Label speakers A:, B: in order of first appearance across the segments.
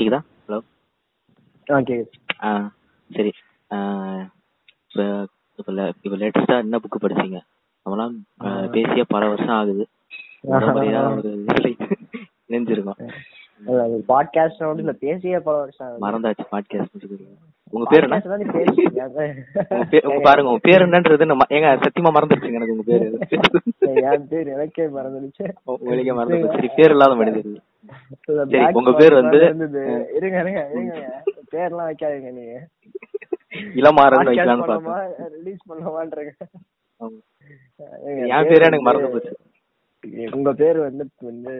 A: கேக்குதா? ஹலோ
B: ஆ கேக்குது.
A: ஆ சரி. இப்ப இப்ப லே- இப்ப என்ன புக் படிச்சீங்க? நம்மலாம் பேசிய பல வருஷம் ஆகுது. இணைஞ்சிருக்கோம்.
B: பாட்காஸ்ட் வந்து இல்ல பேசியே பல வருஷம் ஆகுது.
A: மறந்தாச்சு பாட்காஸ்ட் உங்க பேர் என்ன. உங்க பேர் உங்க பாருங்க உங்க பேர் என்னன்றது நம்ம ஏங்க சத்தியமா மறந்துருச்சுங்க எனக்கு உங்க பேரு.
B: என் பேர் எனக்கே மறந்துடுச்சு
A: உங்களுக்கே மறந்து. சரி பேர் இல்லாத மனிதர்
B: இந்த
A: சரி,
B: Black
A: உங்க பேர் வந்து-.
B: இருங்க இருங்க இருங்க. பேர்லாம் வைக்காதீங்க நீங்க.
A: இளமாறன் வைக்கலாம்னு பார்த்தேன்.
B: ரிலீஸ் பண்ணலாமான்றீங்க
A: என்
B: பேர்
A: எனக்கு மறந்து போச்சு.
B: உங்க பேர் வந்து வந்து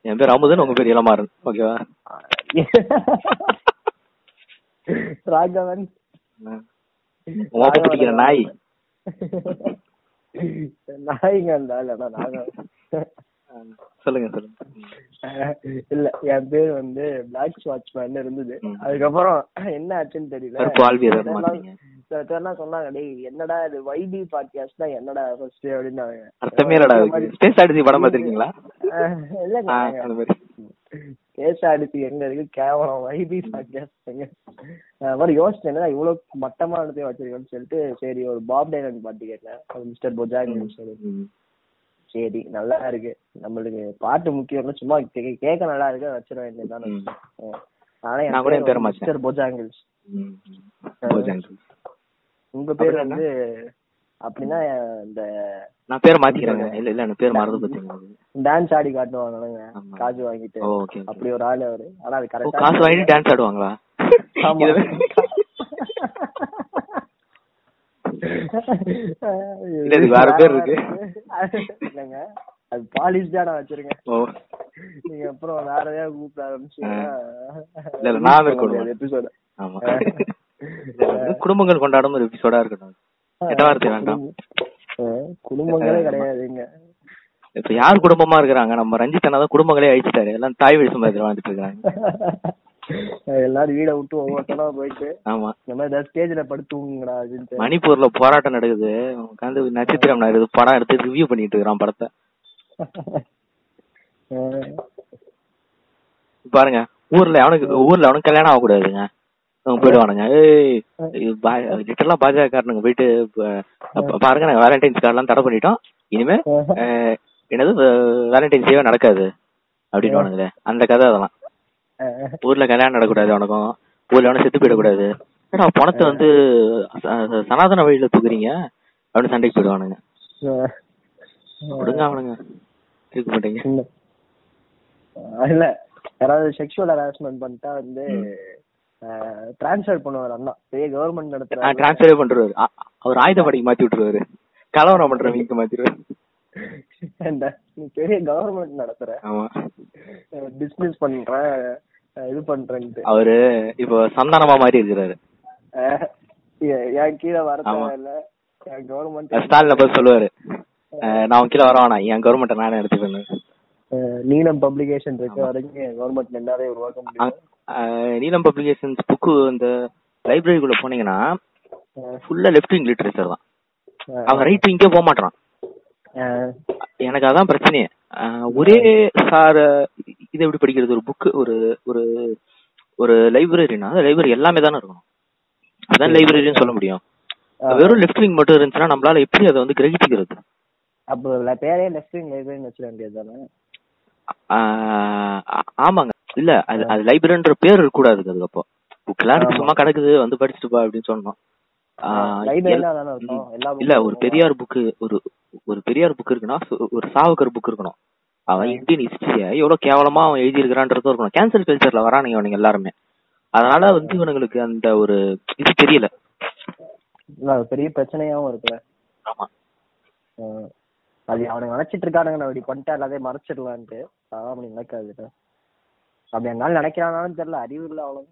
A: என் பேர் அமுதன் உங்க பேர் இளமாறன். ஓகேவா?
B: ராகவன்.
A: மோப்ப பிடிக்கிற நாய்.
B: நாய்ங்க இருந்தா ராகவன்.
A: ஆ, சொல்லுங்க சொல்லுங்க.
B: இல்ல என் பேர் வந்து பிளாக் வாட்ச்மேன் இருந்தது. அதுக்கப்புறம் என்ன ஆச்சுன்னு தெரியல. சொன்னாங்க டேய் என்னடா இது வைபி பாட்காஸ்ட் தான் என்னடா ஃபர்ஸ்ட் அப்படின்னாங்க
A: அர்த்தமே இல்லடா ஸ்பேஸ் ஆடிசி படம் பாத்திருக்கீங்களா
B: அஹ் இல்லங்க
A: ஆ, அந்த மாதிரி.
B: பேச அடிச்சு எங்க இருக்கு? கேவலம் வைபி பாட்காஸ்ட் எங்க? மாதிரி யோசிச்சேன் என்னடா இவ்வளவு மட்டமா எடுத்து வச்சிருக்கேன்னு சொல்லிட்டு சரி ஒரு பாப் டைலன் பாட்டு கேட்டேன் மிஸ்டர் பொஜாங் சொல்லி. சரி நல்லா இருக்கு. நம்மளுக்கு பாட்டு முக்கியம் இல்ல, சும்மா கேட்க நல்லா இருக்கு வச்சிட வேண்டியதுதான். ஆனா
A: நான் கூட என் பேரை.
B: Mister Bojangles. உங்க பேர் வந்து அப்படின்னா இந்த
A: நான் பேரை மாத்திக்கிறேங்க. இல்ல இல்ல எனக்கு பேர் மறந்து போச்சுங்க.
B: டான்ஸ் ஆடி காட்டுவாங்க. காசு வாங்கிட்டு. அப்படி ஒரு ஆளு அவரு. ஆனா அது கரெக்டா
A: காசு வாங்கிட்டு டான்ஸ் ஆடுவாங்களா
B: ஆமா.
A: இது- இல்ல, இதுக்கு வேற பேர் இருக்கு.
B: இல்லங்க. அது பாலிஷ் தான்
A: ஓ.
B: நீங்க அப்புறம் வேற ஏதாவது கூப்பிட
A: இல்ல, நான் இருக்கணும்.
B: எபிசோட
A: ஆமா. குடும்பங்கள் கொண்டாடும் ஒரு எபிசோடா இருக்கட்டும். கெட்ட வார்த்தை வேண்டாம்.
B: குடும்பங்களே கிடையாதுங்க
A: இப்ப யார் குடும்பமா இருக்கிறாங்க? நம்ம ரஞ்சித் அண்ணா தான் குடும்பங்களே அழிச்சிட்டாரு. எல்லாம் தாய் வழி சமுதாயத்துல வாழ்ந்துட்டு இருக்காங்க
B: எல்லாரும் வீட விட்டு ஒவ்வொருத்தனா போயிட்டு
A: ஆமா.
B: இந்த மாதிரி ஏதாவது ஸ்டேஜ்ல படுத்து தூங்குங்கடா அப்படின்னு
A: மணிப்பூர்ல போராட்டம் நடக்குது. உட்காந்து நட்சத்திரம் நடக்குது. படம் எடுத்து ரிவ்யூ பண்ணிட்டு இருக்கிறான் படத்தை. பாருங்க ஊர்ல அவனுக்கு ஊர்ல அவனுக்கு கல்யாணம் ஆகக்கூடாதுங்க. அவங்க போயிடுவானுங்க. ஏய் லிட்டரலா பாஜகக்காரனுங்க போயிட்டு பாருங்க நாங்க வேலண்டைன்ஸ் கார்டெல்லாம் தடை பண்ணிட்டோம். இனிமே என்னது வேலண்டைன்ஸ் டேவே நடக்காது. அப்படின்னு அந்த கதை அதெல்லாம். ஊர்ல கல்யாணம் நடக்கூடாது அவனுக்கும் ஊர்ல அவனை செத்து போயிடக்கூடாது. ஏடா பணத்தை வந்து சனாதன வழியில தூக்குறீங்க? அப்படின்னு சண்டைக்கு போயிடுவானுங்க. விடுங்க அவனுங்க. இருக்க மாட்டீங்க
B: இல்ல. யாராவது செக்ஷுவல் ஹராஸ்மெண்ட் பண்ணிட்டா வந்து டிரான்ஸ்ஃபர் பண்ணுவார் அண்ணா. பெரிய கவர்மெண்ட் நடத்துற
A: டிரான்ஸ்ஃபரே பண்றாரு அவர் ஆயுதப்படைக்கு மாத்தி விட்டுருவாரு. கலவரம் பண்றவங்க மாத்திடுவாரு
B: இந்த நீ பெரிய கவர்மெண்ட் நடத்துற.
A: ஆமா.
B: பிசினஸ் பண்ற. இது பண்றேன்ட்டு.
A: அவரு இப்போ சந்தானமா மாதிரி இருக்கிறாரு.
B: என் கீழே வர என் கவர்மெண்ட்
A: ஸ்டாலின் அப்ப சொல்லுவாரு. நான் உன் கீழே வரவானா என் கவர்மெண்ட் நானே எடுத்துக்கணும்
B: நீலம் பப்ளிகேஷன் இருக்க வரைக்கும் கவர்மெண்ட் எல்லாரையும் உருவாக்க முடியும்.
A: நீலம் பப்ளிகேஷன்ஸ் புக்கு இந்த லைப்ரரிக்குள்ள போனீங்கன்னா ஃபுல்லா லெஃப்ட் விங் லிட்டரேச்சர் தான். அவன் ரைட் விங்கே போக மாட்டான் எனக்கு அதான் பிரச்சனையே. ஒரே சார் இது எப்படி படிக்கிறது? ஒரு புக் ஒரு ஒரு ஒரு லைப்ரரினா லைப்ரரி எல்லாமே தானே இருக்கணும். அதான் லைப்ரரின்னு சொல்ல முடியும். வெறும் லெஃப்ட் விங் மட்டும் இருந்துச்சுன்னா நம்மளால எப்படி அதை வந்து கிரகிச்சுக்கிறது?
B: அப்போ பேரே லெஃப்ட் விங் லைப்ரரின்னு வச்சிட வேண்டியது தானே?
A: ஆமாங்க. இல்ல அது அது லைப்ரரின்ற பேர் இருக்கக்கூடாது அதுக்கு அப்போ. புக்லாம் இருக்கு சும்மா கிடக்குது வந்து படிச்சுட்டு பா அப்படின்னு சொன்னோம். இல்ல ஒரு பெரியார் புக்கு ஒரு ஒரு பெரியார் புக் இருக்குன்னா ஒரு சாவுக்கர் புக் இருக்கணும். அவன் இந்தியன் ஹிஸ்டரிய எவ்வளவு கேவலமா அவன் எழுதி இருக்கிறான்றதும் இருக்கணும். கேன்சல் கல்ச்சர்ல வரானுங்க அவனுங்க எல்லாருமே. அதனால வந்து இவனுங்களுக்கு அந்த ஒரு இது தெரியல.
B: பெரிய பிரச்சனையாவும் இருக்கு
A: ஆமா.
B: அது அவனுங்க நினைச்சிட்டு இருக்கானுங்க நான் இப்படி பண்ணிட்டா எல்லாத்தையும் மறைச்சிடலான்ட்டு. அதான் அப்படி நடக்காது அப்படி என்னால நினைக்கிறானாலும் தெரியல. அறிவு இல்ல அவ்வளவு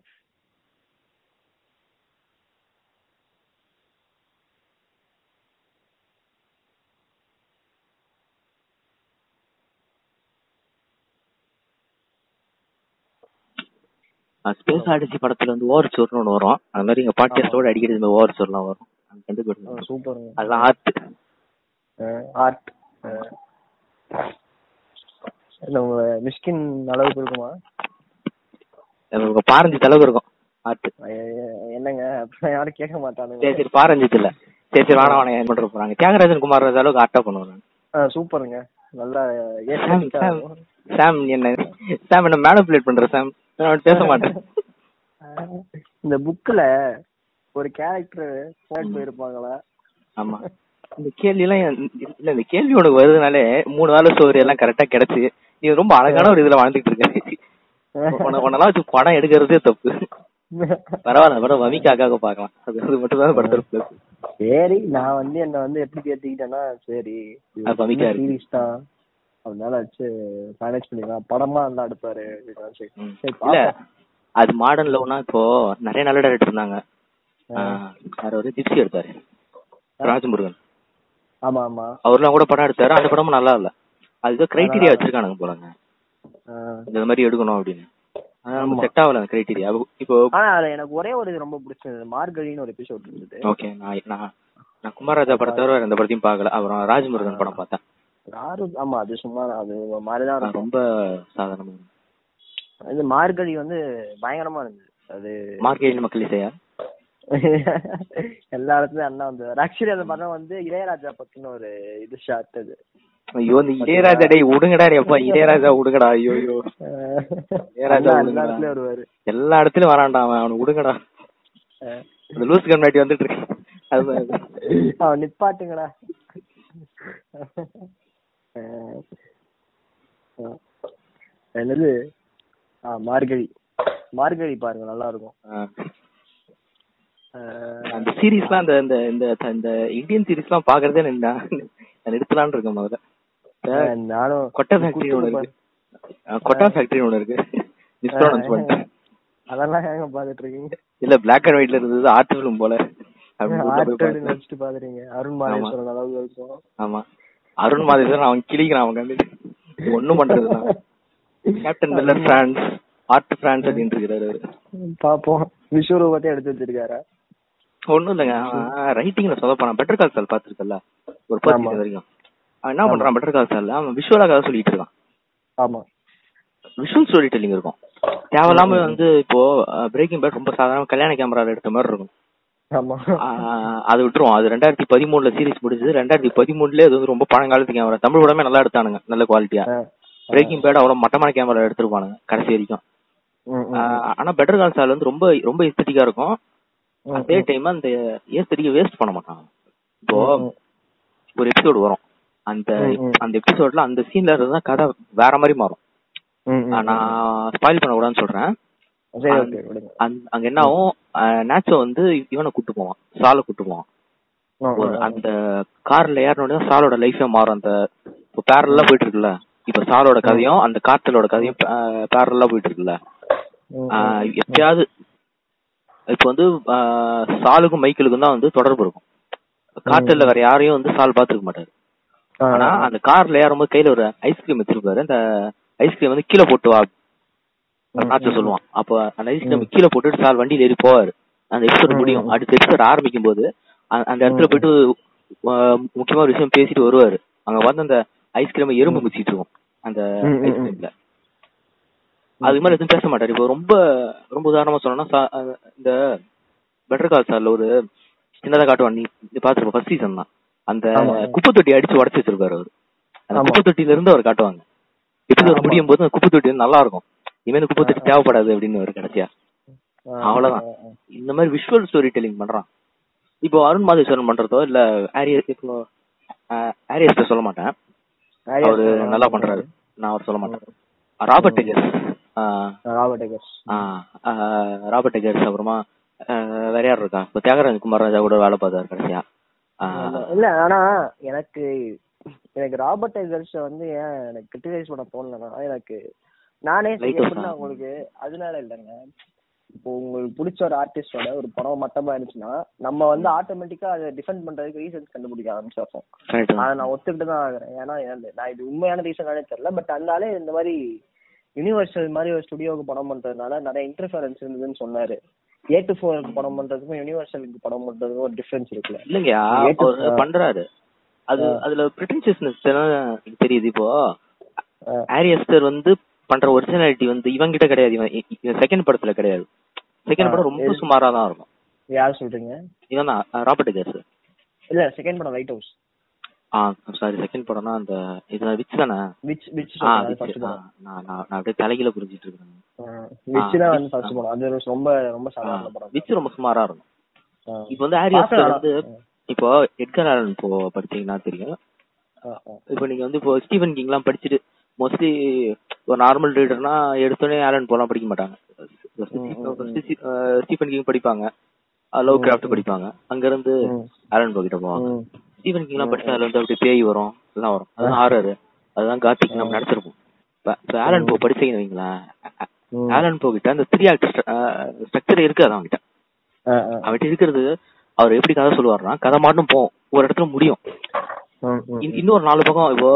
A: ஸ்பேஸ் ஆடிசி படத்துல வந்து ஓவர் சோர்னு ஒண்ணு வரும். அந்த மாதிரி எங்க பாட்காஸ்டோட அடிக்கடி இந்த ஓவர் சோர்லாம் வரும். கண்டுபிடிச்சு
B: சூப்பருங்க.
A: அதெல்லாம் ஆர்ட்.
B: ஆர்ட். இல்ல உங்க மிஷ்கின் அளவுக்கு இருக்குமா?
A: உங்க பாரஞ்சித் அளவுக்கு இருக்கும். ஆர்ட்.
B: என்னங்க? அப்புறம் யாரும் கேட்க மாட்டானுங்க.
A: சரி சரி பாரஞ்சித் இல்ல. சரி சரி வாண ஏன் பண்ற போறாங்க. தியாகராஜன் குமார் அளவுக்கு ஆர்ட்டா பண்ணுவாங்க.
B: சூப்பருங்க. நல்லா
A: சாம் சாம் என்ன சாம் என்ன மேனிபுலேட் பண்ற சாம்? நான் பேச மாட்டேன்.
B: இந்த புக்ல ஒரு கேரக்டர் போயிட்டு போயிருப்பாங்களா?
A: ஆமா. இந்த கேள்வி எல்லாம் இல்ல இந்த கேள்வி உனக்கு வருதுனாலே மூணு வேலை சோறு எல்லாம் கரெக்டா கிடைச்சு நீ ரொம்ப அழகான ஒரு இதுல வாழ்ந்துட்டு இருக்க. உன- உன்னெல்லாம் வச்சு படம் எடுக்கிறதே தப்பு. பரவாயில்ல படம் வமிக்காக்காக பார்க்கலாம். அது அது மட்டும் தான் படத்துல
B: சரி நான் வந்து என்ன வந்து எப்படி கேட்டுக்கிட்டேன்னா சரி. சீரிஸ் தான்? அதனால வச்சு மேனேஜ் பண்ணிக்கலாம். படமா நல்லா எடுப்பாரு
A: இல்ல. அது மாடர்ன் லவ்னா இப்போ நிறைய நல்ல டேரக்டர் இருந்தாங்க. யார் ஒரு ஜிப்சி எடுத்தாரு. ராஜமுருகன்.
B: ஆமா ஆமா.
A: அவர்லாம் கூட படம் எடுத்தாரு. அந்த படமும் நல்லா இல்ல. அதுக்கு கிரைட்டீரியா வச்சிருக்கானுங்க போலங்க. இந்த மாதிரி எடுக்கணும் அப்படின்னு. செட் ஆகல அந்த கிரைட்டீரியா இப்போ
B: எனக்கு ஒரே ஒரு ரொம்ப பிடிச்சது. மார்கழின்னு ஒரு எபிசோட் இருந்தது.
A: ஓகே நான் நான் குமாரராஜா படத்தை வேற எந்த படத்தையும் பார்க்கல. அப்புறம் ராஜமுருகன் படம் பார்த்தேன்.
B: யாரு? ஆமா அது சும்மா அது மாதிரிதான்
A: ரொம்ப சாதாரணமா
B: இது மார்கழி வந்து பயங்கரமா இருந்தது. அது
A: மார்க்கெட் மக்கள் இசையா
B: எல்லா இடத்துலயும் அண்ணா வந்து ஆக்சுவலி அந்த படம் வந்து இளையராஜா பத்தின ஒரு இது ஷார்ட் அது.
A: ஐயோ இந்த இளையராஜா டேய் விடுங்கடா எப்பா இளையராஜா விடுங்கடா ஐயோ ஐயோ. இளையராஜா
B: எல்லா. இடத்துலயும் வருவாரு.
A: எல்லா இடத்துலயும் வரான்டா அவன். அவனுக்கு விடுங்கடா
B: அஹ்
A: அந்த லூஸ் கம்னாட்டி வந்துட்டு இருக்கு. அது
B: அவன் நிப்பாட்டுங்கடா. என்னது? மார்கழி. மார்கழி பாருங்க நல்லா இருக்கும்
A: அந்த சீரிஸ்லாம் அந்த இந்த இந்த இந்த இந்தியன் சீரிஸ்லாம் பாக்குறதே நான் நிறுத்தலாம்னு இருக்கேன் முதல்ல.
B: நானும்
A: கொட்டை ஃபேக்டரி ஒன்று இருக்கு. கொட்டா ஃபேக்டரி ஒன்று இருக்கு.
B: அதெல்லாம் ஏங்க பாத்துட்டு இருக்கீங்க
A: இல்ல பிளாக் அண்ட் ஒயிட்ல இருந்தது ஆர்ட் போல.
B: நினைச்சிட்டு பாக்குறீங்க அருண் மாதேஸ்வரன் அளவுக்கு இருக்கும்
A: ஆமா. அருண் மாதேஸ்வரன் அவன் கிளிக்கிறான் அவன் கண்டு ஒண்ணும் பண்றது captain Miller France art France அப்படின்னு இருக்கிறாரு.
B: பாப்போம். விஸ்வரூபத்தை எடுத்து வச்சிருக்காரா?
A: ஒண்ணும் இல்லைங்க. ரைட்டிங்ல சொல்ல போனான் பெட்டர் கால் சால் பாத்துருக்கல ஒரு பத்து. வரைக்கும். அவன் என்ன பண்றான் பெட்டர் கால் சால்ல அவன் விஷுவலா கதை சொல்லிட்டு இருக்கான்.
B: ஆமா.
A: விஷுவல் ஸ்டோரி டெல்லிங் இருக்கும். தேவையில்லாம வந்து இப்போ பிரேக்கிங் பேட் ரொம்ப சாதாரண கல்யாண கேமரால எடுத்த மாதிரி இருக்கும். அது விட்டுருவோம். அது ரெண்டாயிரத்தி பதிமூணுல சீரிஸ் முடிஞ்சது. ரெண்டாயிரத்தி பதிமூணுல அது வந்து ரொம்ப பழங்காலத்து கேமரா தமிழ் படமே நல்லா எடுத்தானுங்க. நல்ல குவாலிட்டியா பிரேக்கிங் பேட் அவ்வளவு மட்டமான கேமரா எடுத்திருப்பானுங்க கடைசி வரைக்கும். ஆனா பெட்டர் கால் சால் வந்து ரொம்ப ரொம்ப எஸ்தட்டிக்கா இருக்கும். அதே டைம் அந்த ஏஸ்தட்டிக்க வேஸ்ட் பண்ண மாட்டாங்க. இப்போ ஒரு எபிசோடு வரும். அந்த. அந்த எபிசோட்ல அந்த சீன்ல இருந்தா கதை வேற மாதிரி மாறும். நான் ஸ்பாயில் பண்ண கூடாதுன்னு சொல்றேன்.
B: சரி ஓகே விடுங்க.
A: அந்த- அங்க என்ன ஆகும்? நேச்சோ வந்து இவனை கூட்டு போவான். சாலை கூட்டு போவான். அந்த கார்ல ஏறினோட சாலோட லைஃபே மாறும். அந்த இப்போ பேரலா போயிட்டு இருக்குல்ல இப்ப சாலோட கதையும் அந்த கார்த்தலோட கதையும் பேரலா போயிட்டு இருக்குல்ல எப்பயாவது இப்போ வந்து சாலுக்கும் மைக்கிளுக்கும் தான் வந்து தொடர்பு இருக்கும். கார்த்தல்ல வேற யாரையும் வந்து சால் பாத்துருக்க மாட்டாரு. ஆனா அந்த கார்ல ஏறும்போது கையில ஒரு ஐஸ்கிரீம் வச்சிருப்பாரு. அந்த ஐஸ்கிரீம் வந்து கீழே போட்டு வா
B: ம்.
A: சொல்லுவான் அப்ப அந்த ஐஸ்கிரீம் கீழே போட்டுட்டு சால் வண்டியில ஏறி போவாரு. அந்த எபிசோட் முடியும். அடுத்த எபிசோட் ஆரம்பிக்கும் போது அந்த இடத்துல போயிட்டு ஆஹ் முக்கியமான ஒரு விஷயம் பேசிட்டு வருவாரு. அங்க வந்து அந்த ஐஸ்கிரீம் எறும்பு மிச்சிட்டு இருக்கும். அந்த. ஐஸ்கிரீம்ல அதுக்கு மேல எதுவும் பேச மாட்டாரு. இப்போ ரொம்ப ரொம்ப உதாரணமா சொல்லணும்னா சா- அஹ் இந்த பெட்டர் கால் சார்ல ஒரு சின்னதா காட்டுவான் நீ பாத்துருப்ப ஃபர்ஸ்ட் சீசன் தான். அந்த. குப்பை தொட்டி அடிச்சு உடச்சு வச்சிருப்பாரு அவரு. அந்த. குப்பை தொட்டில இருந்து அவர் காட்டுவாங்க. எபிசோட். முடியும் போது அந்த குப்பை தொட்டி நல்லா இருக்கும். இனிமே இந்த குப்பை தொட்டி தேவைப்படாது அப்படின்னு ஒரு கடைசியா. அவ்வளவுதான். இந்த மாதிரி விஷுவல் ஸ்டோரி டெல்லிங் பண்றான். இப்போ அருண் மாதேஸ்வரன் பண்றதோ இல்ல ஆரியஸ் இப்போ சொல்ல மாட்டேன். அவரு நல்லா பண்றாரு. நான் அவர் சொல்ல மாட்டேன். ராபர்ட் டெகர்ஸ்
B: ராபர்ட் எகர்ஸ்
A: ராபர்ட் டெகர்ஸ் அப்புறமா வேற யார் இருக்கா? இப்போ தியாகராஜ் குமார் ராஜா கூட வேலை பார்த்தாரு கடைசியா.
B: இல்ல ஆனா எனக்கு எனக்கு ராபர்ட் எகர்ஸ் வந்து ஏன் எனக்கு கிரிட்டிசைஸ் பண்ண தோணலன்னா எனக்கு நானே? உங்களுக்கு அதனால இல்லைங்க. இப்போ உங்களுக்கு பிடிச்ச ஒரு ஆர்டிஸ்டோட ஒரு படம் மட்டமா இருந்துச்சுன்னா நம்ம வந்து ஆட்டோமேட்டிக்கா அதை டிஃபெண்ட் பண்றதுக்கு ரீசன்ஸ் கண்டுபிடிக்க ஆரம்பிச்சிருப்போம்.
A: கரெக்ட்
B: அதை நான் ஒத்துக்கிட்டு தான் ஆகுறேன். ஏன்னா நான் இது உண்மையான ரீசனானே தெரியல. பட் அதனால இந்த மாதிரி யூனிவர்சல் மாதிரி ஒரு ஸ்டுடியோவுக்கு படம் பண்றதுனால நிறைய இன்டர்ஃபரன்ஸ் இருந்ததுன்னு சொன்னாரு. ஏ டு ஃபோருக்கு படம் பண்றதுக்கும் யூனிவர்சலுக்கு படம் பண்றதுக்கும் ஒரு டிஃபரன்ஸ் இருக்குல்ல.
A: அவர் பண்றாரு. அது அதுல பிரிட்டன்சியஸ்னஸ் தெரியுது இப்போ. ஆரியஸ்டர் வந்து பண்ற ஒரிஜினாலிட்டி வந்து இவன் கிட்ட கிடையாது. இவன் செகண்ட் படத்துல கிடையாது. செகண்ட் படம் ரொம்ப? சுமாரா தான் இருக்கும்.
B: யார் சொல்றீங்க?
A: இவன் தான் ராபர்ட் கேஸ்
B: இல்ல செகண்ட் படம் லைட் ஹவுஸ்
A: ஆ சாரி செகண்ட் படம்னா அந்த இது விச் தானே?
B: விச் விச்
A: நான் நான் அப்படியே தலைகீழ புரிஞ்சிட்டு இருக்கேன்.
B: விச் தான் வந்து ஃபர்ஸ்ட். படம். அது ரொம்ப ரொம்ப சாதாரண படம்.
A: விச் ரொம்ப சுமாரா இருக்கும். இப்போ வந்து ஆரியஸ்
B: பார்க்கலாம்.
A: வந்து இப்போ எட்கர் ஆலன் இப்போ படிச்சீங்கன்னா தெரியும். இப்போ நீங்க வந்து இப்போ ஸ்டீவன் கிங்லாம் படிச்சுட்டு மோஸ்ட்லி ஒரு நார்மல் ரீடர்னா எடுத்தோடனே ஆலன் போலாம் படிக்க மாட்டாங்க. ஸ்டீஃபன் கிங் படிப்பாங்க. லவ் கிராஃப்ட் படிப்பாங்க. அங்க இருந்து. ஆலன் போ கிட்ட போவாங்க. ஸ்டீவன் கிங்லாம் படிச்சா அதுல வந்து அப்படியே பேய் வரும். எல்லாம் வரும். அதுதான் ஹாரர் அதுதான் காத்திக் நம்ம நடத்திருப்போம் இப்போ ஆலன் போ படிச்சீங்கன்னு வைங்களேன். ஆலன் போ கிட்ட அந்த த்ரீ ஆக்ட் ஸ்ட்ரக்சர் இருக்கு அதான் அவன்கிட்ட. அவன்கிட்ட இருக்கிறது அவர் எப்படி கதை சொல்லுவாருன்னா கதை மாட்டும் போகும். ஒரு இடத்துல முடியும். இன்னொரு நாலு பக்கம் இப்போ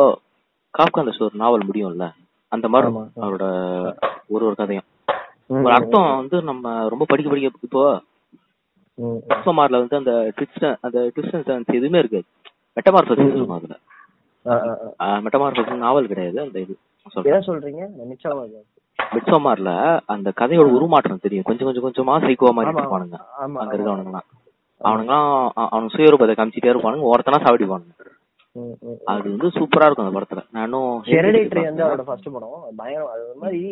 A: காப்கா அந்த ஒரு நாவல் முடியும்ல அந்த மாதிரி அவரோட ஒரு ஒரு கதையும். ஒரு அர்த்தம் வந்து நம்ம ரொம்ப படிக்க படிக்க இப்போ. சுமார்ல வந்து அந்த ட்விஸ்ட் அந்த ட்விஸ்ட் அண்ட் டர்ன்ஸ் எதுவுமே இருக்காது. மெட்டமார்பஸ் இருக்கும் அதுல. மெட்டமார்பஸ் நாவல் கிடையாது அந்த இது.
B: சொல்றீங்க.
A: மிட்சோமார்ல அந்த கதையோட உருமாற்றம் தெரியும். கொஞ்சம் கொஞ்சம் கொஞ்சமா சைக்கோ மாதிரி இருப்பானுங்க. அங்க. இருக்கவனுங்களாம் அவனுங்களாம் அவனுக்கு சுயரூபத்தை காமிச்சிட்டே இருப்பானுங்க ஒருத்தனா
B: ம்.
A: அது வந்து சூப்பரா இருக்கும் அந்த படத்துல. நானும்
B: ஹெரிடேட்டரி வந்து அவரோட ஃபர்ஸ்ட் படம். பயங்கரம். அது மாதிரி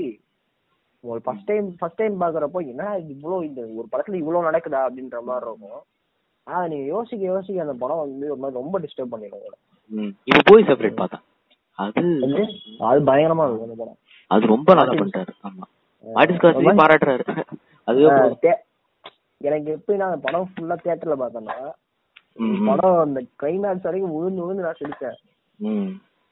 B: ஒரு ஃபர்ஸ்ட் டைம் ஃபர்ஸ்ட் டைம் பாக்குறப்போ என்ன இது இவ்வளவு இந்த ஒரு படத்துல இவ்வளவு நடக்குதா அப்படின்ற மாதிரி இருக்கும். ஆனா நீங்க யோசிக்க யோசிக்க அந்த படம் வந்து ஒரு மாதிரி ரொம்ப டிஸ்டர்ப் பண்ணிடும் உங்களை.
A: இப்போ போய் செப்பரேட் பார்த்தேன். அது
B: வந்து அது பயங்கரமா இருக்கும் அந்த படம்.
A: அது ரொம்ப நல்லா பண்ணிட்டாரு. ஆமா. மார்டின் ஸ்கார்சி பாராட்டுறாரு. அதுவே
B: எனக்கு எப்படின்னா அந்த படம் ஃபுல்லா தியேட்டர்ல பார்த்தேன்னா. படம் அந்த கிளைமேக்ஸ் வரைக்கும் விழுந்து விழுந்து நான் சிரிச்சேன்.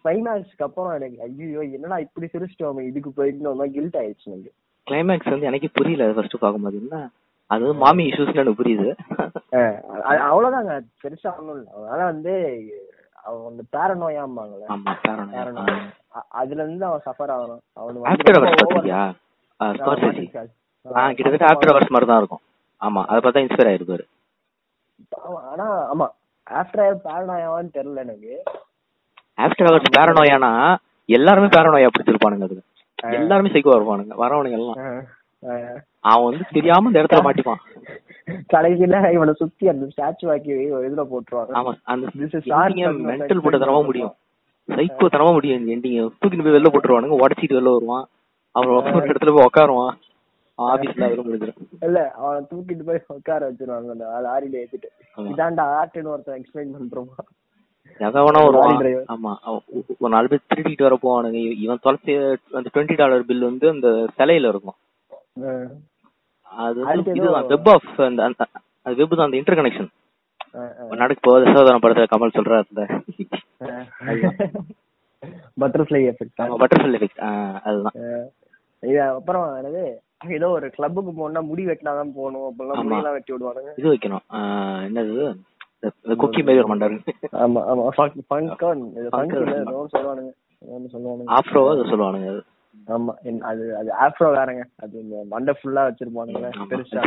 B: கிளைமேக்ஸ்க்கு அப்புறம் எனக்கு ஐயோ என்னடா இப்படி சிரிச்சிட்டோமே இதுக்கு போயிட்டு கில்ட் ஆயிடுச்சு எனக்கு.
A: கிளைமேக்ஸ் வந்து எனக்கே புரியல ஃபர்ஸ்ட் பார்க்கும்போது என்ன? அது மாமி இஷ்யூஸ்னு எனக்கு புரியுது.
B: அவ்வளவுதாங்க பெருசா ஒண்ணும் இல்ல. அதனால வந்து அவன் அந்த அ- அதுல இருந்து அவன் சஃபர் ஆகணும். அவனுக்கு
A: ஆஃப்டர் அவர்ஸ் பாத்தியா? கிட்டத்தட்ட ஆஃப்டர் அவர்ஸ் மாதிரி தான் இருக்கும். ஆமா அதை பார்த்தா இன்ஸ்பயர் ஆயிருப்பாரு.
B: ஆனா ஆமா ஆஃப்டர் பேரனோயாவான்னு தெரியல எனக்கு.
A: ஆஃப்டர் அவர்ஸ் பேரனோயானா எல்லாருமே பேரனோயா பிடிச்சிருப்பானுங்க அதுல. எல்லாருமே சைக்கோ வருவானுங்க வரவனுங்க எல்லாம். அவன் வந்து தெரியாம இந்த இடத்துல மாட்டிப்பான்.
B: கடைசியில இவனை சுத்தி அந்த ஸ்டாச்சு ஆக்கி இதுல போட்டுருவாங்க.
A: ஆமா அந்த மென்டல் போட்ட தரமா முடியும். சைக்கோ தரமா முடியும் இந்த எண்டிங் தூக்கிட்டு போய் வெளில போட்டுருவானுங்க உடச்சிட்டு வெளில வருவான். அப்புறம் ஒரு இடத்துல போய் உட்காருவான் ஆபீஸ்ல அதுல முடிஞ்சிடும்
B: இல்ல அவனை தூக்கிட்டு போய் உட்கார வச்சிருவாங்க அந்த லாரியில ஏத்திட்டு.
A: ஆமா.
B: இதாண்டா ஆர்ட்னு ஒருத்தன் எக்ஸ்பிளைன் பண்றோம்.
A: எவனா
B: driver.
A: ஆமா ஒரு நாலு பேர் திருடிட்டு வர போவானுங்க. இவ- இவன் தொலைச்சி அந்த டுவெண்ட்டி டாலர் பில் வந்து அந்த சிலையில இருக்கும். அது இதுதான் வெப் ஆஃப் அந்த அது வெப் தான் அந்த இன்டர் கனெக்ஷன் நடக்க போகுது சோதனை படத்துல கமல் சொல்றாரு
B: பட்டர்ஃப்ளை எஃபெக்ட்
A: நம்ம பட்டர்ஃபில் எஃபெக்ட் அதுதான்.
B: இது அப்புறம் என்னது? ஏதோ ஒரு கிளப்புக்கு போனா முடி வெட்டினாதான் போகணும் அப்பெல்லாம்
A: ஆமா.
B: முடியெல்லாம் வெட்டி விடுவானுங்க.
A: இது வைக்கணும். என்னது? கொக்கி மாதிரி ஒரு மண்டாரு
B: ஆமா ஆமா. ஃபங்க் ஃபங்க்
A: Funk
B: ஏதோ சொல்லுவானுங்க. சொல்லுவானுங்க.
A: ஆஃப்ரோவா அதை சொல்லுவானுங்க. அது
B: ஆமா அது அது ஆஃப்ரோ வேறங்க. அது இந்த மண்டை ஃபுல்லா வச்சிருப்பானுங்க. பெருசா.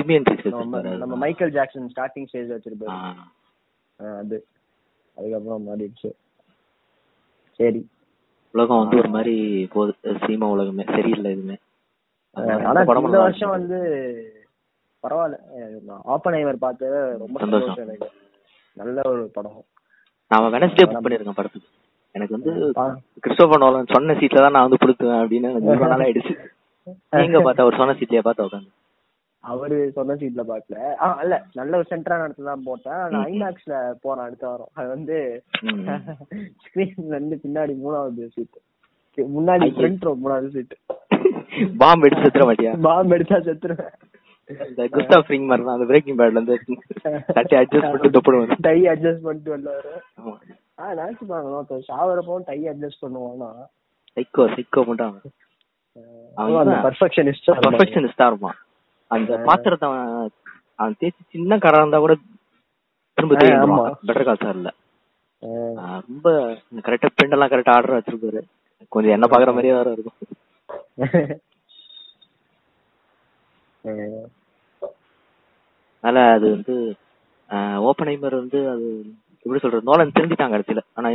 B: நம்ம. மைக்கேல் ஜாக்சன் ஸ்டார்டிங் ஸ்டேஜ் வச்சிருப்பாரு. அது. அதுக்கப்புறம் மாறிடுச்சு. சரி.
A: உலகம் வந்து ஒரு மாதிரி போகுது. சினிமா உலகமே. சரியில்லை எதுவுமே.
B: ஆனா
A: இந்த
B: வருஷம். வந்து பரவாயில்ல. ஆப்பன் ஐவர் பார்த்தது ரொம்ப
A: சந்தோஷம்.
B: எனக்கு. நல்ல ஒரு படம்.
A: நான் வெனஸ்டே புக் பண்ணிருக்கேன் படத்துக்கு. எனக்கு வந்து கிறிஸ்டோபர் நோலன் சொன்ன சீட்ல தான் நான் வந்து புடுத்துவேன் அப்படின்னு எனக்கு இவ்வளவு நாள் ஆயிடுச்சு. நீங்க பார்த்தா ஒரு சொன்ன சீட்லயே பார்த்தா உட்காந்து
B: அவரு சொன்ன சீட்ல பாக்கல ஆ இல்ல நல்ல ஒரு சென்டரான இடத்துல தான் போட்டேன். நான்
A: ம்.
B: ஐமேக்ஸ்ல போறேன் அடுத்த வாரம். அது வந்து. ஸ்கிரீன்ல இருந்து பின்னாடி மூணாவது சீட் முன்னாடி. ஃப்ரண்ட் ரோ மூணாவது சீட்
A: பாம்பு எடுத்து செத்துற மாட்டியா
B: பாம்பு எடுத்தா செத்துருவேன்.
A: இந்த குஸ்டா ஃப்ரிங் மாதிரி தான் அந்த பிரேக்கிங் பேட்ல இருந்து தட்டி அட்ஜஸ்ட் பண்ணிட்டு தொப்பிடுவேன்
B: டை அட்ஜஸ்ட் பண்ணிட்டு வந்தாரு ஆ நினைச்சு பாருங்க ஒருத்தன் ஷாவரப்போ டை அட்ஜஸ்ட் பண்ணுவான்னா
A: சைக்கோ சைக்கோ மட்டும் அவன்.
B: பர்ஃபெக்ஷனிஸ்ட்
A: பர்ஃபெக்ஷனிஸ்டா இருப்பான். அந்த பாத்திரத்தை அவன் தேய்ச்சி சின்ன கரா இருந்தா கூட திரும்ப பெட்டர் கால் சார்ல ரொம்ப கரெக்டா பிரிண்ட் எல்லாம் கரெக்டா ஆர்டர் வச்சிருப்பாரு. கொஞ்சம் என்ன பாக்குற மாதிரியே வேற இருக்கும். அதனால அது வந்து ஓப்பன் ஐமர் வந்து அது எப்படி சொல்றது நோலன் தெரிஞ்சுட்டாங்க கடைசியில. ஆனா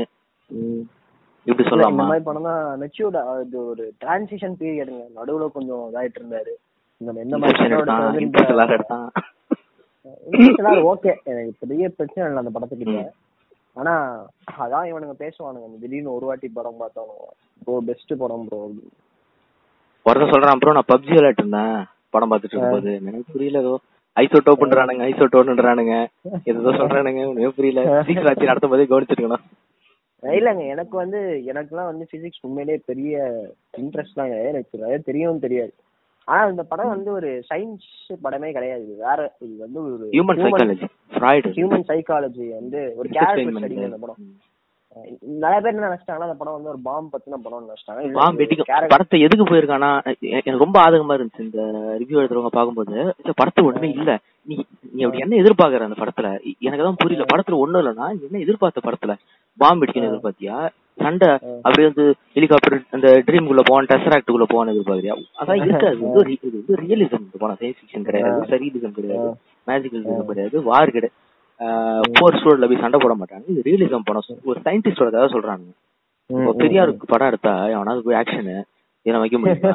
A: இப்படி
B: இல்ல, இந்த
A: சொல்லலாமா?
B: மாதிரி படம் தான் மெச்சூர்ட் இது ஒரு டிரான்சிஷன் பீரியடுங்க நடுவுல கொஞ்சம் இதாயிட்டு இருந்தாரு. இந்த எந்த மாதிரி ஓகே எனக்கு பெரிய பிரச்சனை இல்லை அந்த படத்துக்கிட்ட. ஆனா அதான் இவனுங்க பேசுவானுங்க. திடீர்னு ஒரு வாட்டி படம் பார்த்தாலும் ப்ரோ பெஸ்ட் படம் ப்ரோ
A: ஒருத்தன் சொல்றான் ப்ரோ நான் பப்ஜி விளையாட்டு இருந்தேன் படம் பார்த்துட்டு இருக்கும்போது எனக்கு புரியல ஏதோ பண்றானுங்க ஐசோட்டோன்றானுங்க ஏதோ சொல்றானுங்க ஒண்ணுமே புரியல. பிசிக்ஸ் ஆச்சு நடத்தும் போதே கவனிச்சிருக்கணும்.
B: இல்லங்க எனக்கு வந்து எனக்குலாம் வந்து பிசிக்ஸ் உண்மையிலேயே பெரிய இன்ட்ரெஸ்ட் தாங்க. எனக்கு நிறைய தெரியவும் தெரியாது. ஆனா இந்த படம் வந்து ஒரு சயின்ஸ் படமே கிடையாது. வேற இது வந்து ஒரு
A: ஹியூமன் சைக்காலஜி
B: ஹியூமன் சைக்காலஜி வந்து ஒரு கேரக்டர் ஸ்டடி அந்த படம். நிறைய பேர் என்ன நினைச்சிட்டாங்கன்னா அந்த படம் வந்து ஒரு பாம் பத்தின படம்னு நினைச்சிட்டாங்க. இல்ல,
A: பாம்
B: இது
A: வெட்டிக்கும்
B: character-
A: படத்தை எதுக்கு போயிருக்கானா எனக்கு ரொம்ப ஆதகமா இருந்துச்சு இந்த ரிவ்யூ எழுதுறவங்க பாக்கும்போது இந்த படத்துல ஒண்ணுமே இல்ல. நீ நீ அப்படி என்ன எதிர்பார்க்கற அந்த படத்துல? எ- எனக்கு தான் புரியல. படத்துல ஒண்ணும் இல்லனா நீ என்ன எதிர்பார்த்த படத்துல? பாம் வெடிக்கணும் எதிர்பார்த்தியா? சண்டை அப்படியே வந்து ஹெலிகாப்டர் அந்த ட்ரீம் குள்ள போவான் டெசராக்ட் குள்ள போவான்னு எதிர்பார்க்கறியா? அதான் இருக்காது இது வந்து ரியலிசம் போன சயின்ஸ் ஃபிக்ஷன் கிடையாது சரீலிசம் கிடையாது மேஜிக்கல் கிடையாது வார் கிடையாது போர் சூழல்ல போய் சண்டை போட மாட்டாங்க. இது ரியலிசம் படம். ஒரு சயின்டிஸ்டோட கதை சொல்றாங்க. பெரியாருக்கு படம் எடுத்தா அவனாவது போய் ஆக்ஷனு இதெல்லாம் வைக்க முடியுமா?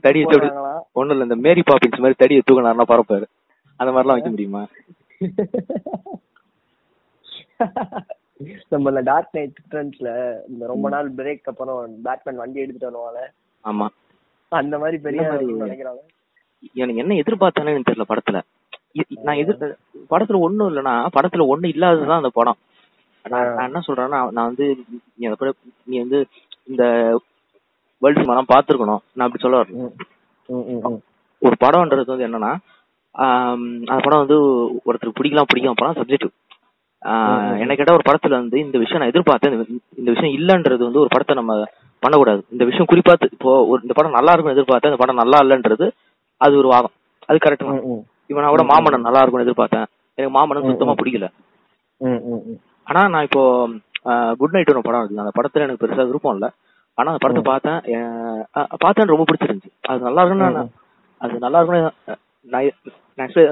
A: தடி. ஒண்ணும் இல்ல இந்த மேரி பாப்பின்ஸ் மாதிரி தடியை தூக்கினாருன்னா பரப்பாரு அந்த மாதிரிலாம் வைக்க முடியுமா?
B: நம்ம இந்த டார்க் நைட் ரிட்டர்ன்ஸ்ல இந்த ரொம்ப நாள் பிரேக் அப்புறம் பேட்மேன் வண்டி எடுத்துட்டு வருவாங்க
A: ஆமா.
B: அந்த மாதிரி பெரிய நினைக்கிறாங்க.
A: எனக்கு என்ன எதிர்பார்த்தானே தெரியல படத்துல. நான் எதிர் படத்துல ஒண்ணும் இல்லனா படத்துல ஒண்ணு இல்லாததுதான் அந்த படம். நான் என்ன சொல்றேன்னா நான் வந்து நீ வந்து இந்த வேர்ல்ட் சினிமாலாம் பாத்துருக்கணும் நான் அப்படி சொல்ல
B: ம்.
A: ஒரு படம்ன்றது வந்து என்னன்னா அந்த படம் வந்து ஒருத்தருக்கு பிடிக்கலாம் பிடிக்காம படம் சப்ஜெக்டிவ் என்ன கேட்டா ஒரு படத்துல வந்து இந்த விஷயம் நான் எதிர்பார்த்தேன். இந்த- விஷயம் இல்லன்றது வந்து ஒரு படத்தை நம்ம பண்ணக்கூடாது. இந்த விஷயம் குறிப்பாத்து இப்போ ஒரு இந்த படம் நல்லா இருக்கும்னு எதிர்பார்த்தேன் இந்த படம் நல்லா இல்லன்றது அது ஒரு வாதம். அது கரெக்ட். இவன் கூட மாமன்னன் நல்லா இருக்கும்னு எதிர்பார்த்தேன். எனக்கு மாமன்னன் சுத்தமா பிடிக்கல. ஆனா நான் இப்போ குட் நைட் ஒரு படம் இருக்கு அந்த படத்துல எனக்கு பெருசா விருப்பம் இல்ல. ஆனா அந்த படத்தை பார்த்தேன். பார்த்தேன் ரொம்ப பிடிச்சிருந்துச்சு. அது நல்லா இருக்குன்னு அது நல்லா இருக்குன்னு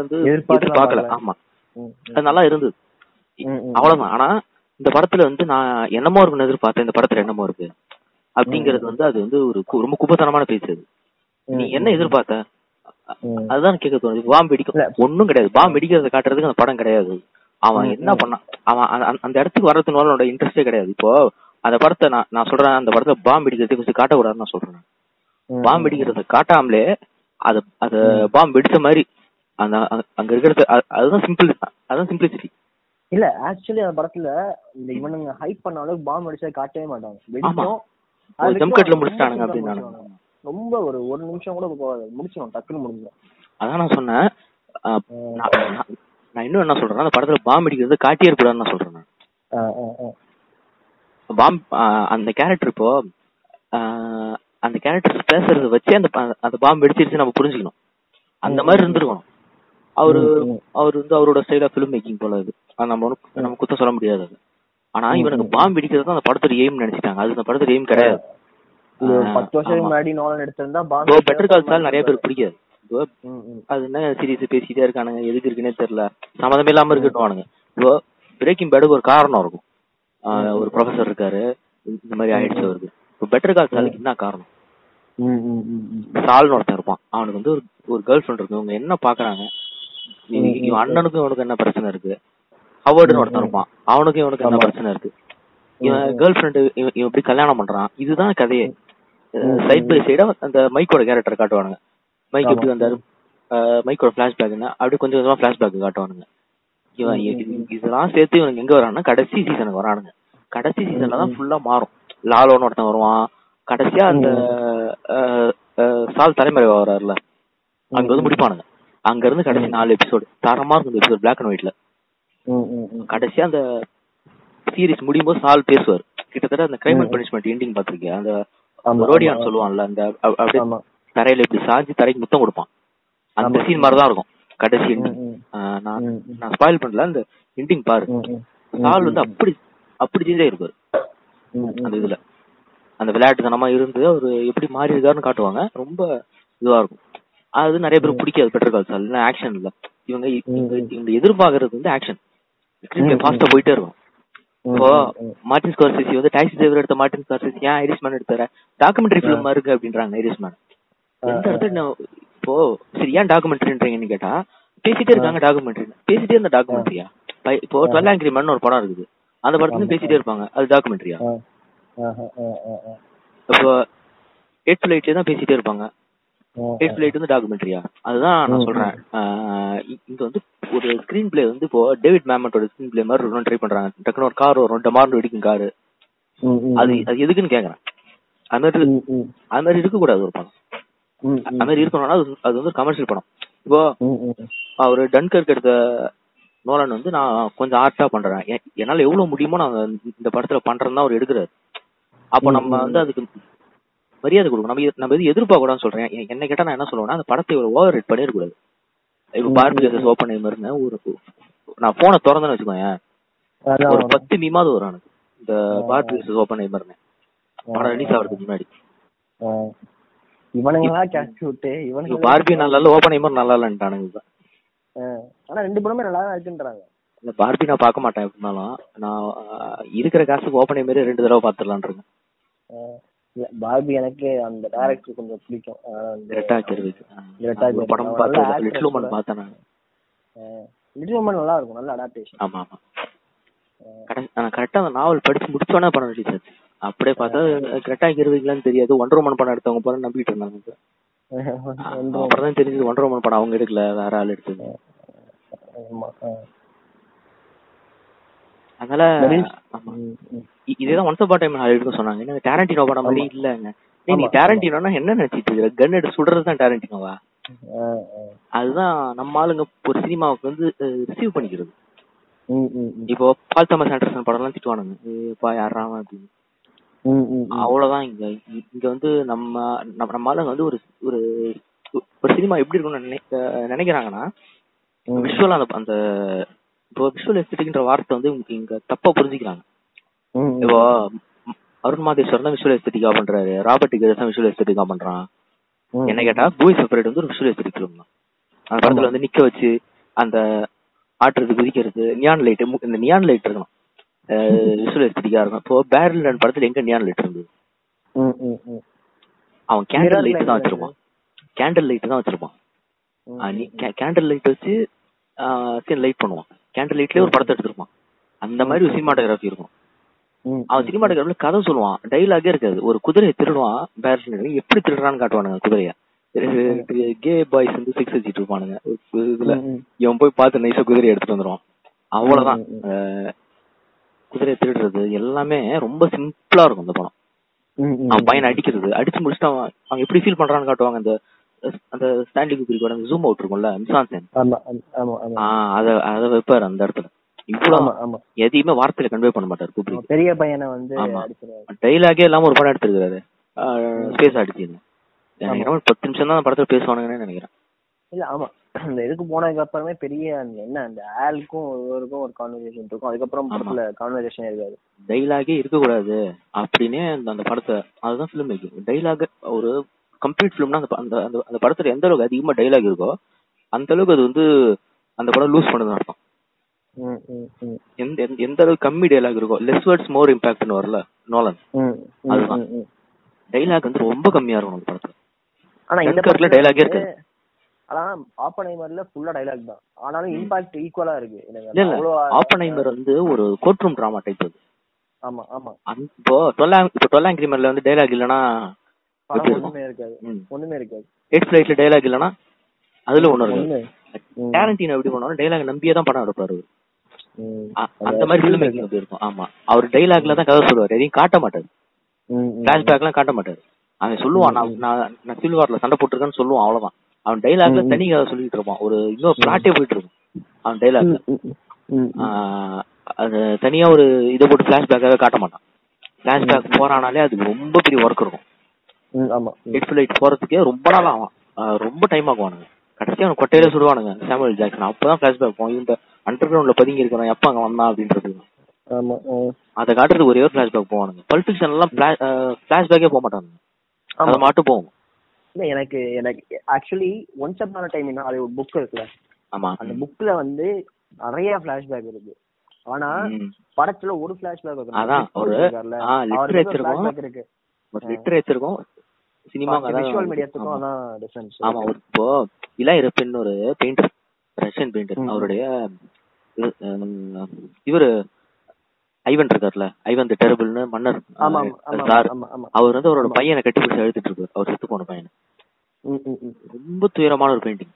A: வந்து
B: எதிர்பார்க்கல பார்க்கல.
A: ஆமா. அது நல்லா இருந்தது. அவ்வளவுதான். ஆனா இந்த படத்துல வந்து நான் என்னமோ இருக்குன்னு எதிர்பார்த்தேன். இந்த படத்துல என்னமோ இருக்கு. அப்படிங்கறது வந்து அது வந்து ஒரு ரொம்ப குப்பத்தனமான பேச்சு அது. நீ என்ன எதிர்பார்த்த. அதுதான் கேட்க தோணுது. பாம்பு
B: இல்ல.
A: வெடிக்கும் ஒண்ணும் கிடையாது. பாம்பு வெடிக்கிறத காட்டுறதுக்கு அந்த படம் கிடையாது. அவன் என்ன பண்ணான்? அவன் அந்த- இடத்துக்கு அவனோட இன்ட்ரெஸ்டே கிடையாது. இப்போ அந்த படத்தை நான் நான் சொல்றேன். அந்த படத்துல பாம்பு வெடிக்கிறதுக்கு கொஞ்சம் காட்டக்கூடாதுன்னு நான் சொல்றேன். பாம்பு வெடிக்கிறத காட்டாமலே அது அது பாம்பு வெடிச்ச மாதிரி அந்த அங்க- இருக்கிறது அது- அதுதான் சிம்பிள் அதுதான் சிம்பிளிசிட்டி
B: இல்ல ஆக்சுவலி அந்த படத்துல இந்த இவனுங்க ஹைப் பண்ண அளவுக்கு பாம்பு அடிச்சா காட்டவே மாட்டாங்க.
A: ஆமா.
B: வெடிக்கும்
A: ஒரு
B: அது
A: ஜம்ப் கட்ல
B: ரொம்ப
A: முடிச்சிட்டானுங்க.
B: முடிச்சிடுவானுங்க. ரொம்ப ஒரு ஒரு நிமிஷம் கூட போகாது முடிச்சிடும் டக்குன்னு முடிஞ்சிடும்.
A: அதான் நான் சொன்னேன். நான் இன்னும் என்ன சொல்றேன்னா அந்த படத்துல பாம்பு வெடிக்கிறத காட்டியே இருக்கக்கூடாதுன்னு நான். சொல்றேன். பாம் அந்த கேரக்டர் இப்போ அந்த கேரக்டர் பேசுறத வச்சு அந்த அந்த பாம்பு வெடிச்சிருச்சு நம்ம புரிஞ்சுக்கணும். அந்த மாதிரி இருந்திருக்கணும். அவரு அவர் வந்து அவரோட ஸ்டைல் ஆஃப் ஃபிலிம் மேக்கிங் போல இது நம்ம நம்ம குத்த சொல்ல முடியாது அது. ஆனா இவனுக்கு பாம்பு வெடிக்கிறது தான் அந்த படத்தோட எய்ம் நினைச்சிட்டாங்க. அது அந்த படத்தோட எய்ம் கிடையாது.
B: இது ஒரு பத்து வருஷத்துக்கு முன்னாடி நோலன் எடுத்திருந்தா பாம்பு
A: பெட்டர் கால் சால் நிறைய பேர் பிடிக்காது. அது என்ன சீரியஸ் பேசிட்டே இருக்கானுங்க? எதுக்கு இருக்குன்னே தெரியல. சம்மந்தமே இல்லாம இருக்கட்டுவானுங்க இப்போ பிரேக்கிங் பேடுக்கு ஒரு காரணம் இருக்கும். ஒரு ப்ரொஃபசர் இருக்காரு. இந்த மாதிரி ஆயிடுச்சு அவருக்கு. இப்போ பெட்டர் கால் சாலுக்கு என்ன காரணம். சால்னு ஒருத்தன் இருப்பான். அவனுக்கு வந்து ஒரு ஒரு கேர்ள் ஃப்ரெண்ட் இருக்கு. இவங்க என்ன பாக்குறாங்க? இவ- இவன் அண்ணனுக்கும் இவனுக்கு என்ன பிரச்சனை இருக்கு? ஹவர்டுன்னு ஒருத்தன் இருப்பான். அவனுக்கும் இவனுக்கு என்ன பிரச்சனை இருக்கு? இவன் கேர்ள் ஃப்ரெண்டு இவன் இப்படி கல்யாணம் பண்றான். இதுதான் கதையே. சைட் பை சைடா அந்த மைக்கோட கேரக்டர் காட்டுவானுங்க. மைக் எப்படி வந்தாரு மைக்கோட பிளாஷ்பேக் அப்படி கொஞ்சம் கொஞ்சமா பிளாஷ்பேக் காட்டுவானுங்க. இவன் இது- இதெல்லாம் சேர்த்து இவனுக்கு எங்க வரான்னா கடைசி சீசனுக்கு வரானுங்க. கடைசி சீசன்ல தான் ஃபுல்லா மாறும். லாலோன்னு ஒருத்தன் வருவான். கடைசியா அந்த சால் தலைமறை வர்றாருல அங்க வந்து முடிப்பானுங்க. அங்க இருந்து கடைசி நாலு எபிசோடு தரமா இருக்கும் எபிசோட் பிளாக் அண்ட் ஒயிட்ல. கடைசியா அந்த சீரிஸ் முடியும் போது சால் பேசுவார். கிட்டத்தட்ட அந்த கிரைம் அண்ட் பனிஷ்மெண்ட் எண்டிங் பாத்திருக்கியா அந்த ரோடியான். சொல்லுவான்ல அந்த அப்படியே. தரையில இப்படி சாஞ்சி தரைக்கு முத்தம் கொடுப்பான். அந்த. சீன் மாதிரி தான் இருக்கும். கடைசி எண்டிங். நான். நான் ஸ்பாயில் பண்ணல அந்த எண்டிங் பாரு. சால் வந்து அப்படி அப்படி சேஞ்ச் ஆயிருப்பாரு. அந்த இதுல. அந்த விளையாட்டுத்தனமா இருந்து அவரு எப்படி மாறி இருக்காருன்னு காட்டுவாங்க. ரொம்ப இதுவா இருக்கும். அது நிறைய பேருக்கு பிடிக்காது பெட்டர் கால் சால் ஆக்ஷன் இல்ல. இவங்க இவங்க எதிர்பார்க்கறது வந்து ஆக்ஷன் ஸ்கிரீன்ல ஃபாஸ்டா போயிட்டே இருக்கும். இப்போ மார்டின் ஸ்கார்சிசி வந்து டாக்ஸி டிரைவர் எடுத்த மார்டின் ஸ்கார்சிசி ஏன் ஐரிஷ்மேன் எடுத்தாரு? டாக்குமெண்ட்ரி ஃபிலிம் இருக்கு அப்படின்றாங்க ஐரிஷ்மேன். எந்த இடத்துல இப்போ சரி ஏன் டாக்குமெண்ட்ரின்றீங்கன்னு கேட்டா பேசிட்டே இருக்காங்க டாக்குமெண்ட்ரி. பேசிட்டே இருந்த டாக்குமெண்ட்ரியா? இப்போ டுவெல் ஆங்கிரி மேன் ஒரு படம் இருக்குது. அந்த படத்துல பேசிட்டே இருப்பாங்க. அது டாக்குமெண்ட்ரியா? இப்போ எயிட் லைட்ல தான் பேசிட்டே இருப்பாங்க. எயிட் லைட் வந்து டாக்குமெண்ட்ரியா அதுதான் நான் சொல்றேன். இங்க வந்து ஒரு ஸ்கிரீன் பிளே வந்து இப்போ டேவிட் மேமட்டோட ஸ்கிரீன் பிளே மாதிரி ட்ரை பண்றாங்க. டக்குனு ஒரு கார் வரும் டமார்னு வெடிக்கும் காரு அது அது எதுக்குன்னு கேக்குறேன். அது மாதிரி அது மாதிரி இருக்க கூடாது ஒரு படம். அது மாதிரி இருக்கணும்னா அது வந்து கமர்ஷியல் படம். இப்போ அவர் டன்கர்க் எடுத்த நோலன் வந்து நான் கொஞ்சம் ஆர்ட்டா பண்றேன். என்னால எவ்வளவு முடியுமோ நான் இந்த படத்துல பண்றேன்னு தான் அவர் எடுக்கிறாரு. அப்போ நம்ம வந்து அதுக்கு மரியாதை கொடுக்கணும். நம்ம நம்ம எது எதிர்பார்க்க கூடாதுன்னு சொல்றேன் என்ன கேட்டா நான் என்ன சொல்லுவேன்னா அந்த படத்தை ஒரு ஓவர் ரேட் பண்ணிடக்கூடாது இப்போ பார்பி கேசஸ் ஓப்பன் மாதிரின்னு ஒரு நான் போனை திறந்தேன்னு வச்சுக்கோங்க ஒரு பத்து மீமாவது வரும் எனக்கு. இந்த பார்பி கேசஸ் ஓப்பன் மாதிரின்னு. படம் ரிலீஸ் ஆகிறதுக்கு முன்னாடி.
B: இவனுங்களா கேட்ச் விட்டு?
A: இப்போ
B: இவனுங்க
A: பார்பி நல்லா இல்ல ஓப்பன் மாதிரி நல்லா இல்லன்ட்டானுங்க இப்ப.
B: ஆனா ரெண்டு படமே நல்லா இருக்குன்றாங்க.
A: இந்த பார்பி நான் பார்க்க மாட்டேன் எப்படினாலும். நான் இருக்கிற காசுக்கு ஓப்பன் மாதிரி ரெண்டு தடவை பார்த்துடலான் இருக்கேன்.
B: பார்பி எனக்கு அந்த டைரக்டர் கொஞ்சம் பிடிக்கும்.
A: படம். பார்த்தேன். லிட்டில் உமன் பார்த்தேன் நான்.
B: லிட்டில் உமன் நல்லா இருக்கும். நல்ல அடாப்டேஷன்
A: ஆமா ஆமா. கரெக்ட் அந்த நாவல் படிச்சு முடிச்சோன்னே படம் ரிலீஸ் ஆச்சு. அப்படியே பார்த்தா கரெக்டா இருவீங்களான்னு தெரியாது. ஒன்றரை உமன் படம் எடுத்தவங்க போல நம்பிட்டு இருந்தாங்க. அப்புறம் தான் தெரிஞ்சது ஒன்றரை உமன் படம் அவங்க எடுக்கல. வேற ஆள் எடுத்தது. அதனால இதேதான் ஒன்ஸ் அப்பாட் டைம் ஹாலிவுட்னு சொன்னாங்க. என்ன டேரண்டினோ படம் மாதிரி இல்லங்க. நீ டேரண்டினோனா என்ன நினைச்சிட்டு கன் எடுத்து சுடுறது தான் டேரண்டினோவா அதுதான் நம்ம ஆளுங்க ஒரு சினிமாவுக்கு வந்து ரிசீவ் பண்ணிக்கிறது. இப்போ பால் தாமஸ் ஆண்டர்சன் படம் எல்லாம் திட்டுவானுங்க ஏப்பா யாராம அப்படின்னு. அவ்வளவுதான் இங்க. இங்க வந்து நம்ம நம்ம ஆளுங்க வந்து ஒரு ஒரு ஒரு சினிமா எப்படி இருக்கும்னு நினை- அஹ் நினைக்கிறாங்கன்னா. விஷுவல் அந்த அந்த இப்போ விஷுவல் எஸ்தட்டிக்ன்ற வார்த்தை வந்து இங்க- இங்க தப்பா புரிஞ்சுக்கிறாங்க. இப்போ அருண் மாதேஸ்வர் தான் விஷுவல் எஸ்தட்டிக்கா பண்றாரு. ராபர்ட் டிகர்ஸ் தான் விஷுவல் எஸ்தட்டிக்கா பண்றான். என்ன கேட்டா பூய் செப்பரேட் வந்து ஒரு விஷுவல் எஸ்தட்டிக் ஃபிலிம் தான். அந்த படத்துல வந்து நிக்க வச்சு அந்த ஆட்டுறது குதிக்கிறது நியான் லைட் இந்த நியான் லைட் இருக்கணும். விஷுவல் எஸ்தட்டிக்கா இருக்கும் இப்போ பேரல் ரன் படத்துல எங்க நியான் லைட் இருந்தது. அவன் கேண்டில் லைட் தான் வச்சிருப்பான். கேண்டில் லைட் தான் வச்சிருப்பான். கேண்டில் லைட் வச்சு லைட் பண்ணுவான். கேண்டில் லைட்லயே ஒரு படத்தை எடுத்திருப்பான். அந்த மாதிரி ஒரு சினிமாட்டோகிராஃபி இருக்கும். அவன் சினிமாட்டோகிராஃபில கதை சொல்லுவான். டைலாகே இருக்காது. ஒரு குதிரையை திருடுவான். பேரல் எப்படி திருடுறான்னு காட்டுவானுங்க குதிரைய. கே பாய்ஸ் வந்து சிக்ஸ் வச்சுட்டு இருப்பானுங்க. இதுல. இவன் போய் பார்த்து நைஸா குதிரையை எடுத்துட்டு வந்துருவான். அவ்வளவுதான். குதிரையை திருடுறது எல்லாமே ரொம்ப சிம்பிளா இருக்கும் அந்த படம். அவன் பையனை அடிக்கிறது. அடிச்சு முடிச்சுட்டு அவன் அவன் எப்படி ஃபீல் பண்றான்னு காட்டுவாங்க அந்த அந்த ஸ்டாண்டிங் குதிரைக்கோட அந்த ஜூம் அவுட் இருக்கும்ல மிசான்சன் அத அத வைப்பாரு அந்த இடத்துல. இவ்வளவு எதையுமே வார்த்தையில கன்வே பண்ண மாட்டாரு குப்ரி
B: அவன் பெரிய பையனை வந்து
A: டைலாகே இல்லாம ஒரு படம் எடுத்திருக்காரு ஸ்பேஸ் அடிச்சிருங்க. எனக்கு என்னமோ பத்து நிமிஷம் தான் படத்துல பேசுவானுங்கன்னு நினைக்கிறேன்.
B: இல்ல ஆமா. அந்த இதுக்கு போனதுக்கு அப்புறமே பெரிய என்ன அந்த ஆளுக்கும் ஒருவருக்கும் ஒரு கான்வர்சேஷன் இருக்கும். அதுக்கப்புறம். படத்துல கான்வர்சேஷன் இருக்காது
A: டைலாகே இருக்கக்கூடாது அப்படின்னே அந்த அந்த படத்தை அதுதான் ஃபிலிம் மேக்கிங் டைலாக் ஒரு கம்ப்ளீட் ஃபிலிம்னா அந்த அந்த அந்த- படத்துல எந்த அளவுக்கு அதிகமா டைலாக் இருக்கோ அந்த அளவுக்கு அது வந்து அந்த படம் லூஸ் பண்ணதுன்னு அர்த்தம். எந்த எந்த- அளவுக்கு கம்மி டைலாக் இருக்கோ லெஸ் வேர்ட்ஸ் மோர் இம்பாக்ட்னு வரல நோலன் அதுதான். டைலாக் வந்து ரொம்ப கம்மியா இருக்கும் அந்த படத்துல.
B: ஆனா இந்த படத்துல
A: dialogue
B: வந்து-
A: இருக்கு.
B: ஆனா ஆப்பனைமர்ல ஃபுல்லா டைலாக் தான். ஆனாலும் இம்பாக்ட் ஈக்குவலா இருக்கு.
A: இல்ல ஆப்பனைமர் வந்து ஒரு கோர்ட் ரூம் டிராமா டைப் அது.
B: ஆமா ஆமா.
A: இப்போ டுவெல் இப்போ டுவெல் ஆங்கிரிமர்ல வந்து டைலாக் இல்லனா
B: படம் ஒண்ணுமே இருக்காது. ஒண்ணுமே இருக்காது.
A: எயிட் ஃபிளைட்ல டைலாக் இல்லனா அதுல ஒண்ணு இருக்கு. டேரண்டினோ எப்படி பண்ணுவாரு டைலாக் நம்பியே தான் படம் எடுப்பாரு அந்த மாதிரி ஃபிலிம் மேக்கிங் இருக்கும். ஆமா. அவர் டைலாக்ல தான் கதை சொல்லுவாரு. எதையும் காட்ட மாட்டாரு.
B: ம், ம்.
A: பிளாஷ்பேக்லாம் காட்ட மாட்டாரு. அவன் சொல்லுவான் நான் நான் நான் சிவில் வார்ல சண்டை போட்டிருக்கேன்னு சொல்லுவான் அவ்வளவுதான். அவன் டைலாக்ல தனி கதை சொல்லிட்டு இருப்பான். ஒரு இன்னொரு பிளாட்டே போயிட்டு இருக்கும். அவன் டைலாக்ல
B: ம்.
A: அது தனியா ஒரு இதை போட்டு பிளாஷ்பேக்காக காட்ட மாட்டான். பிளாஷ்பேக் போறானாலே அது ரொம்ப பெரிய ஒர்க் இருக்கும்.
B: ம், ஆமா. ம்.
A: எயிட் ஃபிளைட் போறதுக்கே ரொம்ப நாள் ஆகும். ரொம்ப டைம் ஆகுவானுங்க. கடைசியா அவன் கொட்டையில சுடுவானுங்க சாமுவல் ஜாக்சன். அப்பதான் பிளாஷ்பேக் போகும். இந்த அண்டர் கிரவுண்ட்ல பதுங்கி இருக்கிறவன் எப்ப அங்க வந்தான் அப்படின்றது. அதை காட்டுறதுக்கு ஒரே ஒரு பிளாஷ்பேக் போவானுங்க. பல்ப் ஃபிக்ஷன் எல்லாம் பிளாஷ்பேக்கே போக மாட்டாங்க
B: ஆமா.
A: அது மட்டும் போகும்.
B: இல்ல எனக்கு எனக்கு ஆக்சுவலி ஒன்ஸ் அப்பான டைம் அது ஒரு புக் இருக்குல்ல?
A: ஆமா.
B: அந்த புக்ல வந்து நிறைய பிளாஷ்பேக் இருக்கு. ஆனா. படத்துல ஒரு பிளாஷ்பேக் இருக்கும்
A: அதான், ஒரு-.
B: பிளாஷ்பேக் இருக்கு.
A: லிட்டரேச்சருக்கும் சினிமா
B: மீடியத்துக்கும் அதான் டிஃபரன்ஸ்
A: ஆமா இப்போ இளையரப்பன் ஒரு பெயிண்டர் ரஷ்யன் பெயிண்டர். அவருடைய இவரு ஐவன் இருக்கார்ல ஐவன் தி டெரபிள்னு மன்னர் அவர் வந்து அவரோட. பையனை கட்டி பிடிச்சி அழுத்திட்டு இருப்பார் அவர் செத்து போன பையனை. ரொம்ப துயரமான ஒரு பெயிண்டிங்.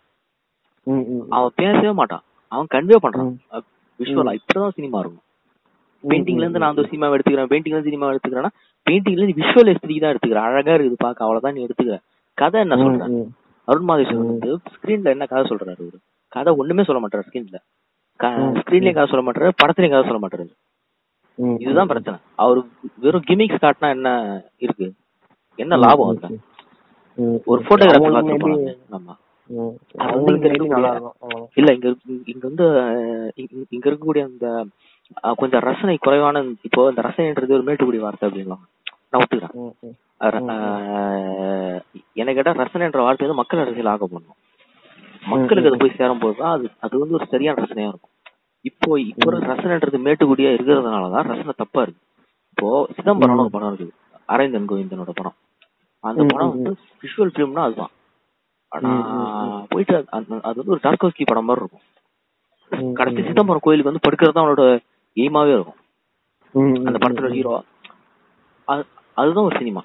A: அவன் பேசவே மாட்டான். அவன் கன்வே பண்றான். விஷுவலா இப்படிதான் சினிமா இருக்கும். பெயிண்டிங்ல இருந்து நான் வந்து சினிமா எடுத்துக்கிறேன். பெயிண்டிங்ல இருந்து சினிமா எடுத்துக்கிறேன்னா பெயிண்டிங்ல இருந்து விஷுவல் எஸ்திரிக்கு தான் எடுத்துக்கிறேன். அழகா இருக்குது பாக்க. அவ்வளவுதான் நீ எடுத்துக்க கதை என்ன சொல்றேன். அருண் மாதேஸ்வரன் வந்து ஸ்கிரீன்ல என்ன கதை சொல்றாரு அவரு? கதை ஒண்ணுமே சொல்ல மாட்டாரு ஸ்கிரீன்ல. ஸ்கிரீன்லயும் கதை சொல்ல மாட்டாரு படத்துலயும் கதை சொல்ல மாட்டாரு. இதுதான் பிரச்சனை. அவரு வெறும் கிமிக்ஸ் காட்டினா என்ன இருக்கு? என்ன லாபம் அதுல. ஒரு போட்டோகிராஃபர்
B: அவங்களுக்கு
A: பார்த்து
B: maybe-
A: போனாங்க ஆமா. இல்ல இங்க இங்க- வந்து இங்க- இருக்கக்கூடிய அந்த கொஞ்சம் ரசனை குறைவான இப்போ இந்த ரசனைன்றது ஒரு மேட்டுக்குடி வார்த்தை அப்படின்லாம் நான் ஒத்துக்கிறேன். எனக்கு கேட்டா ரசனைன்ற வார்த்தை வந்து மக்கள் அரசியல் ஆக பண்ணும் மக்களுக்கு அது போய் சேரும் போதுதான் அது அது வந்து ஒரு சரியான ரசனையா இருக்கும். இப்போ இப்போ ரசனைன்றது மேட்டுக்குடியா இருக்கிறதுனாலதான் ரசனை தப்பா இருக்கு. இப்போ சிதம்பரம்னு ஒரு படம் இருக்குது. அரவிந்தன் கோவிந்தனோட படம். அந்த படம் வந்து விஷுவல் ஃபிலிம்னா அதுதான். ஆனா போயிட்டு அது- வந்து ஒரு டார்கோஸ்கி படம் மாதிரி இருக்கும். கடைசி. சிதம்பரம் கோயிலுக்கு வந்து படுக்கிறது தான் அவனோட எய்மாவே இருக்கும். அந்த படத்துல. ஹீரோ அதுதான் ஒரு சினிமா.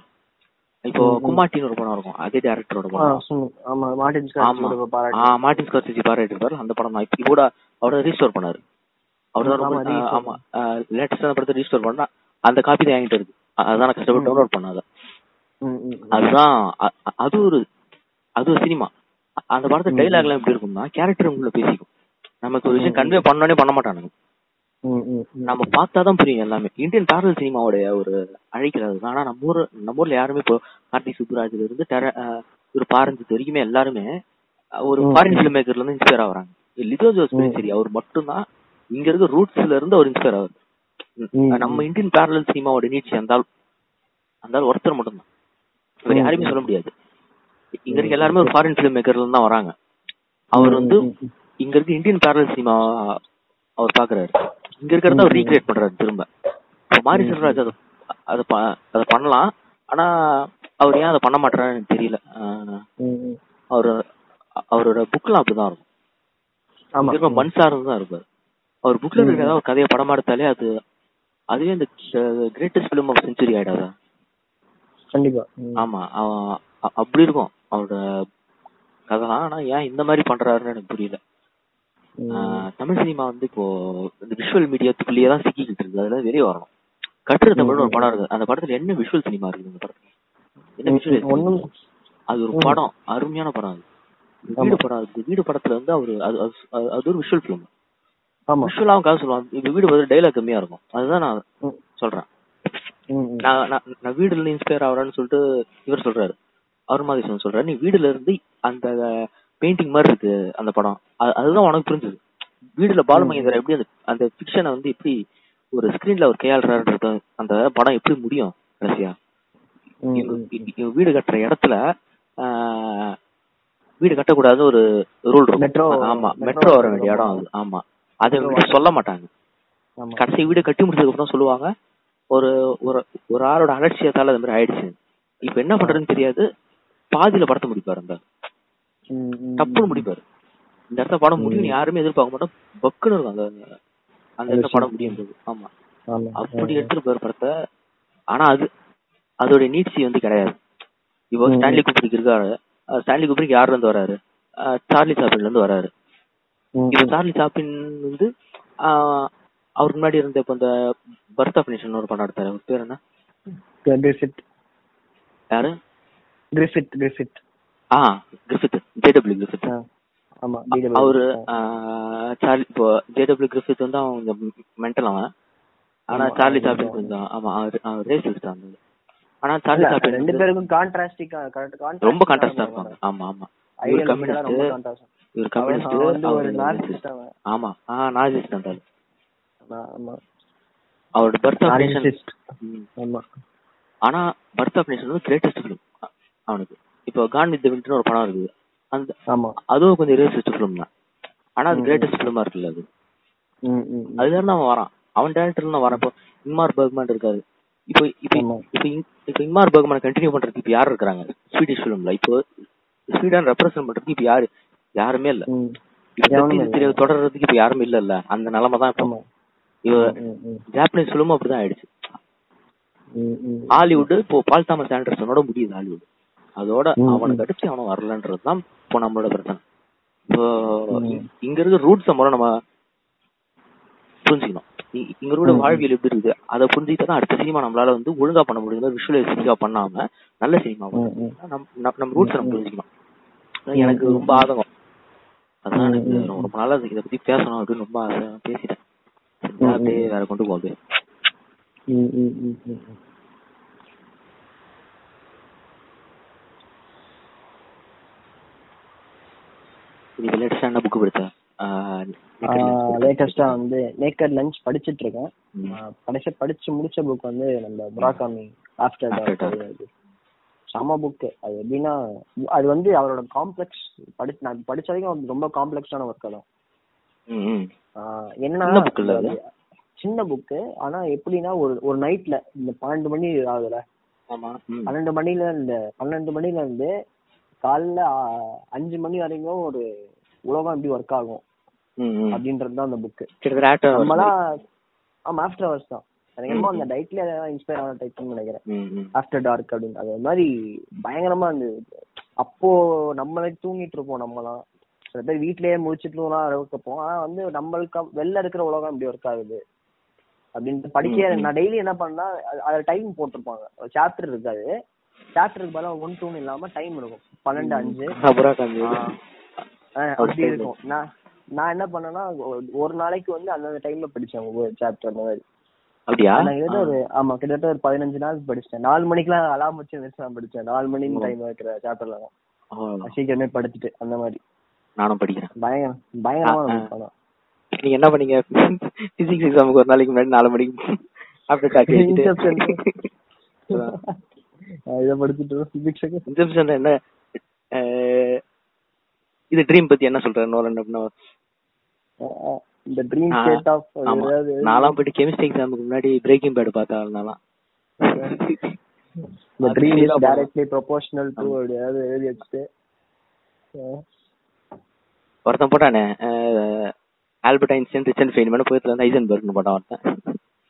A: இப்போ. கும்மாட்டின்னு ஒரு படம் இருக்கும். அதே டேரக்டரோட படம்.
B: மார்டின் பாராட்டு.
A: ஸ்கார்சிசி பாராட்டிருப்பாரு அந்த படம் தான். இப்போ கூட அவரோட ரீஸ்டோர் பண்ணாரு. அவர் தான் ரொம்ப
B: ஆமா,
A: லேட்டஸ்டான படத்தை ரீஸ்டோர் பண்ணா அந்த காப்பி தான் என்கிட்ட இருக்கு. அதான் கஷ்டப்பட்டு டவுன்லோட் பண்ணாத. அதுதான் அது ஒரு அது ஒரு சினிமா. அந்த படத்தை டைலாக்லாம் எப்படி இருக்கும்னா கேரக்டர் உங்களை பேசிக்கும். நமக்கு ஒரு விஷயம் கன்வே பண்ணோனே பண்ண மாட்டானுங்க. நம்ம பார்த்தாதான் புரியும் எல்லாமே இந்தியன் பேரல் சினிமாவுடைய ஒரு அழைக்கிறது. ஆனா நம்ம ஊர் நம்ம ஊர்ல யாருமே இப்போ கார்த்திக் சுப்புராஜ்ல இருந்து டெர ஒரு பாரஞ்சித் வரைக்குமே எல்லாருமே ஒரு. ஃபாரின் ஃபிலிம் மேக்கர்ல இருந்து இன்ஸ்பயர் ஆகுறாங்க லிதோ ஜோஸ். சரி அவர் மட்டும்தான் இங்க இருக்க ரூட்ஸ்ல இருந்து அவர் இன்ஸ்பயர் ஆகுது. நம்ம இந்தியன் பேரல் சினிமாவோட நீட்சி அந்த ஆள் அந்த ஆள் ஒருத்தர் மட்டும்தான் இவர். யாருமே சொல்ல முடியாது இங்க இருக்க எல்லாருமே ஒரு ஃபாரின் ஃபிலிம் மேக்கர்ல இருந்து தான் வராங்க அவர் வந்து இங்க இருக்க இந்தியன் பேரல் சினிமா அவர் பாக்குறாரு இங்க இருக்கிறத அவர் ரீக்ரியேட் பண்றாரு திரும்ப. மாரி செல்வராஜ் அதை அதை அதை பண்ணலாம். ஆனா அவர் ஏன் அதை பண்ண மாட்டாருன்னு எனக்கு தெரியல. அவரு அவரோட புக்லாம் அப்படிதான் இருக்கும். இருக்க மண் சார்ந்து தான் இருப்பாரு. அவர் புக்ல இருக்க ஏதாவது ஒரு கதையை படமா எடுத்தாலே அது அதுவே இந்த கிரேட்டஸ்ட் ஃபிலிம் ஆஃப் செஞ்சுரி ஆயிடாதா?
B: கண்டிப்பா.
A: ஆமா. அப்படி இருக்கும். அவரோட கதைலாம். ஆனா ஏன் இந்த மாதிரி பண்றாருன்னு எனக்கு புரியல. தமிழ் சினிமா வந்து இப்போ இந்த விஷுவல் மீடியத்துக்குள்ளேயே தான் சிக்கிக்கிட்டு இருக்கு. அதுல வெளியே வரணும். கட்டுரை தமிழ்னு ஒரு படம் இருக்கு. அந்த படத்துல என்ன விஷுவல் சினிமா இருக்குது இந்த படத்துல? என்ன விஷுவல் அது ஒரு. படம். அருமையான படம் அது. வீடு படம் அது வீடு படத்துல வந்து அவரு அது ஒரு விஷுவல் ஃபிலிம்
B: ஆமா.
A: விஷுவலாவும் கதை சொல்லுவான் இந்த வீடு பதில் டைலாக் கம்மியா இருக்கும். அதுதான் நான். சொல்றேன். நான் நான் வீடுல இருந்து இன்ஸ்பயர் ஆகுறேன்னு சொல்லிட்டு இவர் சொல்றாரு. அருண் மாதேஸ்வரன் சொல்றாரு. நீ வீடுல இருந்து அந்த பெயிண்டிங் மாதிரி இருக்கு அந்த படம். அது- அதுதான் உனக்கு புரிஞ்சது. வீடுல பாலுமகேந்திரா எப்படி அந்த அந்த ஃபிக்ஷனை வந்து எப்படி ஒரு ஸ்கிரீன்ல அவர் கையாளுறாருன்றது அந்த படம் எப்படி முடியும் கடைசியா வீடு கட்டுற இடத்துல வீடு கட்டக்கூடாது ஒரு ரூல் இருக்கும்.
B: Metro-
A: ஆமா மெட்ரோ வர வேண்டிய இடம். அது. ஆமா. அதை சொல்ல மாட்டாங்க. கடைசி வீடு கட்டி முடிச்சதுக்கு அப்புறம் சொல்லுவாங்க. ஒரு ஒரு ஒரு ஆளோட அலட்சியத்தால அது மாதிரி ஆயிடுச்சு. இப்ப என்ன பண்றதுன்னு தெரியாது. பாதியில படத்தை முடிப்பாரு அந்த. டப்புன்னு முடிப்பாரு. இந்த இடத்துல படம் முடியும் யாருமே எதிர்பார்க்க மாட்டோம். பக்குன்னு இருக்கும் அந்த அந்த இடத்துல படம் முடியும். ஆமா. அப்படி எடுத்துருப்பாரு படத்தை ஆனா அது அதோட நீட்சி வந்து கிடையாது. இப்போ. ஸ்டான்லி குப்ரிக் இருக்காரு ஸ்டான்லி குப்ரிக் யாருல இருந்து வராரு? சார்லி சாப்பின்ல இருந்து வராரு. இப்போ சார்லி சாப்பின் வந்து அவருக்கு முன்னாடி இருந்த இப்போ இந்த பர்த் ஆஃப் நேஷன் ஒரு படம் எடுத்தாரு. அவர் பேர் என்ன?
B: கிரிஃபிட்
A: யாரு?
B: கிரிஃபிட் கிரிஃபிட்
A: ஆ கிரிஃபித் ஜேடபிள்யூ கிரிஃபித். அவரு சார்லி இப்போ ஜேடபிள்யூ கிரிஃபித் வந்து அவன் கொஞ்சம் மென்டல் அவன். ஆனா சார்லி சாப்பின்
B: கொஞ்சம்
A: ஆமா அவர் ரேசிஸ்ட் அந்த ஆனா சார்லி சாப்பின்
B: ரெண்டு பேருக்கும் கான்ட்ராஸ்டிக்கா
A: ரொம்ப கான்ட்ராஸ்டா இருப்பாங்க. ஆமா ஆமா. இவர் கம்யூனிஸ்ட் இவர் கம்யூனிஸ்ட் ஆமா ஆ நாஜிஸ்ட் அந்த
B: ஆமா.
A: அவரோட பர்த் ஆஃப் நேஷன்
B: ஆமா.
A: ஆனா பர்த் ஆஃப் நேஷன் வந்து கிரேட்டஸ்ட் ஃபிலிம் அவனுக்கு. இப்போ கான் வித் ஒரு படம் இருக்குது. அந்த
B: ஆமா.
A: அதுவும் கொஞ்சம் ரேசிஸ்ட் ஃபிலிம் தான். ஆனா அது. கிரேட்டஸ்ட் ஃபிலிமா இருக்குல்ல அது. அதுதான் அவன் வரான். அவன் டேரக்டர்ல தான் வரான் இப்போ இன்மார் பர்க்மேன் இருக்காரு. இப்போ இப்போ. இப்போ இன்மார் பர்க்மேன் கண்டினியூ பண்றதுக்கு இப்போ யார் இருக்காங்க? ஸ்வீடிஷ் ஃபிலிம்ல இப்போ ஸ்வீடன் ரெப்ரசென்ட் பண்றதுக்கு இப்போ யாரு? யாருமே இல்ல. இப்போ தொடர்றதுக்கு இப்போ யாருமே இல்ல இல்ல. அந்த நிலைமை தான் இப்போ. ஜாப்பனீஸ் ஃபிலிமும் அப்படிதான் ஆயிடுச்சு. ஹாலிவுட் இப்போ பால் தாமஸ் ஆண்டர்சனோட முடியுது ஹாலிவுட் அதோட அவனுக்கு
B: ம்.
A: அடுத்து அவனும் வரலன்றது தான் இப்போ நம்மளோட பிரச்சனை. இப்போ இங்க இருக்க ரூட்ஸை முறை நம்ம புரிஞ்சுக்கணும். இங்க இருக்க
B: ம்.
A: வாழ்வியல் எப்படி இருக்குது? அதை புரிஞ்சுக்கிட்டு அடுத்த சினிமா நம்மளால வந்து ஒழுங்கா பண்ண முடியுது விஷுவலைசிங்கா பண்ணாம நல்ல சினிமா. நம்ம ரூட்ஸ் நம்ம. புரிஞ்சுக்கணும். எனக்கு ரொம்ப ஆதங்கம். அதான் எனக்கு ரொம்ப நாளா இதை பத்தி பேசணும் அப்படின்னு ரொம்ப பேசிட்டேன். அப்படியே. வேற கொண்டு போகுது. இது லேட்டஸ்டா என்ன புக் படிச்ச
B: லேட்டஸ்டா வந்து நேக்கட் லஞ்ச் படிச்சிட்டு இருக்கேன். கடைசியா படிச்சு முடிச்ச புக் வந்து நம்ம முராகாமி ஆஃப்டர் டார்க் செம புக் அது எப்படின்னா அது வந்து அவரோட காம்ப்ளெக்ஸ் படி நான் படிச்ச வரைக்கும் ரொம்ப காம்ப்ளெக்ஸான ஒர்க் தான். என்னன்னா
A: சின்ன
B: புக்கு ஆனா எப்படின்னா ஒரு ஒரு நைட்ல இந்த பன்னெண்டு மணி ஆகுதுல. பன்னெண்டு மணில இருந்து பன்னெண்டு மணில இருந்து காலைல அஞ்சு மணி வரைக்கும் ஒரு உலகம் எப்படி ஒர்க் ஆகும். அப்படின்றது தான் அந்த
A: hours
B: நம்மலாம் ஆமா ஆஃப்டர் ஹவர்ஸ் தான். எனக்கு அந்த டைட்ல இன்ஸ்பயர் ஆன டைப்னு நினைக்கிறேன். ஆஃப்டர் டார்க் அப்படின்னு. அது மாதிரி பயங்கரமா இருந்தது அப்போ நம்மளே தூங்கிட்டு இருப்போம் நம்மலாம் சில பேர் வீட்லயே முடிச்சுட்டுலாம் இருக்கப்போம் ஆனா வந்து நம்மளுக்கு வெளில இருக்கிற உலகம் இப்படி ஒர்க் ஆகுது அப்படின்ட்டு படிக்க. நான் டெய்லி என்ன பண்ணா அது டைம் போட்டிருப்பாங்க. சாப்டர் இருக்காது. சாப்டருக்கு பதிலாக ஒன் டூன்னு இல்லாம டைம் இருக்கும். பன்னெண்டு அஞ்சு. அப்படி. இருக்கும். நான் நான் என்ன பண்ணேன்னா ஒரு நாளைக்கு வந்து அந்தந்த டைம்ல படிச்சேன் ஒவ்வொரு சாப்டர் அந்த மாதிரி.
A: அப்படியா?
B: ஒரு ஆமா கிட்டத்தட்ட ஒரு பதினஞ்சு நாள் படிச்சிட்டேன். நாலு மணிக்கெல்லாம் அலாம் வச்சு வச்சு நான் படிச்சேன். நாலு மணி
A: ஓ.
B: டைம் வைக்கிற சாப்டர்ல சீக்கிரமே படிச்சுட்டு அந்த மாதிரி.
A: நானும் படிக்கிறேன்.
B: பயங்கர பயங்கரமா படம்.
A: நீங்க என்ன பண்ணீங்க? பிசிக்ஸ் எக்ஸாமுக்கு ஒரு நாளைக்கு முன்னாடி நாலு மணிக்கு ஆஃப்டர்.
B: ஆ, இதை படிச்சுட்டு
A: இன்செப்ஷன் என்ன இது ட்ரீம் பத்தி என்ன சொல்ற நோலன் அப்படின்னா?
B: இந்த ட்ரீம் ஸ்டேட் ஆஃப்
A: நான்லாம் போயிட்டு கெமிஸ்ட்ரி எக்ஸாமுக்கு முன்னாடி பிரேக்கிங் பேட் பார்த்தா நான்லாம்
B: இந்த dream is directly proportional to அப்படி ஏதாவது எழுதி வச்சுட்டு.
A: ஒருத்தன் போட்டானே ஆல்பர்ட் ஐன்ஸ்டைன் ரிச்சர்ட் ஃபெய்ன்மேன் போயிட்டு வந்து ஐசன்பர்க்னு போட்டான் ஒருத்தன்.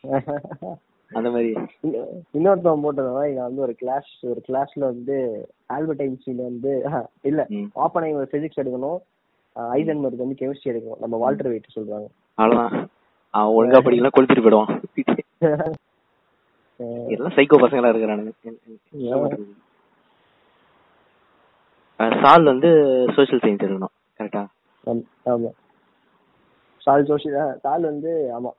A: அந்த மாதிரி.
B: இன்னொ- இன்னொருத்தவன் போட்டதுனா இங்க வந்து ஒரு கிளாஸ் ஒரு கிளாஸ்ல வந்து ஆல்பர்ட் ஐன்ஸ்டீன் வந்து இல்ல. ஆப்பனை பிசிக்ஸ் எடுக்கணும். ஐசன்பர்க் வந்து கெமிஸ்ட்ரி எடுக்கணும். நம்ம வால்டர் வெயிட் சொல்றாங்க.
A: அவ்வளவுதான். அவன் ஒழுங்கா படிக்கலாம் கொளுத்திட்டு போயிடுவான். எல்லாம் சைக்கோ பசங்களா இருக்கிறானுங்க. சால் வந்து சோஷியல் சயின்ஸ் எடுக்கணும். கரெக்டா
B: ஆம்- சால் தான் சால் வந்து ஆமா.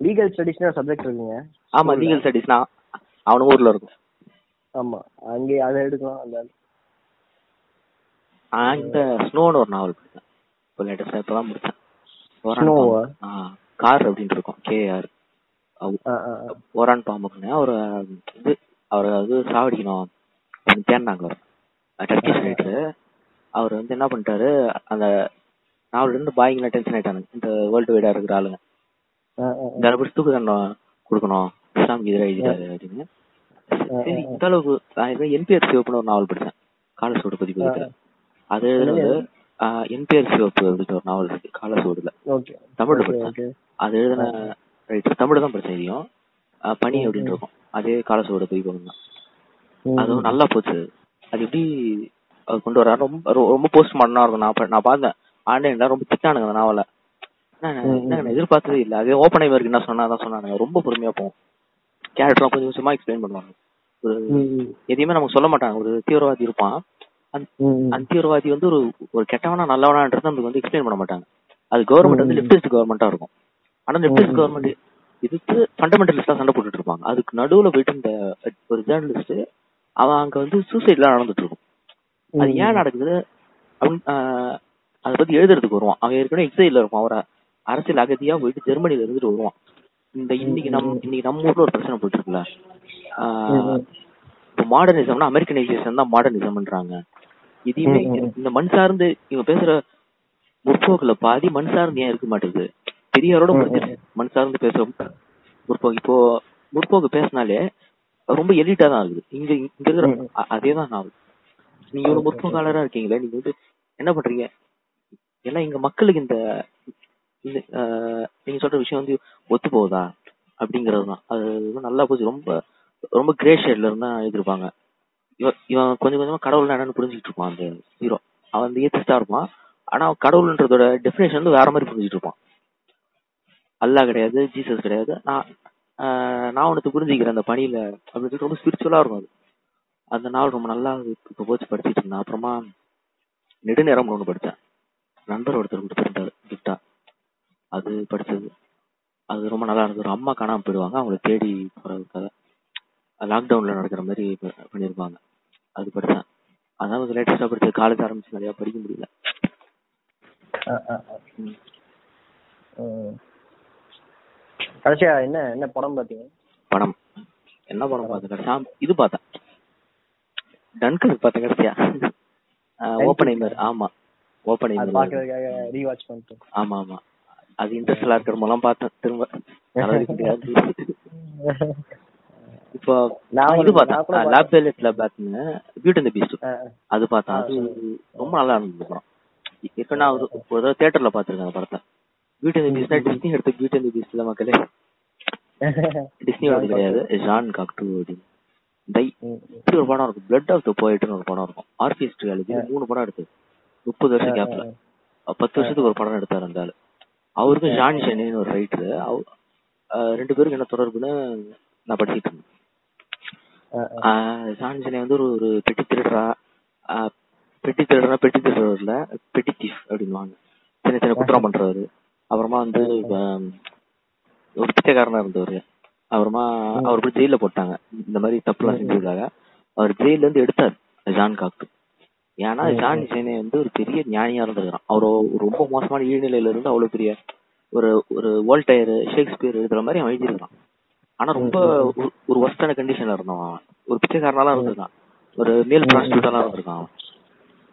B: லீகல் ஸ்டடிஸ்னு சப்ஜெக்ட் இருக்குங்க.
A: ஆமா லீகல் ஸ்டடிஸ்னா அவனு ஊர்ல இருக்கும்.
B: ஆமா அங்கே அதை எடுக்கலாம் அந்த
A: அந்த ஸ்னோன்னு ஒரு நாவல் படிச்சேன் இப்போ லேட்டஸ்டா இப்பதான் முடிச்சேன்
B: Snow-வா?
A: கார் அப்படின்னு இருக்கும் கேஆர். ஓரான் பாம்புக்குன்னு அவர் இது அவரை வந்து சாவடிக்கணும். தேடினாங்க டர்க்கிஷ் ரைட்டரு அவர் வந்து என்ன பண்ணிட்டாரு அந்த நாவல் இருந்து பாய்ங்களா டென்ஷன் ஆயிட்டானுங்க. இந்த வேர்ல்டு வைடா இருக்கிற ஆளுங்க. இந்த அளவுக்கு தூக்கு தண்டனை கொடுக்கணும். இஸ்லாமுக்கு எதிராக எழுதிட்டாரு அப்படின்னு. சரி இந்த அளவுக்கு என்பிஆர் சிவப்புன்னு ஒரு நாவல் படிச்சேன் காலசோடு பதிப்பு அது எழுதுனது என்பிஆர் சிவப்பு அப்படின்னு ஒரு நாவல் இருக்கு. காலசோடுல. தமிழ்ல படிச்சேன். அது எழுதின ரைட்டர் தமிழ் தான் படிச்சேன் இதையும் பனி அப்படின்னு இருக்கும். அதே காலசோட பதிப்பு தான். அதுவும் நல்லா போச்சு. அது எப்படி கொண்டு வர ரொம்ப ரொம்ப போஸ்ட் மாடர்னா இருக்கும். நான் நான் பார்த்தேன் ஆன்லைன்ல ரொம்ப திட்டானுங்க அந்த நாவல. நான் எதிர்பார்த்ததே இல்ல. அதே ஓப்பன் ஐவருக்கு என்ன சொன்னா தான் சொன்னானுங்க. ரொம்ப பொறுமையா போகும் கேரக்டர்லாம் கொஞ்சம் கொஞ்சமா எக்ஸ்பிளைன் பண்ணுவாங்க. ஒரு எதையுமே நமக்கு சொல்ல மாட்டாங்க. ஒரு தீவிரவாதி இருப்பான். அந்த தீவிரவாதி வந்து ஒரு ஒரு கெட்டவனா நல்லவனான்றது நமக்கு வந்து எக்ஸ்பிளைன் பண்ண மாட்டாங்க. அது கவர்மெண்ட் வந்து லெப்டிஸ்ட் கவர்மெண்டா இருக்கும். ஆனா லெப்டிஸ்ட் கவர்மெண்ட் இதுக்கு ஃபண்டமெண்டலிஸ்டா சண்டை போட்டுட்டு இருப்பாங்க. அதுக்கு நடுவுல போயிட்டு இந்த ஒரு ஜேர்னலிஸ்ட் அவன் அங்க வந்து சூசைட்லாம் நடந்துட்டு இருக்கும். அது ஏன் நடக்குது? ஆஹ், அதை பத்தி எழுதுறதுக்கு வருவான். அவன் ஏற்கனவே எக்ஸைல இருப்பான். அவரை அரசியல் அகதியா போயிட்டு ஜெர்மனில இருந்துட்டு வருவான். இந்த இன்னைக்கு நம் இன்னைக்கு நம்ம ஊர்ல ஒரு பிரச்சனை போயிட்டு இருக்குல்ல இப்போ மாடர்னிசம்னா அமெரிக்கனைசேஷன் தான் மாடர்னிசம்ன்றாங்க இதையுமே இந்த மண் சார்ந்து இவங்க பேசுற முற்போக்குல பாதி மண் சார்ந்து ஏன் இருக்க மாட்டேங்குது? பெரியாரோட மண் சார்ந்து பேச முற்போக்கு. இப்போ முற்போக்கு பேசினாலே ரொம்ப எலிட்டா தான் இருக்குது இங்க இங்க இருக்கிற
B: ம்.
A: அ- அதேதான் நாவல் நீங்க இவ்வளவு முற்போக்காளரா இருக்கீங்களே நீங்க வந்து என்ன பண்றீங்க? எல்லாம் இங்க மக்களுக்கு இந்த நீங்க சொல்ற விஷயம் வந்து ஒத்து போகுதா? அப்படிங்கிறது தான் அது வந்து நல்லா போச்சு. ரொம்ப ரொம்ப கிரே ஷேட்ல இருந்தா எழுதிருப்பாங்க இவன் இவன் கொஞ்சம் கொஞ்சமா கடவுள்னா என்னன்னு புரிஞ்சுக்கிட்டு இருப்பான் அந்த ஹீரோ அவன் வந்து ஏத்திஸ்டா இருப்பான். ஆனா அவன் கடவுள்ன்றதோட டெஃபினேஷன் வந்து வேற மாதிரி புரிஞ்சுட்டு இருப்பான். அல்லாஹ் கிடையாது ஜீசஸ் கிடையாது. நான் நான் உனக்கு புரிஞ்சுக்கிறேன் அந்த பணியில அப்படின்னு சொல்லிட்டு ரொம்ப ஸ்பிரிச்சுவலா இருக்கும் அது. அந்த நாள் ரொம்ப நல்லா இப்ப போச்சு படிச்சுட்டு இருந்தேன். அப்புறமா நெடுநேரம் ஒன்று படித்தேன். நண்பர் ஒருத்தர் கொடுத்துருந்தாரு கிஃப்டா அது படிச்சது. அது ரொம்ப நல்லா இருந்தது. ஒரு அம்மா காணாம போயிடுவாங்க. அவங்கள தேடி போற கதை லாக்டவுன்ல நடக்கிற மாதிரி பண்ணியிருப்பாங்க அது படிச்சேன். அதான் கொஞ்சம் லேட்டஸ்டா படிச்சது காலேஜ் ஆரம்பிச்சு நிறைய படிக்க முடியல.
B: கடைசியா என்ன என்ன படம் பாத்தீங்க
A: படம். என்ன படம் பார்த்தேன்? கடைசியா? இது பார்த்தேன். டன்கர் பார்த்தேன் கடைசியா. ஓப்பன் ஐமர் ஆமா. ஓப்பன்
B: அது
A: ஐமர்
B: ரீவாட்ச் பண்ணிட்டு.
A: ஆமா ஆமா. அது இன்ட்ரெஸ்ட் இருக்கிறமெல்லாம் பார்த்தேன் திரும்ப முடியாது இப்போ
B: நான்
A: இது பார்த்தேன். லேப் பைலட்ல பார்த்தேன். பியூட்டி இந்த பீஸ்ட் அது பார்த்தேன். அது ரொம்ப நல்லா இருந்தது படம். இப்ப நான் ஒரு தியேட்டர்ல பாத்திருக்கேன் அந்த படத்தை. பியூட்டி இந்த பீஸ்ட்னா டிஸ்னி எடுத்த பியூட்டி இந்த பீஸ்ட்ல மக்களே. டிஸ்னியோட கிடையாது. ஜான் காக்டு அப்படின்னு. டை
B: ம்,
A: இப்படி ஒரு படம் இருக்கும். பிளட் ஆஃப் த போயிட்னு ஒரு படம் இருக்கும். ஆர்கெஸ்ட்ரா மூணு படம் எடுத்தது. முப்பது வருஷம் கேப்ல பத்து வருஷத்துக்கு ஒரு படம் எடுத்தாரு அந்த ஆளு. அவருக்கும் ஜான் ஷெனின்னு ஒரு ரைட்டர் ரெண்டு பேருக்கு என்ன தொடர்புன்னு நான் படிச்சிட்டு இருந்தேன். ஜான் ஷெனி வந்து ஒரு ஒரு பெட்டி திருடுறா ஆஹ் பெட்டி திருடுறா பெட்டி திருடுறதுல பெட்டி தீஃப் அப்படின்வாங்க சின்ன சின்ன குற்றம் பண்றவரு. அப்புறமா வந்து ஒரு பிச்சைக்காரனா இருந்தவர். அப்புறமா அவர் போய் ஜெயில போட்டாங்க. இந்த மாதிரி தப்புலாம் செஞ்சதுக்காக. அவர் ஜெயில இருந்து எடுத்தார். ஜான் காக்டு ஏன்னா ஜான் சேனே வந்து ஒரு பெரிய ஞானியா இருந்திருக்கான் அவர் ரொம்ப மோசமான ஈழ்நிலையில இருந்து அவ்வளவு பெரிய ஒரு ஒரு வோல்டயர் ஷேக்ஸ்பியர் எழுதுற மாதிரி அவன் எழுதியிருக்கான் ஆனா ரொம்ப ஒரு- ஒஸ்டான கண்டிஷன்ல இருந்தவன் அவன். ஒரு பிச்சைக்காரனாலாம் இருந்திருக்கான். ஒரு மேல் ப்ராஸ்டியூட்டாலாம் இருந்திருக்கான் அவன்.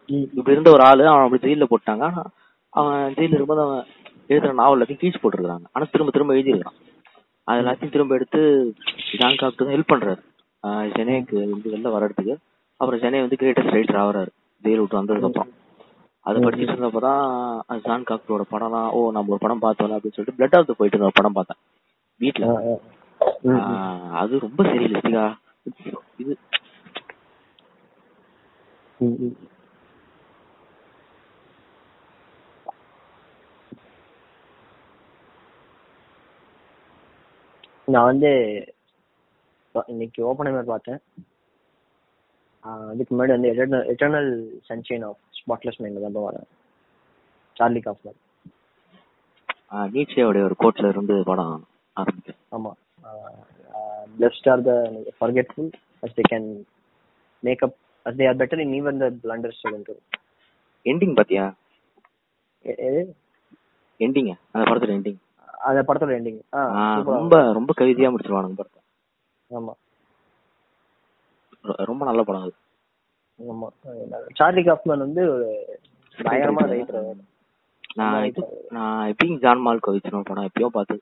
A: இப்படி இருந்த ஒரு ஆளு அவன் அப்படி ஜெயில போட்டாங்க. ஆனா அவன் ஜெயில இருக்கும்போது அவன் எழுதுற நாவல் எல்லாத்தையும் கீழ்ச்சி போட்டுருக்காங்க ஆனா திரும்ப திரும்ப எழுதியிருக்கான் அது எல்லாத்தையும் திரும்ப எடுத்து ஜான் காக்டு ஹெல்ப் பண்றாரு. ஆஹ் ஜெனேக்கு வந்து வெளில வர்றதுக்கு. அப்புறம் ஜெனே வந்து கிரேட்டஸ்ட் ரைட்டர் ஆகுறாரு. ஜெயில் விட்டு வந்ததுக்கு அப்புறம் அதை படிச்சுட்டு இருந்தப்பதான் ஜான் காக்டோட படம்லாம் ஓ நம்ம ஒரு படம் பார்த்தோம் அப்படின்னு சொல்லிட்டு பிளட் ஆஃப் போயிட்டு இருந்த படம் பார்த்தேன் ஆஹ் அது ரொம்ப சரியில்லை இது.
B: நான் வந்து இன்னைக்கு ஓப்பனர் பார்த்தேன். அதுக்கு முன்னாடி வந்து eternal sunshine of spotless mind தான் வரேன் சார்லி காஃப்மன்
A: நீச்சையோடைய ஒரு கோட்ல இருந்து படம் ஆரம்பிக்கும்
B: ஆமா. Blessed are the forgetful as they can make up as they are better in even the blunders சொல்லிட்டு
A: எண்டிங் பாத்தியா? எண்டிங் அந்த படத்துல எண்டிங்
B: அந்த படத்தோட எண்டிங்
A: ரொம்ப ரொம்ப கவிதையா முடிச்சிருவானுங்க படத்தை.
B: ஆமா.
A: ரொம்ப நல்ல படம் அது.
B: ஆமா. சார்லி காஃப்மன் வந்து ஒரு பயங்கரமா ரைட்டர்
A: நான் இது நான் எப்பயும் ஜான் மால் கவிச்சனோ படம் எப்பயோ பார்த்து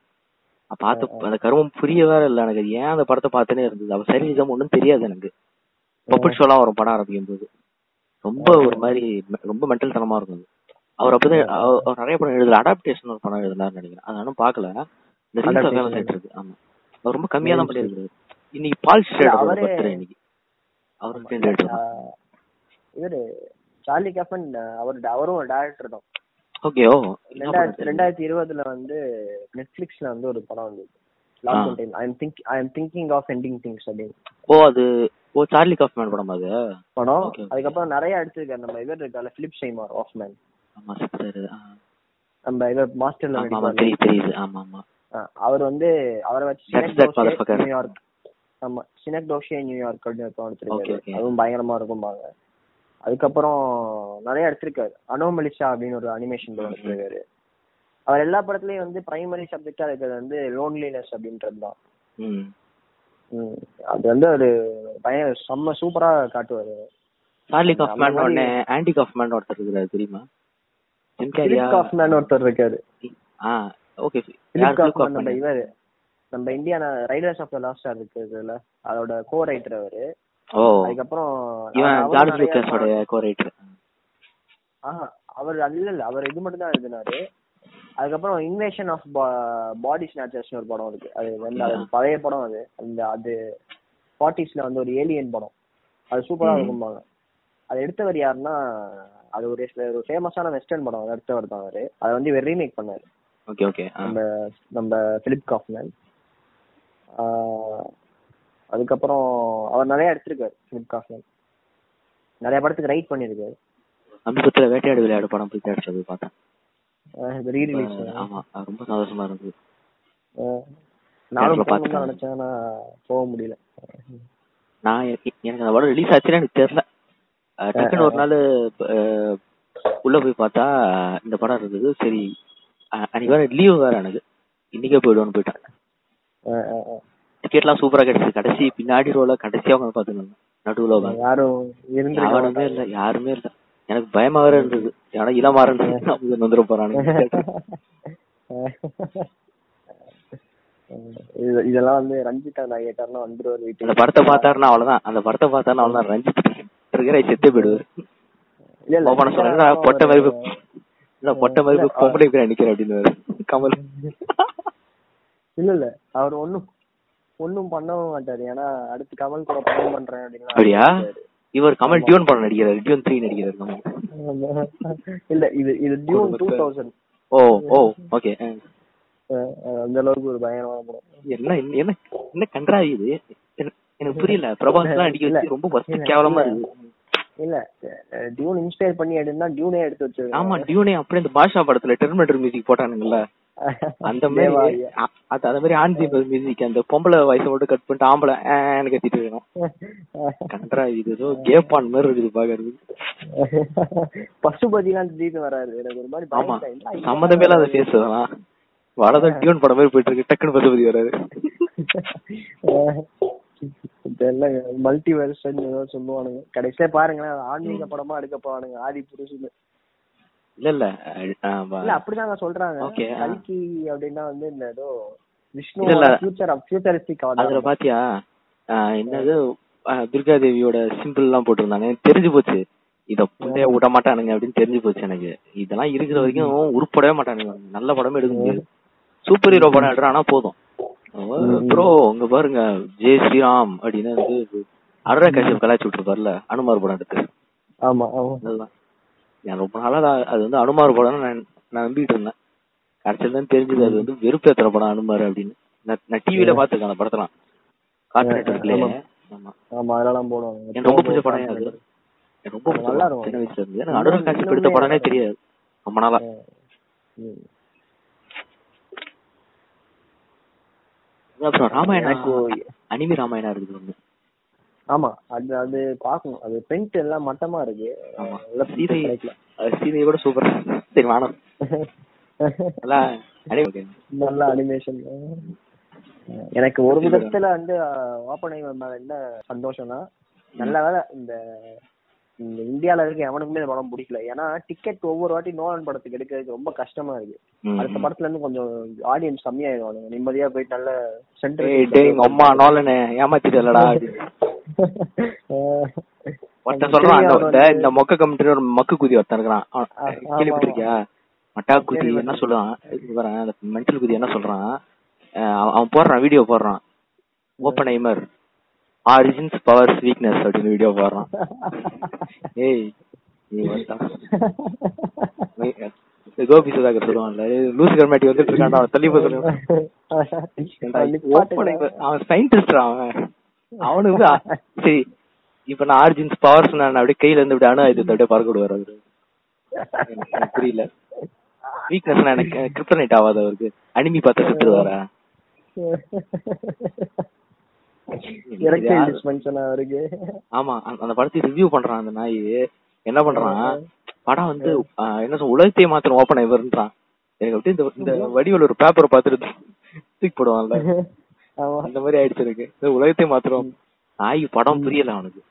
A: பார்த்து அந்த கருமம் புரியவே இல்ல எனக்கு. ஏன் அந்த படத்தை பார்த்துனே இருந்தது? அவ சரி ஒன்றும் தெரியாது எனக்கு. பப்பட் ஷோலாம் வரும் படம் ஆரம்பிக்கும் போது ரொம்ப ஒரு மாதிரி ரொம்ப மென்டல் தனமா இருக்கும். அவர் அப்பதான் அவர் நிறைய படம் எழுதல. அடாப்டேஷன் ஒரு படம் எழுதினார்னு நினைக்கிறேன். அது நானும் பார்க்கல இந்த ரீல்ஸ் ஆயிட்டு இருக்கு. ஆமா. அவர் ரொம்ப கம்மியா தான் பண்ணிருக்காரு இன்னைக்கு பால் ஸ்டேட் இன்னைக்கு. ரேட்
B: இவரு சார்லி காஃப்மன் அவர் அவரும் ஒரு டேரக்டர் தான்.
A: ஓகே ஓ
B: ரெண்டாயிரத்தி இருபதுல வந்து நெட்ஃபிளிக்ஸ்ல வந்து ஒரு படம் வந்தது. Lockdown time I think I thinking of ending things அப்படின்னு
A: ஓ அது ஓ சார்லி காஃப்மேன் படம் அது?
B: படம். அதுக்கப்புறம் நிறைய எடுத்திருக்காரு. நம்ம இவர் இருக்கால பிலிப் சைமார் ஆஃப் மேன்
A: ஆமா சிஸ்டர்
B: நம்ம இவர் மாஸ்டர்ல
A: ஆமா ஆமா
B: நடிப்பாரு
A: தெரியுது தெரியுது. ஆமா ஆமா.
B: அவர் வந்து அவரை வச்சு. நியூயார்க் ஆமா. சினக் டோஷே நியூயார்க் அப்படின்னு ஒரு படம்
A: Okay,
B: எடுத்திருக்காரு. அதுவும் பயங்கரமா இருக்கும்பாங்க அதுக்கப்புறம் நிறைய எடுத்திருக்காரு. அனோமலிஷா அப்படின்னு ஒரு அனிமேஷன் படம் எடுத்திருக்காரு. அவர் எல்லா படத்துலயும் வந்து பிரைமரி சப்ஜெக்டா இருக்கிறது வந்து லோன்லினஸ் அப்படின்றது தான்.
A: ம்.
B: ம். அது வந்து ஒரு பையன் செம்ம சூப்பரா காட்டுவாரு.
A: சார்லி காஃப்மேன் உடனே ஆன்டி காஃப்மேன் ஒருத்தர் இருக்கிறாரு தெரியுமா?
B: காஃப்மேன் ஒருத்தர் இருக்காரு.
A: ஆ ஓகே
B: காஃப்மேன் இவர். நம்ம Indiana raiders of the lost star இருக்குதுல்ல அதோட கோ ரைட்டர் அவரு.
A: ஓ.
B: அதுக்கப்புறம்
A: ஜார்ஜ் லூக்காஸோட கோரைட்டர்
B: ஆஹா அவர் இல்ல இல்ல அவர் இது மட்டும் தான் எழுதினாரு. அதுக்கப்புறம் இன்வேஷன் ஆஃப் பாடி ஸ்நாச்சர்ஸ்னு ஒரு படம் இருக்கு. அது வந்து அது பழைய படம் அது. அந்த அது ஃபார்ட்டிஸ்ல வந்து ஒரு ஏலியன் படம். அது சூப்பரா. இருக்கும்பாங்க. அது எடுத்தவர் யாருன்னா அது ஒரு ஒரு ஃபேமஸான வெஸ்டர்ன் படம். அது எடுத்தவர் தான் அவரு. அதை வந்து இவர் ரீமேக் பண்ணாரு.
A: ஓகே ஓகே
B: நம்ம நம்ம பிலிப் காஃப்மேன் அதுக்கப்புறம் அவர் நிறைய எடுத்திருக்காரு பிலிப் காஃப்மேன் நிறைய படத்துக்கு ரைட் பண்ணியிருக்காரு
A: சமீபத்துல வேட்டையாடு விளையாடு படம் போய் தேடிச்சது பார்த்தேன்.
B: ரீ ரிலீஸ்
A: ஆமா ரொம்ப சந்தோஷமா இருந்தது.
B: நானும். தான் நினைச்சேன் போக முடியல.
A: நான் எனக்கு அந்த படம் ரிலீஸ் ஆச்சுன்னு எனக்கு தெரியல. டக்குன்னு ஒரு நாள் உள்ள போய் பார்த்தா இந்த படம் இருந்தது சரி அன்னைக்கு வேற லீவு வேற எனக்கு. இன்னைக்கே போயிடுவோன்னு போயிட்டேன். டிக்கெட்லாம் சூப்பரா கிடைச்சது. கடைசி பின்னாடி ரோல கடைசியா உட்காந்து பாத்துக்கணும் நடுவுல
B: யாரும்.
A: இல்ல. யாருமே இல்ல. எனக்கு பயமா வேற இருந்தது. ஏன்னா இளமாற இருந்தது வந்துட போறானுங்க
B: இது- இதெல்லாம் வந்து ரஞ்சிதா நாயக்கர்னா வந்துருவாரு
A: அந்த
B: வீட்டுக்கு
A: படத்தை பார்த்தாருன்னா அவ்வளவுதான். அந்த படத்தை பார்த்தாருன்னா அவ்வளவுதான். ரஞ்சித் இருக்கிற செத்தே போயிடுவாரு.
B: இல்ல
A: பொட்டை மாதிரி இல்ல பொட்டை மாதிரி பொம்பளை நிக்கிறேன் அப்படின்னு கமல்.
B: இல்ல இல்ல. அவர் ஒண்ணும் ஒண்ணும் பண்ணவும் மாட்டாரு. ஏன்னா அடுத்து கமல் கூட படம் பண்றேன் அப்படின்னு
A: அப்படியா இவர் கமல் டியூன் படம் நடிக்கிறாரு. டியூன் த்ரீ நடிக்கிறாரு கமல்.
B: இல்ல இது இது Dune two thousand
A: oh oh okay
B: அந்த அளவுக்கு ஒரு பயங்கரமான படம்.
A: என்ன என்ன- என்ன கன்றா இது? எனக்கு- புரியல. பிரபாஸ் நடிக்க
B: இல்ல,
A: வச்சு ரொம்ப
B: இல்ல,
A: கேவலமா. இருக்கு.
B: இல்ல டியூன் இன்ஸ்பயர் பண்ணி எடுத்தா டியூனே எடுத்து வச்சிருக்காங்க
A: ஆமா டியூனே அப்படியே இந்த பாஷா படத்துல டெர்மினேட்டர் மியூசிக் போட்டானுங்கல்ல. அந்த மாதிரி அது அந்த மாதிரி ஆன்ஜி மியூசிக் அந்த பொம்பளை வயசை மட்டும் கட் பண்ணிட்டு ஆம்பளை ஏன்னு கத்திட்டு இருக்கணும் கன்றா இது ஏதோ கேப்பான் மாதிரி இருக்குது பாக்குறது.
B: பசுபதிலாம் திடீர்னு வராரு எனக்கு ஒரு மாதிரி
A: ஆமா? சம்மந்தமே இல்லாத ஃபேஸ் அதெல்லாம். வடதான் டியூன் படம் மாதிரி போயிட்டு இருக்கு. டக்குன்னு பசுபதி வராது.
B: இதெல்லாம் மல்டிவர்ஸ் சொல்லுவானுங்க. கடைசியா பாருங்களேன் ஆன்மீக படமா எடுக்க போவானுங்க. ஆதி புருஷன்
A: இல்ல இல்ல.
B: அப்படிதாங்க சொல்றாங்க.
A: ஆ.
B: கல்கி அப்படின்னா வந்து இந்த ஏதோ விஷ்ணு. ஃபியூச்சர் ஃபியூச்சரிஸ்டிக்
A: அதுல பாத்தியா? என்னது? துர்கா தேவியோட சிம்பிள் எல்லாம் போட்டிருந்தாங்க. தெரிஞ்சு போச்சு. இத புண்டைய விட மாட்டானுங்க அப்படின்னு தெரிஞ்சு போச்சு எனக்கு. இதெல்லாம் இருக்கிற வரைக்கும் உருப்படவே மாட்டானுங்க. நல்ல படமே எடுக்க முடியாது. சூப்பர் ஹீரோ படம் எடுறானா போதும். ப்ரோ உங்க பாருங்க. ஜெய் ஸ்ரீராம் அப்படின்னு வந்து அருணா கஷ்யப் கலாச்சி விட்டுருப்பார்ல அனுமார் படம் எடுத்து.
B: ஆமா ஆமா.
A: அதுதான் நான் ரொம்ப நாளா அது- வந்து அனுமார் படம் நான் நான் நம்பிட்டு இருந்தேன். கடைசியில தான் தெரிஞ்சது அது வந்து வெறுப்பேத்துற படம் அனுமார் அப்படின்னு. நான் டிவில பாத்துருக்கேன் அந்த படத்தெல்லாம். நெட்வொர்க்லயே ஆமா.
B: ஆமா. அதெல்லாம் போடுவாங்க.
A: எனக்கு ரொம்ப பிடிச்ச படம் அது. எனக்கு ரொம்ப பிடிச்ச
B: நல்லா இருக்கும்.
A: சின்ன வயசுல இருந்து. எனக்கு அனுரா காட்சி எடுத்த படமே தெரியாது. ரொம்ப நாளா. ராமாயணம். அனிமி ராமாயணம் இருக்குது ஒண்ணு.
B: ஆமா அது அது பாக்கணும் அது பிரிண்ட் எல்லாம் மட்டமா இருக்கு.
A: ஆமா.
B: நல்ல print
A: சீதை சீதையை கூட சூப்பரா சரி வானம் நல்லா
B: அனிமேஷன் எனக்கு ஒரு விதத்துல வந்து ஓப்பனை என்ன சந்தோஷம்னா நல்ல வேலை இந்த இந்த இந்தியால இருக்க எவனுக்குமே இந்த படம் பிடிக்கல. ஏன்னா டிக்கெட் ஒவ்வொரு வாட்டி நோலன் படத்துக்கு எடுக்கிறதுக்கு ரொம்ப கஷ்டமா இருக்கு. அடுத்த. படத்துல இருந்து கொஞ்சம் ஆடியன்ஸ் கம்மியாயிடுவாங்க நிம்மதியா போயிட்டு நல்ல சென்டர்
A: அம்மா நோலனே ஏமாத்திட்டலடா ஒருத்தன் சொல்றான் அந்த இந்த மொக்க கமிட்டி ஒரு மக்கு குதி ஒருத்தன் இருக்கிறான். கேள்விப்பட்டிருக்கியா? மட்டா குதி என்ன சொல்லுவான் அந்த மென்டல் குதி என்ன சொல்றான்? அவன் போடுறான் வீடியோ போடுறான். ஓப்பன் ஐமர் ஆரிஜின்ஸ் பவர்ஸ் வீக்னஸ் அப்படின்னு வீடியோ போடுறான். ஏய் கோபி சுதாகர் சொல்லுவான்ல லூசு கர்மாட்டி வந்துட்டு இருக்கான்டா அவன் தள்ளி போய் சொல்லுவான். அவன் சயின்டிஸ்ட் அவன். அவனுக்கு சரி. இப்ப நான் ஆரிஜின்ஸ் பவர்ஸ் நான் அப்படியே கையில இருந்து அப்படியே அணு ஆயுதத்தை அப்படியே பறக்க விடுவார் அவரு. புரியல. வீக்னஸ் எனக்கு கிரிப்டனைட் ஆகாது அவருக்கு. அனிமி பார்த்து
B: அவருக்கு.
A: ஆமா அந்த படத்தை ரிவ்யூ பண்றான் அந்த நாய். என்ன பண்றான்? படம் வந்து என்ன சொல்ல உலகத்தையே மாத்திரம் ஓப்பன் ஆயிவர்ன்றான் எனக்கு அப்படியே இந்த இந்த வடிவில் ஒரு பேப்பரை பார்த்துட்டு தூக்கி போடுவான்ல. அந்த மாதிரி ஆயிடுச்சு எனக்கு இந்த உலகத்தையே மாத்திரம் நாய் படம் புரியல அவனுக்கு.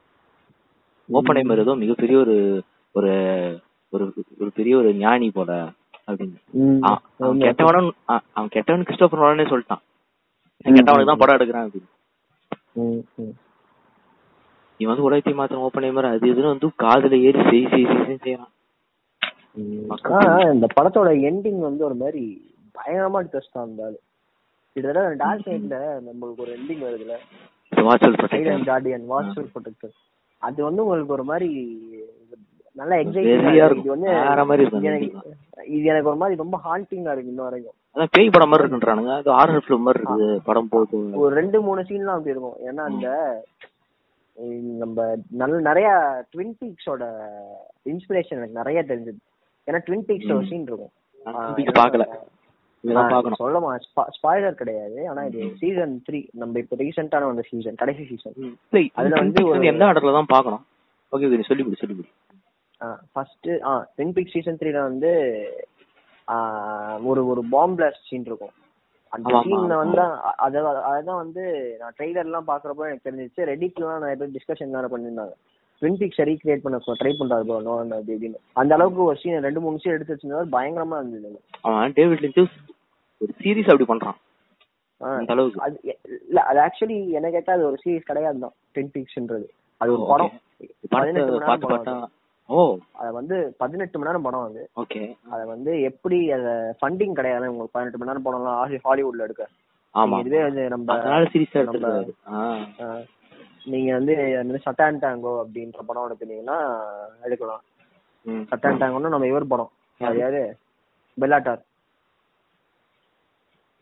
A: ஓப்பன் ஐமர் ஏதோ மிகப்பெரிய ஒரு ஒரு ஒரு ஒரு பெரிய ஒரு ஞானி போல அப்படின்னு. அவன் கெட்டவனும் அவன் கெட்டவன் கிறிஸ்டோபர் நோலனே சொல்லிட்டான். கெட்டவனுக்கு தான் படம் எடுக்கிறேன் அப்படின்னு. இவன் வந்து உலகத்தை மாத்திரம் ஓப்பன் மாதிரி அது இதுன்னு வந்து காதுல ஏறி செய் செய் செய் செய்யறான்
B: இந்த படத்தோட எண்டிங் வந்து ஒரு மாதிரி பயங்கரமா ட்விஸ்ட் இருந்தாலும் கிட்டத்தட்ட டார்க் சைட்ல நம்மளுக்கு ஒரு எண்டிங் வருதுல.
A: வாட்சல் ப்ரொடெக்ஷன்
B: கார்டியன் வாட்ச்ஃபுல் ப்ரொடெக்டர் அது வந்து உங்களுக்கு ஒரு மாதிரி நல்லா எக்ஸைட்டிங். இது வந்து
A: வேற மாதிரி இருக்கும்
B: இது எனக்கு ஒரு மாதிரி ரொம்ப ஹாண்டிங்கா இருக்கு இன்ன வரைக்கும்.
A: அதான் பேய் படம் மாதிரி இருக்குன்றானுங்க. அது ஹாரர் ஃபிலிம் மாதிரி இருக்குது. படம் போகுது
B: ஒரு ரெண்டு மூணு சீன்லாம் அப்படி இருக்கும். ஏன்னா அந்த நம்ம நல்ல நிறைய ட்வின் பீக்ஸோட இன்ஸ்பிரேஷன் எனக்கு நிறைய தெரிஞ்சது. ஏன்னா ட்வின் பீக்ஸ் ஒரு சீன் இருக்கும்.
A: பார்க்கல. பார்க்கணும்
B: சொல்லமா ஸ்பாய்லர் கிடையாது. ஆனா இது சீசன் த்ரீ நம்ம இப்ப ரீசெண்டான வந்த சீசன் கடைசி சீசன் அதுல வந்து
A: எந்த ஆர்டர்ல தான் பார்க்கணும்? ஓகே ஓகே சொல்லி கொடு சொல்லி கொடு
B: ஃபர்ஸ்ட் ஆ ட்வின் பீக் சீசன் த்ரீல வந்து ஒரு ஒரு பாம் பிளாஸ்ட் சீன் இருக்கும். அந்த சீன்ல. வந்து அதான் வந்து நான் ட்ரெய்லர் எல்லாம் பாக்குறப்போ எனக்கு தெரிஞ்சிச்சு. ரெடிட்லாம் நிறைய பேர் டிஸ்கஷன் வேற பண்ணிருந்தாங்க ட்வின் பீக்ஸ் ரீக்ரியேட் பண்ண ட்ரை பண்றாரு அப்படி இப்படின்னு அந்த அளவுக்கு ஒரு சீன் ரெண்டு மூணு சீன் எடுத்து வச்சிருந்தா பயங்கரமா இருந்தது
A: அவன் டேவிட் லிஞ்சு ஒரு சீரிஸ் அப்படி பண்றான். அந்த அளவுக்கு.
B: அது இல்ல அது ஆக்சுவலி என்ன கேட்டா அது ஒரு சீரிஸ் கிடையாது தான். ட்வின் பீக்ஸ்ன்றது அது ஒரு படம். படம்.
A: பார்த்தா ஓ.
B: அது வந்து பதினெட்டு மணி நேரம் படம் அது.
A: ஓகே.
B: அத வந்து எப்படி அத ஃபண்டிங் கிடையாது உங்களுக்கு பதினெட்டு மணி நேரம் படம்லாம் ஆசி ஹாலிவுட்ல எடுக்க.
A: ஆமா.
B: இதுவே வந்து நம்ம
A: சீரிஸா
B: நம்ம- நீங்க வந்து சட்டான் டாங்கோ அப்படின்ற படம் எடுத்தீங்கன்னா எடுக்கலாம். சட்டான் டாங்கோன்னா நம்ம இவர் படம். அது யாரு? பெல்லாட்டார்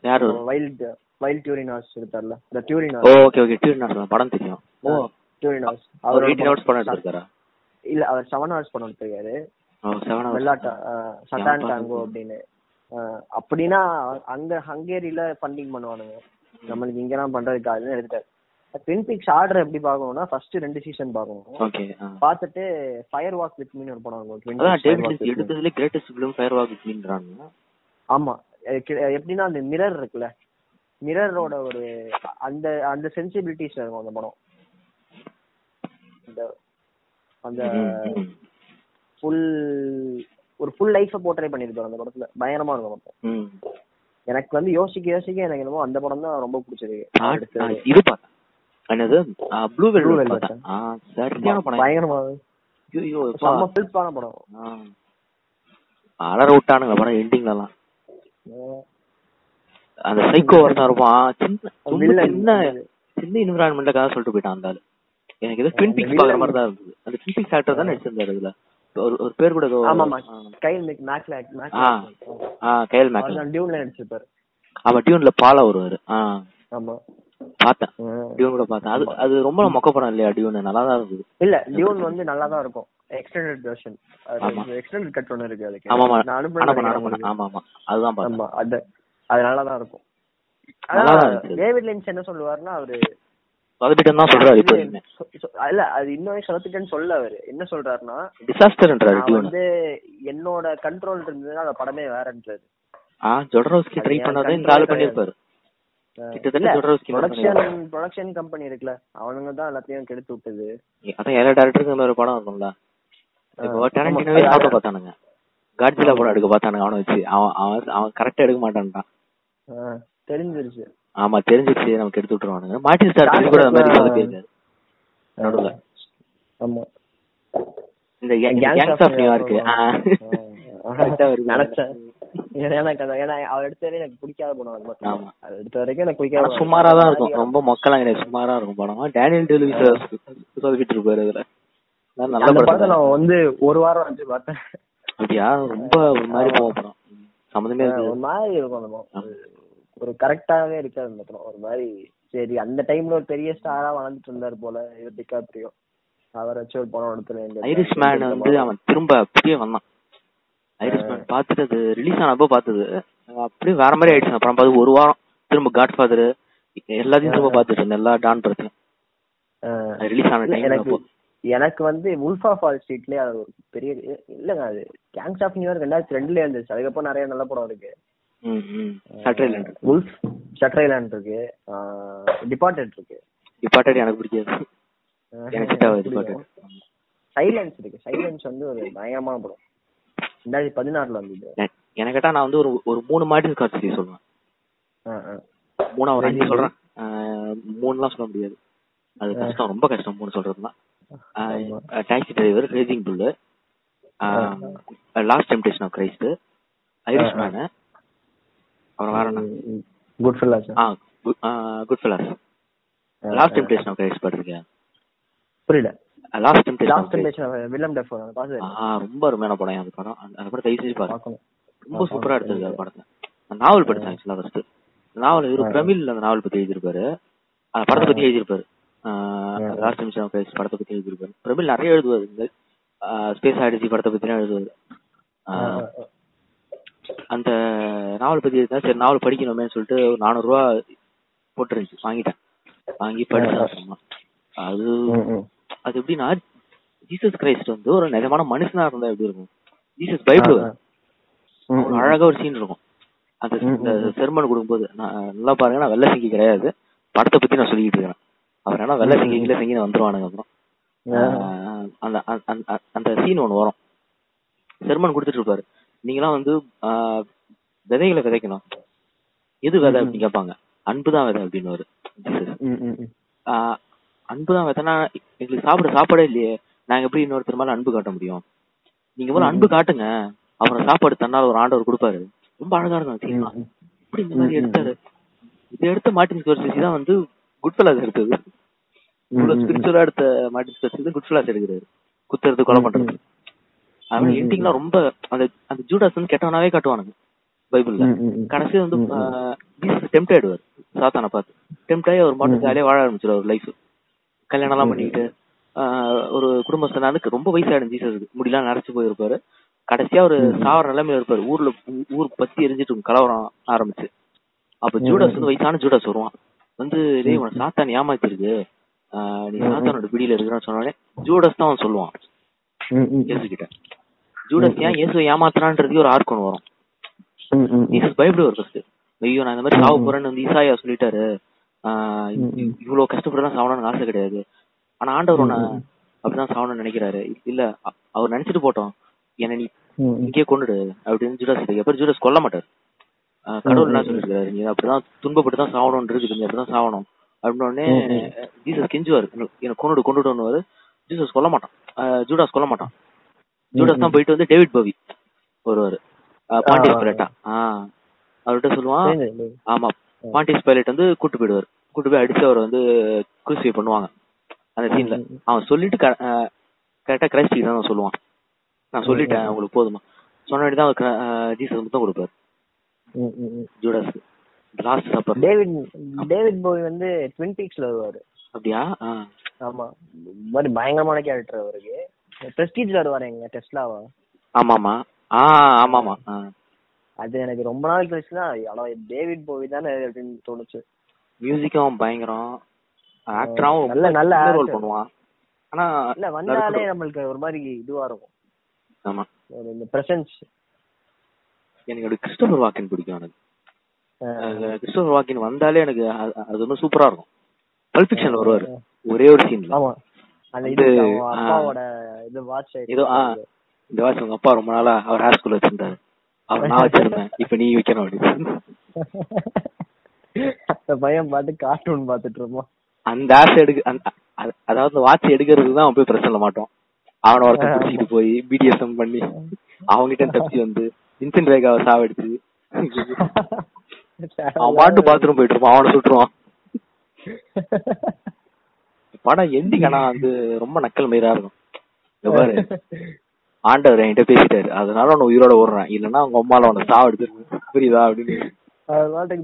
A: யாரு?
B: வைல்ட் வைல்ட் டியூரினாஸ் எடுத்தார்ல. இந்த டியூரினாஸ்
A: ஓகே படம் தெரியும். ஓ
B: டியூரினாஸ்
A: அவர்
B: அவர்
A: எயிட்டீன் ஹவர்ஸ் படம் எடுத்திருக்காரா?
B: இல்ல அவர் செவன் ஹவர்ஸ் படம் எடுத்திருக்காரு.
A: ஓ செவன் ஹவர்ஸ்
B: வெள்ளாட்டா சட்டான்
A: ஏன்
B: டாங்கோ அப்படின்னு. ஆ, அப்படின்னா அங்க ஹங்கேரியில ஃபண்டிங் பண்ணுவானுங்க. நம்மளுக்கு இங்கெல்லாம் பண்றதுக்கு அதுன்னு எடுத்துட்டாரு. ட்வின் பிக்ஸ் ஆர்டர் எப்படி பார்க்கணும்னா ஃபர்ஸ்ட் ரெண்டு சீசன் பார்க்கணும்.
A: ஓகே
B: பார்த்துட்டு ஃபயர் வாக் வித் மீன் ஒரு படம் இருக்கும்.
A: எடுத்ததுல கிரேட்டஸ்ட் ஃபிலிம் ஃபயர் வாக் அப்படின்றாங்க
B: ஆமா அது கி- எப்படின்னா அந்த மிரர் இருக்குல்ல? மிரரோட ஒரு அந்த அந்த சென்சிபிலிட்டிஸ் இருக்கும் அந்த படம். அந்த அந்த ஃபுல் ஒரு ஃபுல் லைஃப போர்ட்ரே பண்ணிருப்பாரு அந்த படத்துல. பயங்கரமா இருக்கும் படம். எனக்கு வந்து யோசிக்க யோசிக்க எனக்கு என்னமோ அந்த படம் தான் ரொம்ப.
A: ஆ, இது என்னது? ப்ளூ ஆ? சரியான படம்.
B: பயங்கரமா.
A: ஐயோ
B: செம்ம படம்.
A: அலற விட்டானுங்க படம் எண்டிங்லலாம் அந்த சைக்கோ ஒருத்தன் இருப்பான். சின்ன. சின்ன சின்ன இன்விரான்மெண்ட்ல கதை சொல்லிட்டு போயிட்டான் அந்த ஆளு. எனக்கு ஏதோ ட்வின் பிக்ஸ் பாக்குற. மாதிரி தான் இருந்தது. அந்த ட்வின் பிக்ஸ் ஆக்டர் தான் நடிச்சிருந்தாரு இதுல ஒரு ஒரு பேர் கூட
B: கைல் மேக் மேக்லாக்
A: ஆ. கைல் மேக்
B: மேக்லாக் டியூன்ல நடிச்சிருப்பாரு.
A: ஆமா டியூன்ல பாலா வருவாரு.
B: ஆமா.
A: பார்த்தேன். டியூன் கூட பார்த்தேன். அது அது ரொம்ப மொக்க படம் இல்லையா டியூன் நல்லா தான் இருந்தது.
B: இல்ல டியூன் வந்து நல்லா தான் இருக்கும். Extended version. எக்ஸ்டெண்டட் கட் ஒன்னு இருக்கு அதுக்கு.
A: ஆமா
B: நான் அனுப்புறேன்
A: ஆமா ஆமா அதுதான்
B: ஆமா அது தான் இருக்கும். டேவிட் லின்ச் என்ன சொல்லுவாருன்னா அவரு
A: பதிட்டு தான் சொல்றாரு இப்போ
B: இது சொ- சொ- இல்ல அது இன்னும் செலுத்திட்டேன்னு சொல்ல அவரு. என்ன சொல்றாருன்னா
A: டிசாஸ்டர்ன்றாரு
B: வந்து என்னோட கண்ட்ரோல் இருந்ததுன்னா அந்த படமே வேறன்றது
A: ஆ ஜொடரோஸ்கி ட்ரை பண்ணதை இந்த ஆளு பண்ணியிருப்பாரு. கிட்டத்தட்ட ஜொடரோஸ்கி மாதிரி
B: ப்ரொடக்ஷன் ப்ரொடக்ஷன் கம்பெனி இருக்குல்ல அவனுங்க தான் எல்லாத்தையும் கெடுத்து விட்டது.
A: அதான் எல்லா டேரக்டருக்கும் இந்த ஒரு படம் இருக்கும்ல டேரண்டினோவே. சாப்பிட பார்த்தானுங்க. காட்ஜிலா படம் எடுக்க பார்த்தானுங்க அவனை வச்சு. அவன் அவன் அவன் கரெக்டா எடுக்க மாட்டான்டான்
B: தெரிஞ்சிருச்சு.
A: ஆமா தெரிஞ்சிச்சு நமக்கு எடுத்து விட்டுருவானுங்க. மார்டின் ஸ்டார் கூட அந்த மாதிரி சொதப்பியிருக்காரு நடுவுல.
B: ஆமா.
A: இந்த கேங்ஸ் ஆஃப் நியூயார்க்
B: நினைச்சேன்.
A: சுமாரா தான் இருக்கும். ரொம்ப மொக்கலாம் கிடையாது. சுமாரா இருக்கும் படம். டேனியல் டெலிவிஸ் சொதப்பிட்டு இருப்பாரு அதான் நல்ல
B: அந்த
A: படம்
B: படத்தை நான் வந்து ஒரு வாரம் பார்த்தேன்.
A: அப்படியா? ரொம்ப ஒரு மாதிரி போக படம். சம்மந்தமே
B: ஒரு மாதிரி இருக்கும் அந்த படம். ஒரு கரெக்டாவே இருக்காது அந்த படம். ஒரு மாதிரி சரி அந்த டைம்ல ஒரு பெரிய ஸ்டாரா வளர்ந்துட்டு இருந்தாரு போல இது டிகாப்ரியோ. அவரை வச்சு ஒரு படம் எடுத்துல.
A: ஐரிஷ் மேன் வந்து அவன் திரும்ப அப்படியே வந்தான். ஐரிஷ் மேன் பார்த்துட்டு அது ரிலீஸ் ஆனப்போ பார்த்தது அப்படியே வேற மாதிரி ஆயிடுச்சு அப்புறம் பார்த்து ஒரு வாரம் திரும்ப காட் ஃபாதர் எல்லாத்தையும் திரும்ப பார்த்துட்டு இருந்தேன் எல்லா டான் படத்தையும். ரிலீஸ் ஆன டைம்
B: எனக்கு வந்து உல்ஃபா ஃபால் ஸ்ட்ரீட்லயே அது ஒரு பெரிய இல்லங்க அது கேங்ஸ் ஆஃப் நியூயார்க் ரெண்டாயிரத்தி ரெண்டுல இருந்துச்சு. அதுக்கப்புறம் நிறைய நல்ல படம் இருக்கு. உல்ஃப் ஷட்ரைலாண்ட் இருக்கு. டிபார்ட்டட் இருக்கு.
A: டிபார்ட்டட் எனக்கு பிடிக்காது.
B: சைலன்ஸ் இருக்கு. சைலன்ஸ் வந்து ஒரு பயங்கரமான படம். ரெண்டாயிரத்தி பதினாறுல வந்தது.
A: எனக்கு கேட்டா நான் வந்து ஒரு ஒரு மூணு மார்டின் ஸ்கார்சிசி சொல்லுவேன்
B: ஆ, ஆ.
A: மூணா ஒரு அஞ்சு சொல்றேன். மூணுலாம் சொல்ல முடியாது. அது கஷ்டம் ரொம்ப கஷ்டம் மூணு சொல்றதுலாம். Taxi driver raging bull last temptation of Christ Irishman அப்புறம் வேற என்ன?
B: Good ஃபில்லாஸ்
A: ah goodfellas last temptation of Christ பாத்திருக்கேன்
B: புரியல.
A: Last Temptation
B: Last Temptation Willem Dafoe
A: ஆ ரொம்ப அருமையான படம். அந்த படம் அந்த- படம் தயவு செஞ்சு பாருங்க ரொம்ப சூப்பரா எடுத்திருக்காரு படத்தை. நான் நாவல் படிச்சேன் ஆக்சுவலா ஃபர்ஸ்ட் நாவல் இவரு பிரமிழ் அந்த நாவல் பத்தி எழுதியிருப்பாரு. அந்த படத்தை பத்தி எழுதியிருப்பாரு. லாஸ்ட் நிமிஷம் பேஸ் படத்தை பத்தி எழுதியிருப்பாரு பிரமிழ் நிறைய எழுதுவாரு. இந்த ஸ்பேஸ் ஆடிஜி படத்தை பத்தி எழுதுவாரு. அந்த நாவல் பத்தி எழுதினா சரி நாவல் படிக்கணுமேன்னு சொல்லிட்டு ஒரு நானூறு ரூபா போட்டுருந்துச்சு. வாங்கிட்டேன். வாங்கி படிச்சேன். அது. அது எப்படின்னா ஜீசஸ் கிரைஸ்ட் வந்து ஒரு நிஜமான மனுஷனா இருந்தா எப்படி இருக்கும்? ஜீசஸ் பயப்படுவார் அழகா ஒரு சீன் இருக்கும். அந்த செருமன் கொடுக்கும்போது நான் நல்லா பாருங்க நான் வெள்ளை சிங்கி கிடையாது. படத்தை பத்தி நான் சொல்லிட்டு இருக்கேன் அவர் என்ன வெள்ளை சிங்கிங்களே சிங்கின வந்துருவானுங்க அப்புறம். அந்த அந்த- சீன் ஒண்ணு வரும். செருமன் கொடுத்துட்டு இருப்பாரு நீங்களாம் வந்து விதைகளை விதைக்கணும். எது விதை அப்படின்னு கேட்பாங்க. அன்புதான் விதை அப்படின்னு. அன்புதான் விதைனா எங்களுக்கு சாப்பிட சாப்பாடே இல்லையே. நாங்க எப்படி இன்னொருத்தர் மேல அன்பு காட்ட முடியும்? நீங்க முதல்ல அன்பு காட்டுங்க. அப்புறம் சாப்பாடு தன்னால் ஒரு ஆண்டவர் கொடுப்பாரு. ரொம்ப அழகா இருக்கும் எப்படி இந்த மாதிரி எடுத்தாரு. இதை எடுத்த மார்டின் ஸ்கோர்சிசி தான் வந்து குட் ஃபெலாஸ் எடுத்தது ஸ்பிரிச்சுவலா எடுத்த மார்டின் ஸ்கோர்சிசி குட் ஃபெலாஸ் எடுக்கிறாரு. குத்துறது கொலை பண்றது. அவன் எண்டிங்லாம் ரொம்ப அந்த அந்த ஜூடாஸ் வந்து கெட்டவனாவே காட்டுவானுங்க பைபிள்ல. கடைசி வந்து ஜீசஸ் டெம்ட் ஆயிடுவார். சாத்தானை பார்த்து. டெம்ட் ஆகி அவர் மட்டும் ஜாலியா வாழ ஆரம்பிச்சிருவார் லைஃப் கல்யாணம் எல்லாம் பண்ணிக்கிட்டு ஆஹ் ஒரு குடும்பஸ்தனானுக்கு ரொம்ப வயசாயிடும் ஜீசஸுக்கு முடியெல்லாம் நரைச்சு போயிருப்பாரு. கடைசியா ஒரு சாவர நிலைமையில இருப்பாரு. ஊர்ல ஊர் பத்தி எரிஞ்சிட்டு கலவரம் ஆரம்பிச்சு. அப்ப ஜூடாஸ் வந்து வயசான ஜூடாஸ் வருவான். வந்து டேய் உன சாத்தான் ஏமாத்திருக்கு. நீ சாத்தானோட பிடியில இருக்கிறான்னு சொன்னாலே ஜூடாஸ் தான் அவன் சொல்லுவான். இயேசு கிட்ட ஜூடாஸ் ஏன் இயேசு ஏமாத்துறான்றதுக்கு ஒரு ஆர்க் ஒன்று வரும். ஜீசஸ் பயப்படுவார் ஃபர்ஸ்ட் ஐயோ நான் இந்த மாதிரி சாவ போறேன்னு வந்து ஈசாயா சொல்லிட்டாரு. இவ்வளவு கஷ்டப்பட்டுலாம் சாவணும்னு ஆசை கிடையாது. ஆனா ஆண்டவர் உன்னை அப்படிதான் சாவணும்னு நினைக்கிறாரு. இல்ல அவர் நினைச்சிட்டு போட்டோம். என்ன நீ. இங்கே கொண்டுடு அப்படின்னு ஜூடாஸ் கிட்ட எப்ப ஜூடாஸ் கொல்ல மாட்டார். கடவுள் என்ன சொல்லிருக்காரு நீ அப்படிதான் துன்பப்பட்டு தான் சாவணும் இருக்குது நீ அப்படிதான் சாவணும். அப்படின்னு உடனே ஜீசஸ் கெஞ்சுவாரு. எனக்கு கொண்டுடு கொண்டுடுன்னு ஜீசஸ் கொல்ல மாட்டான். ஜூடாஸ் கொல்ல மாட்டான். ஜூடாஸ் தான் போயிட்டு வந்து டேவிட் பவி வருவாரு. பாண்டியஸ் பைலட்டா. ஆஹ் அவர்கிட்ட சொல்லுவான். ஆமா பாண்டியஸ் பைலட் வந்து கூட்டு போயிடுவார். கூட்டு போய் அடிச்சு அவர் வந்து குரூசிஃபை பண்ணுவாங்க. அந்த சீன்ல அவன் சொல்லிட்டு கரெக்டா கிரைஸ்டி தான் சொல்லுவான். நான் சொல்லிட்டேன் உங்களுக்கு போதுமா. சொன்னாடி தான் ஜீசஸ் முத்தம் கொடுப்பாரு. Judas. Last supper
B: David David போய் வந்து ட்வின் பீக்ஸ்ல வருவாரு.
A: அப்படியா.
B: ஆமா. மாதிரி பயங்கரமான கேரக்டர் அவருக்கு. பிரஸ்டீஜ்ல வருவாரு எங்க டெஸ்லாவா?
A: ஆமாமா. ஆ ஆமாமா.
B: அது எனக்கு ரொம்ப நாள் கழிச்சு தான் டேவிட் போய் தானே அப்படின்னு தோணுச்சு.
A: மியூசிக்கும் பயங்கரம். ஆக்டராவும்
B: நல்ல நல்ல
A: ரோல். பண்ணுவான். ஆனா
B: இல்ல வந்தாலே நம்மளுக்கு ஒரு மாதிரி இதுவா இருக்கும்.
A: ஆமா.
B: இந்த பிரசன்ஸ்
A: எனக்கு கிறிஸ்டோபர் வாக்கின் பிடிக்கும் எனக்கு கிறிஸ்டோபர் வாக்கின் வந்தாலே எனக்கு அது- ஒன்றும் சூப்பரா இருக்கும். பல்பிக்ஷன் வருவாரு. ஒரே ஒரு சீன்ல வந்து, ஏதோ இந்த வாட்ச் உங்க அப்பா ரொம்ப நாளா அவர் ஹேர் ஸ்கூல்ல வச்சிருந்தாரு. அவர் நான் வச்சிருந்தேன். இப்ப நீ வைக்கணும் அப்படின்னு.
B: பையன் பார்த்து கார்ட்டூன் பார்த்துட்டு இருப்போம்
A: அந்த ஆசை எடுக்க அதாவது வாட்ச் எடுக்கிறதுக்கு தான் அவன் போய் பிரச்சனை மாட்டோம். அவனை ஒருத்தன் பிடிச்சிட்டு போய் பிடிஎஸ்எம் பண்ணி அவங்ககிட்ட தப்பிச்சு வந்து வின்சென்ட் ரேகாவை சாவடிச்சு. அவன் பாட்டு பாத்ரூம் போயிட்டு இருப்பான் அவனை சுட்டுருவான். படம் எண்டிங் ஆனா வந்து ரொம்ப நக்கல் மயிரா இருக்கும். பாரு. ஆண்டவர் என்கிட்ட பேசிட்டாரு. அதனால உன்னை உயிரோட ஓடுறேன். இல்லன்னா அவங்க அம்மால உன்னை சாவடிச்சிருக்கு புரியுதா அப்படின்னு.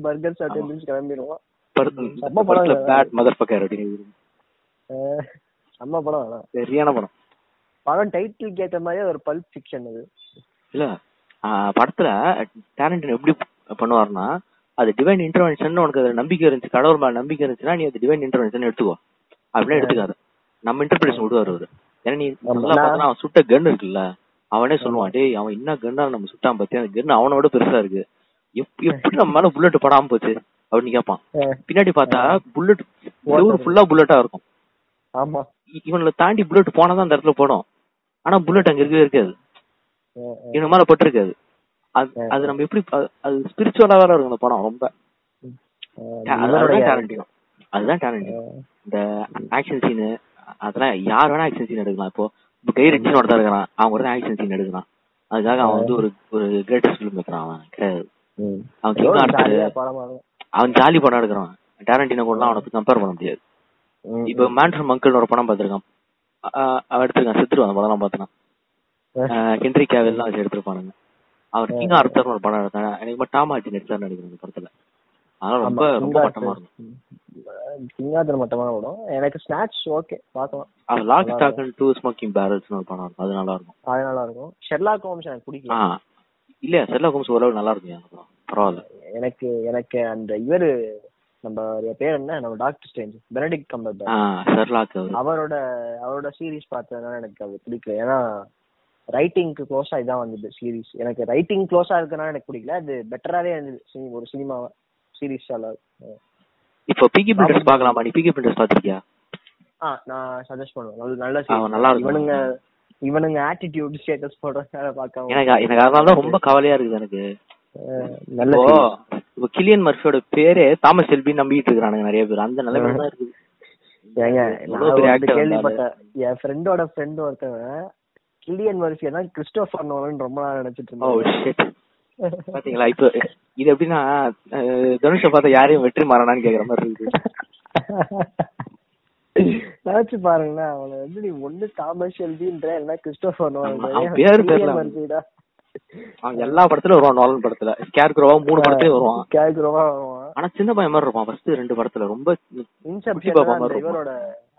B: பர்கர் சாப்பிட்டு எழுந்திரிச்சு கிளம்பிடுவான்.
A: பேட் மதர் பக்கர் அப்படின்னு
B: செம்ம படம்.
A: சரியான படம்.
B: படம் டைட்டிலுக்கு ஏத்த மாதிரியே ஒரு பல்ப் ஃபிக்ஷன் அது.
A: இல்ல. படத்துல டேலண்ட் எப்படி பண்ணுவாருன்னா அது டிவைன் இன்டர்வென்ஷன் உனக்கு அதுல நம்பிக்கை இருந்துச்சு கடவுள் மேல நம்பிக்கை இருந்துச்சுன்னா நீ அது டிவைன் இன்டர்வென்ஷன் எடுத்துக்கோ. அப்படியே எடுத்துக்காத. நம்ம இன்டர்பிரேஷன் விடுவாரு அவரு ஏன்னா நீ அவன் சுட்ட கன் இருக்குல்ல அவனே சொல்லுவான் டேய் அவன் என்ன கன்னா நம்ம சுட்டான் பத்தி அந்த கன் அவனோட பெருசா இருக்கு. எப்- எப்படி நம்ம மேல புல்லட் படாம போச்சு? அப்படின்னு கேட்பான்
B: அஹ்
A: பின்னாடி பார்த்தா புல்லட் செவுரு ஃபுல்லா புல்லட்டா இருக்கும்.
B: ஆமா.
A: இ- இவனுல தாண்டி புல்லட் போனாதான் அந்த இடத்துல போடும். ஆனா புல்லட் அங்க இருக்கவே இருக்காது. இவனுக்கு மேல பட்டிருக்காது. அது அது நம்ம எப்படி அது- ஸ்பிரிச்சுவலா வேற இருக்கும் அந்த படம் ரொம்ப. அதுதான்
B: அஹ்
A: இந்த ஆக்ஷன் சீனு அதெல்லாம் யார் வேணா ஆக்ஷன் சீன் எடுக்கலாம். இப்போ இப்போ கை ரிச்சினோட தான் இருக்கிறான். அவன் கூட ஆக்ஷன் சீன் எடுக்கலாம் அதுக்காக அவன் வந்து ஒரு ஒரு கிரேட்டஸ்ட் ஃபிலிம் எடுக்கிறான் அவன். கிடையாது. அவன் கிங்
B: இருக்கும்.
A: அவன் ஜாலி படம் எடுக்கிறான். டேரண்டினோ கூட அவனை கம்பேர் பண்ண முடியாது. இப்போ மேன்சன் மங்கிள் ஒரு படம் பார்த்திருக்கான். அவன் எடுத்திருக்கான். சித்துருவான் அந்த படம் பார்த்தனா. ஹென்ரி கேவல்லாம் வச்சு எடுத்திருப்பானுங்க. அவர் கிங் ஆர்த்தர் ஒரு படம் எடுத்தாங்க எனக்கு டாம் ஆர்டி நடிச்சார் நினைக்கிறேன் இந்த படத்துல. அதனால ரொம்ப ரொம்ப மட்டமா. இருக்கும்.
B: கிங் ஆர்ட்ஸ் மட்டமான படம். எனக்கு ஸ்நாட்ச் ஓகே பார்க்கலாம்.
A: அது lock stock and two smoking பேரல்ஸ்னு ஒரு படம் இருக்கும். அது நல்லா இருக்கும்.
B: அது நல்லா இருக்கும். ஷெர்லாக் ஹோம்ஸ் எனக்கு பிடிக்கும்
A: ஆ இல்ல செல்லா ஹோம்ஸ் ஓரளவு நல்லா இருக்கும். அந்த பரவாயில்ல.
B: எனக்கு எனக்கு அந்த இவரு நம்ம பேர் என்ன? நம்ம டாக்டர் ஸ்டேஞ்ச் பெனடிக் கம்பர் அவரோட அவரோட சீரிஸ் பார்த்ததுனால எனக்கு அது பிடிக்கல. ஏன்னா ரைட்டிங்க்கு க்ளோஸா இதான் வந்தது சீரிஸ் எனக்கு ரைட்டிங் க்ளோஸா இருக்கனால எனக்கு பிடிக்கல. அது பெட்டராவே இருந்தது ஒரு சினிமா சீரிஸ்
A: இப்போ பிகி பில்டர்ஸ் பார்க்கலாமா? நீ பிகி பில்டர்ஸ் பாத்திருக்கியா
B: ஆ நான் சஜஸ்ட் பண்ணுவேன். நல்ல நல்ல
A: இருக்கும்.
B: இவனுங்க இவனுங்க ஆட்டிடியூட் ஸ்டேட்டஸ் போடுறதுனால பார்க்காம.
A: எனக்கு எனக்கு அதனால தான் ரொம்ப கவலையா இருக்குது எனக்கு.
B: நல்ல
A: இப்போ கிலியன் மர்ஃபியோட பேரே தாமஸ் செல்பி நம்பிட்டு இருக்கானுங்க நிறைய பேர். அந்த நிலைமையில தான் இருக்குது.
B: ஏங்க நான் கேள்விப்பட்டேன் என் ஃப்ரெண்டோட ஃப்ரெண்ட் ஒருத்தவன் கில்லியன் மர்ஃபியை தான் கிறிஸ்டோபர் நோலன் ரொம்ப நாள் நினைச்சிட்டு இருந்தான்.
A: ஷிட் பாத்தீங்களா? இப்போ இது எப்படின்னா தனுஷை பார்த்தா யாரையும் வெற்றி மாறானான்னு கேக்குற மாதிரி இருக்குது
B: நினைச்சு பாருங்களேன் அவனை வந்து நீ ஒண்ணு தாமஸ் ஷெல்பின்ற இல்ல கிறிஸ்டோபர் நோலன்
A: பேரு தெரியல. அவன் எல்லா படத்துலயும் வருவான் நோலன் படத்துல. ஸ்கேர் குரோவா மூணு படத்துலயும் வருவான்.
B: கேக்குறவா வருவான்.
A: ஆனா சின்ன பையன் மாதிரி இருப்பான் ஃபர்ஸ்ட் ரெண்டு படத்துல. ரொம்ப.
B: இவரோட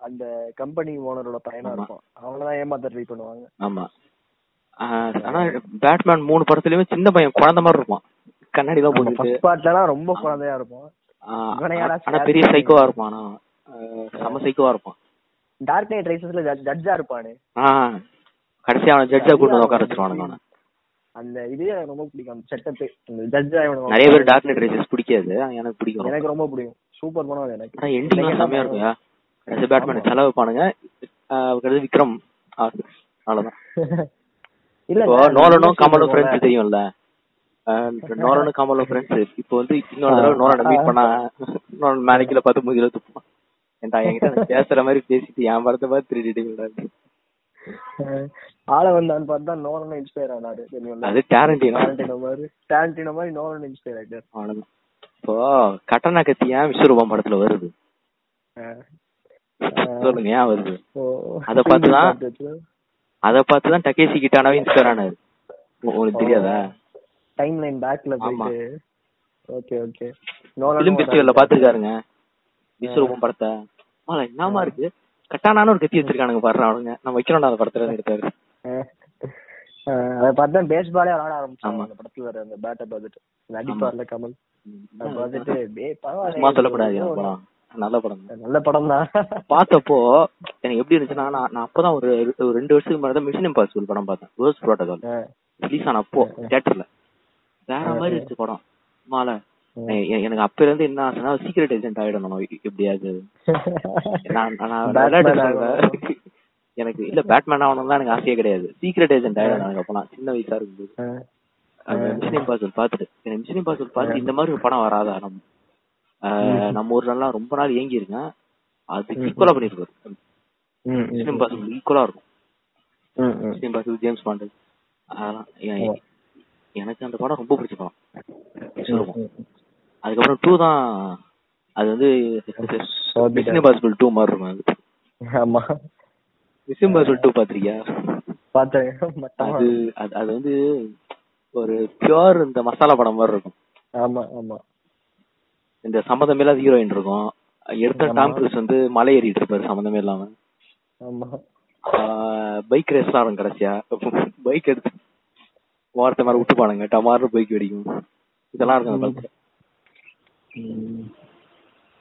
B: அந்த கம்பெனி ஓனரோட பையனா. இருக்கும் அவனை தான் ஏமாத்த ட்ரை பண்ணுவாங்க.
A: ஆமா. ஆனா பேட்மேன் மூணு படத்துலயுமே சின்ன பையன் குழந்தை மாதிரி இருப்பான். கண்ணாடி தான் போட்டுட்டு
B: ஃபர்ஸ்ட் பார்ட்லாம் ரொம்ப குழந்தையா யாரா
A: ஆனா பெரிய சைக்கோவா இருப்பான். ஆனா செம சைக்கோவா இருப்பான்.
B: டார்க் நைட் ரைசஸ்ல ஜட்ஜா இருப்பானு.
A: கடைசியா அவனை ஜட்ஜா கூட்டு உட்கார வச்சிருவானுங்க அவனை.
B: அந்த இது எனக்கு ரொம்ப பிடிக்கும். செட்டப் ஜட்ஜா
A: நிறைய பேர் டார்க் நைட் ரைசஸ் பிடிக்காது. எனக்கு பிடிக்கும்.
B: எனக்கு ரொம்ப. பிடிக்கும். சூப்பர் படம் அது எனக்கு.
A: ஆனா எண்டிங்லாம் செம்மையா கடைசி பேட்மேன் செலவு பானுங்க கடைசி விக்ரம். அவ்வளவுதான்.
B: இல்ல
A: நோலனும் கமலும் ஃப்ரெண்ட்ஸ் தெரியும்ல. நோலனும் கமலும் ஃப்ரெண்ட்ஸ் இப்போ வந்து இன்னொரு தடவை நோலனை மீட் பண்ணா நோலன் மேலைக்குல பார்த்து துப்பான் ஏன்டா என்கிட்ட பேசுற மாதிரி பேசிட்டு என் படத்தை பார்த்து திருடிட்டு
B: ஆள வந்தான்னு பார்த்தா நோலன் இன்ஸ்பயர் ஆனாரு.
A: அது டேரண்டினோ
B: டாரண்டினோ மாதிரி. டாரண்டினோ மாதிரி நோலன் இன்ஸ்பயர் ஆயிட்டாரு.
A: அவ்வளவுதான். இப்போ கட்டண கத்தி ஏன் விஸ்வரூபம் படத்துல வருது. சொல்லுங்க ஏன் வருது? அத பார்த்துதான் அத பார்த்துதான் டகேசி கிட்டானாவே இன்ஸ்பயர் ஆனாரு. உங்களுக்கு தெரியாதா?
B: டைம் லைன் பேக்ல. போயிட்டு. ஓகே ஓகே
A: பிலிம் ஃபெஸ்டிவல்ல பாத்துருக்காருங்க விஸ்வரூபம் படத்தை. ஆமா என்னமா இருக்கு? கட்டானான ஒரு கத்தி வச்சிருக்கானுங்க பாரு அவனுங்க. நம்ம வைக்கிறோம்டா அந்த படத்துல எடுத்தாரு
B: அத பார்த்தா பேஸ்பாலே விளாட ஆரம்பிச்சாங்க. அந்த படத்துல வர அந்த பேட்டை பார்த்துட்டு. அந்த அடிப்பார்ல கமல். பார்த்துட்டு
A: சொல்லக்கூடாது
B: பரவாயில்ல
A: படம். நல்ல படம்.
B: நல்ல படம் தான்.
A: பார்த்தப்போ எனக்கு எப்படி இருந்துச்சுன்னா நான் அப்பதான் ஒரு ரெண்டு வருஷத்துக்கு முன்னாடி மிஷன் இம்பாசிபிள் படம் பார்த்தேன். ரோஸ் புரோட்டோகால் ரிலீஸ் ஆன அப்போ தியேட்டர்ல வேற மாதிரி இருந்துச்சு படம். மாலை எனக்கு அப்ப இருந்து என்ன ஆசைன்னா சீக்ரெட் ஏஜென்ட் ஆயிடணும். எப்படியாவது. எனக்கு இல்ல பேட்மேன் ஆகணும்லாம் எனக்கு ஆசையே கிடையாது. சீக்ரெட் ஏஜென்ட் ஆயிடணும் எனக்கு அப்பலாம். சின்ன வயசா இருக்கும்போது. மிஷன் இம்பாசிபிள் பார்த்துட்டு. எனக்கு மிஷன் இம்பாசிபிள் பார்த்து இந்த மாதிரி ஒரு படம் வராதா? நம்ம நம்ம ஊர்ல எல்லாம் ரொம்ப நாள் ஏங்கி இருக்கேன் அது ஈக்குவலா பண்ணிருக்காரு மிஷன் இம்பாசிபிள் ஈக்குவலா இருக்கும். மிஷன் இம்பாசிபிள் ஜேம்ஸ் பாண்டு அதெல்லாம் எனக்கு அந்த படம் ரொம்ப பிடிச்ச படம். அதுக்கப்புறம் டூ தான் அது வந்து மிஷன் இம்பாசிபிள் டூ மாதிரி இருக்கும் அது.
B: ஆமா.
A: மிஷன் இம்பாசிபிள் டூ பாத்திருக்கியா? அது அது வந்து ஒரு பியூர் இந்த மசாலா படம் மாதிரி இருக்கும்.
B: ஆமா ஆமா.
A: இந்த சம்மந்தமே இல்லாத ஹீரோயின் இருக்கும். எடுத்த. டாம் க்ரூஸ் வந்து மலை ஏறிட்டு இருப்பாரு சம்மந்தமே இல்லாம.
B: ஆமா.
A: பைக் ரேஸ்லாம் ஆடும் கடைசியா. பைக் எடுத்து ஓரத்தை மாதிரி விட்டு பாருங்க டமார்னு பைக் வெடிக்கும். இதெல்லாம் இருக்கும் அந்த படத்துல.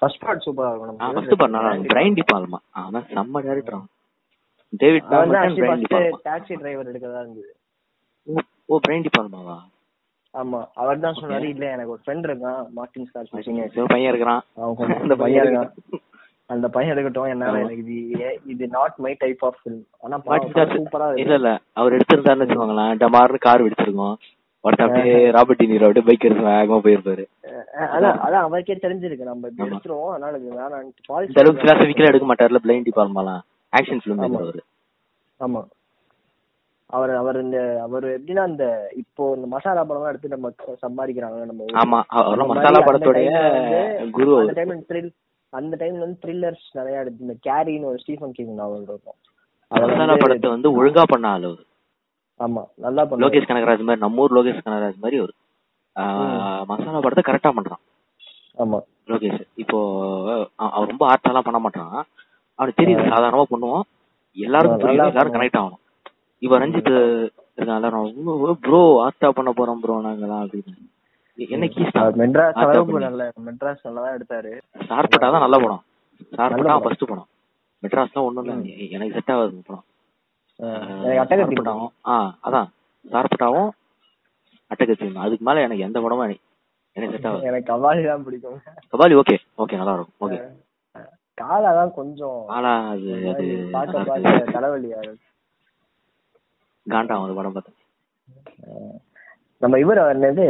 B: ஃபர்ஸ்ட் பார்ட் சூப்பரா இருக்கும்.
A: ஆ. ஃபர்ஸ்ட் பண்ணா பிரைன் டி பால்மா அவன் செம்ம director David
B: actually
A: Brian De
B: first
A: Palma
B: taxi driver எடுக்கதா இருந்தது.
A: ஓ பிரைன் டி பால்மாவா
B: ஆமா அவர் தான் சொன்னாரு இல்ல எனக்கு ஒரு ஃப்ரெண்ட் இருக்கான் மார்டின்
A: ஒரு பையன் இருக்கிறான். அந்த பையன்
B: இருக்கான். அந்த பையன் எடுக்கட்டும் என்னால எனக்கு இது இது not my type of film ஆனா
A: மார்டின் ஸ்கார்ஸ்
B: சூப்பரா
A: இல்ல இல்ல அவர் எடுத்திருந்தாருன்னு வச்சுக்கோங்களேன் டமார்னு கார் வெடிச்சிருக்கும். ஒருத்தர் அப்படியே ராபர்ட் டினீரோ அப்படியே பைக் எடுத்து வேகமா போயிருப்பாரு.
B: அதான் அதான் அவருக்கே தெரிஞ்சிருக்கு. நம்ம. எடுத்துருவோம் அதனால இது வேணாம்
A: எடுக்க மாட்டார்ல பிளைண்ட் டிபார்ட்மெல்லாம் ஆக்ஷன் ஃபிலிம். அவரு
B: ஆமா. அவர் அவர் இந்த அவர் எப்படின்னா இந்த இப்போ இந்த மசாலா படம் எடுத்து நம்ம சம்பாதிக்கிறாங்க நம்ம.
A: ஆமா
B: அந்த
A: மசாலா
B: அந்த
A: படத்துடைய குரு
B: அந்த. டைம்ல த்ரில் அந்த டைம்ல வந்து த்ரில்லர்ஸ் நிறைய எடுத்து இந்த கேரின்னு ஒரு ஸ்டீஃபன் கிங் நாவல் இருக்கும்.
A: மசாலா படத்தை வந்து ஒழுங்கா பண்ண ஆளு
B: ஆமா நல்லா பண்ணுவாரு
A: லோகேஷ் கனகராஜ் மாதிரி நம்ம ஊர் லோகேஷ் கனகராஜ் மாதிரி ஆஹ், மசாலா படத்தை கரெக்டா பண்றான்.
B: ஆமா.
A: லோகேஷ் இப்போ அவன் ரொம்ப ஆர்ட்டாலாம் பண்ண மாட்டான். அவனுக்கு தெரியுது சாதாரணமா எல்லாருக்கும் புரியும் எல்லாரும்
B: பண்ணுவான்.
A: கனெக்ட் ஆகணும். இப்ப ரஞ்சித் இருக்கான்ல ப்ரோ ஆர்ட்டா பண்ண போறோம் ப்ரோ நாங்கலாம் அப்படின்னு. என்ன
B: மெட்ராஸ். நல்ல மெட்ராஸ் நல்லா தான் எடுத்தாரு.
A: சார்பட்டா தான் நல்ல படம்
B: நல்ல படம்.
A: ஃபர்ஸ்ட் படம் மெட்ராஸ்லாம் ஒண்ணும் இல்ல எ- எனக்கு செட் ஆகாது படம்.
B: அட்டகத்தி
A: சார்பட்டாவும் ஆ அதான். சார்பட்டாவும் அட்டகத்தியும் அதுக்கு மேல எனக்கு எந்த படமும் எனக்கு செட் ஆகாது.
B: எனக்கு கவாலி தான் பிடிக்கும்.
A: கபாலி ஓகே ஓகே நல்லா இருக்கும். ஓகே
B: காலா தான் கொஞ்சம்
A: ஆனா அது அது
B: பார்க்க
A: நல்லா
B: பார்க்க
A: இருக்காது.
B: தலைவலியா இருக்கு.
A: காண்டாகும் அந்த படம் பார்த்தா.
B: நம்ம இவர் என்னது?